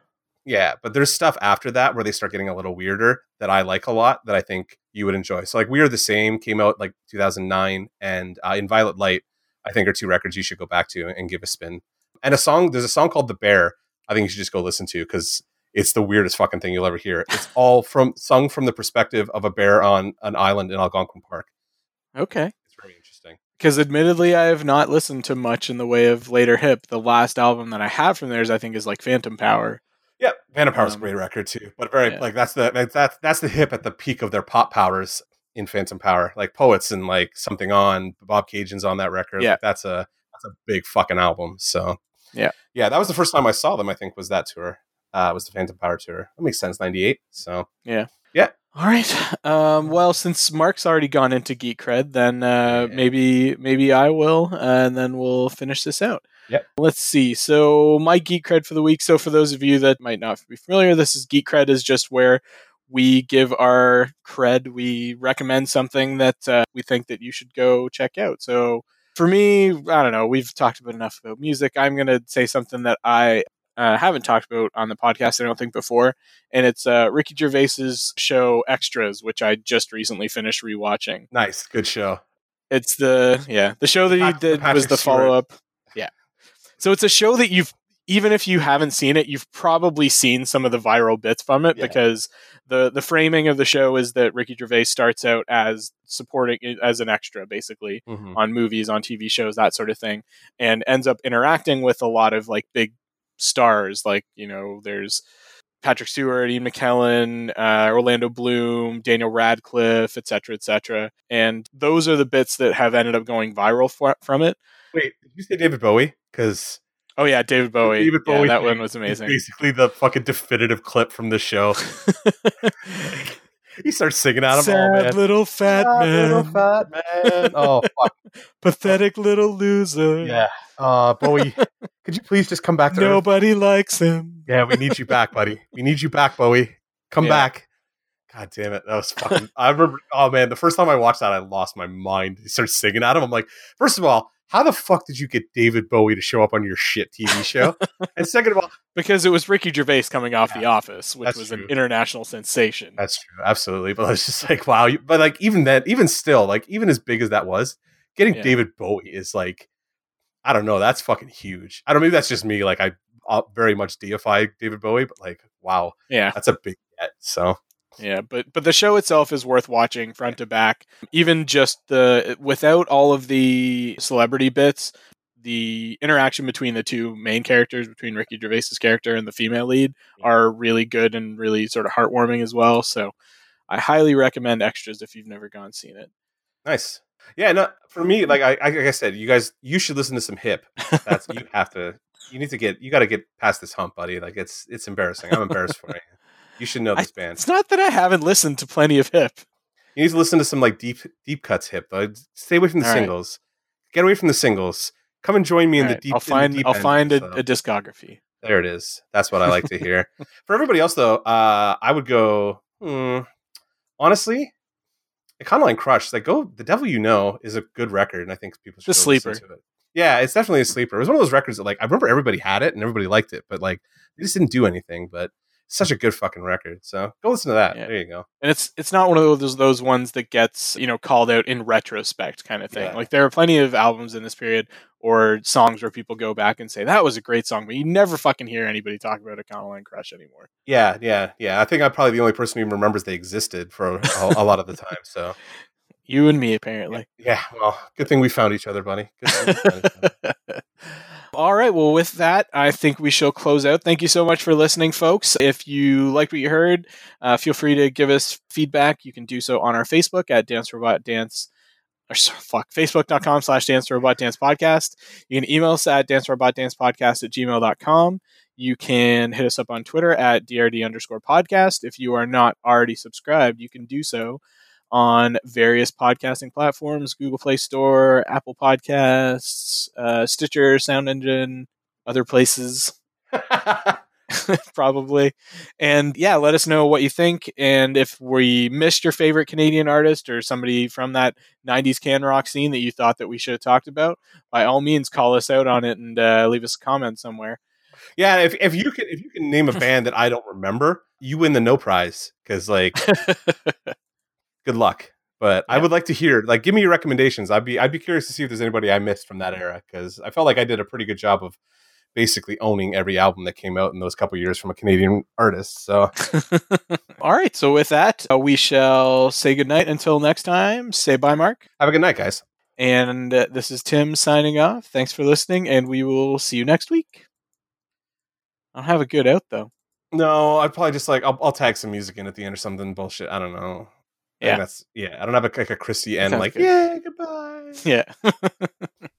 Yeah, but there's stuff after that where they start getting a little weirder that I like a lot that I think you would enjoy. So like We Are the Same came out like 2009 and uh, In Violet Light I think are two records you should go back to and give a spin. And a song there's a song called The Bear I think you should just go listen to cuz it's the weirdest fucking thing you'll ever hear. It's all from sung from the perspective of a bear on an island in Algonquin Park. okay It's very interesting. because admittedly i have not listened to much in the way of later hip the last album that i have from theirs i think is like phantom power Yeah, Phantom Power's Um, a great record too, but very yeah. like that's the like, that's that's the hip at the peak of their pop powers in Phantom Power. Like Poets and like Something On, Bobcaygeon's on that record. Yeah. Like, that's a that's a big fucking album. So Yeah. yeah, that was the first time I saw them. I think was that tour. Uh, was the Phantom Power tour. That makes sense. Ninety eight. So yeah, yeah. all right um, well since mark's already gone into geek cred then uh, Yeah. maybe maybe i will uh, and then we'll finish this out Yep. let's see. So my geek cred for the week. So for those of you that might not be familiar this is geek cred is just where we give our cred. We recommend something that uh, we think that you should go check out. So for me i don't know. We've talked about enough about music. I'm going to say something that i uh, haven't talked about on the podcast i don't think before and it's uh, ricky gervais's show extras which i just recently finished rewatching. Nice, good show. it's the yeah the show that he Pat- did was Patrick the follow up so it's a show that you've even if you haven't seen it you've probably seen some of the viral bits from it Yeah. because the the framing of the show is that ricky gervais starts out as supporting as an extra basically Mhm. on movies, on TV shows, that sort of thing, and ends up interacting with a lot of like big stars. Like you know, there's Patrick Stewart, Ian McKellen, uh, Orlando Bloom, Daniel Radcliffe, et cetera, et cetera. And those are the bits that have ended up going viral for, from it. Wait, did you say David Bowie? Because Oh yeah, David Bowie. David Yeah, Bowie that one was amazing. basically the fucking definitive clip from the show. he starts singing at him. oh, Sad man. little fat Sad man, little fat man. Oh fuck. pathetic little loser. Yeah. Uh, Bowie, could you please just come back to Earth? Nobody likes him. Yeah, we need you back, buddy. We need you back, Bowie. Come Yeah. back. God damn it. That was fucking. I remember, oh man, the first time I watched that, I lost my mind. He started singing at him. I'm like, first of all, how the fuck did you get David Bowie to show up on your shit TV show? and second of all, because it was Ricky Gervais coming off Yeah, The Office, which was true. an international sensation. that's true, absolutely. But it's just like wow. But like even then, even still, like even as big as that was, getting Yeah. David Bowie is like, I don't know, that's fucking huge. I don't. Maybe that's just me. Like I uh, very much deify David Bowie, but like wow, yeah, that's a big get. So yeah, but but the show itself is worth watching front to back. Even just the without all of the celebrity bits, the interaction between the two main characters, between Ricky Gervais's character and the female lead, are really good and really sort of heartwarming as well. So I highly recommend Extras if you've never gone seen it. nice. Yeah, no, for me, like I, I like I said, you guys, you should listen to some hip. That's you have to. You need to get. You got to get past this hump, buddy. Like it's it's embarrassing. I'm embarrassed for you. You should know I- this band. It's not that I haven't listened to plenty of hip. You need to listen to some like deep deep cuts hip. Though. Stay away from the All right. singles. Get away from the singles. Come and join me in All the deep. I'll find deep I'll end, find a, so. a discography. There it is. That's what I like to hear. For everybody else, though, uh, I would go. Hmm, honestly, Econoline Crush. Like, go. The Devil You Know is a good record, and I think people should a listen sleeper. to it. Yeah, it's definitely a sleeper. It was one of those records that, like, I remember everybody had it and everybody liked it, but like, they just didn't do anything. But such a good fucking record. So go listen to that. Yeah. There you go. and it's it's not one of those those ones that gets you know called out in retrospect kind of thing. Yeah. Like there are plenty of albums in this period or songs where people go back and say that was a great song, but you never fucking hear anybody talk about a Econoline Crush anymore. Yeah, yeah, yeah. I think I'm probably the only person who even remembers they existed for a, a lot of the time. So You and me apparently. yeah, well, good thing we found each other, buddy. Good thing we found each other. All right. Well, with that, I think we shall close out. Thank you so much for listening, folks. If you liked what you heard, uh, feel free to give us feedback. You can do so on our Facebook at Dance Robot Dance. Or fuck, facebook.com slash dance robot dance podcast. You can email us at dance robot dance podcast at gmail.com. You can hit us up on Twitter at DRD underscore podcast. If you are not already subscribed, you can do so on various podcasting platforms Google Play Store, Apple Podcasts, uh, Stitcher, Sound Engine, other places, probably. And yeah, let us know what you think. And if we missed your favorite Canadian artist or somebody from that 90s can rock scene that you thought that we should have talked about, by all means, call us out on it and uh, leave us a comment somewhere. yeah, if, if you can if you can name a band that I don't remember, you win the no prize because like good luck. But I would like to hear like give me your recommendations. I'd be I'd be curious to see if there's anybody I missed from that era because I felt like I did a pretty good job of basically owning every album that came out in those couple years from a Canadian artist. So all right. So with that, uh, we shall say goodnight until next time. Say bye, Mark. have a good night, guys. And uh, this is Tim signing off. Thanks for listening, and we will see you next week. I don't have a good out though. No, I'd probably just like I'll, I'll tag some music in at the end or something bullshit. I don't know. Yeah. that's yeah. I don't have a, like a Christy end like good. yeah goodbye. Yeah.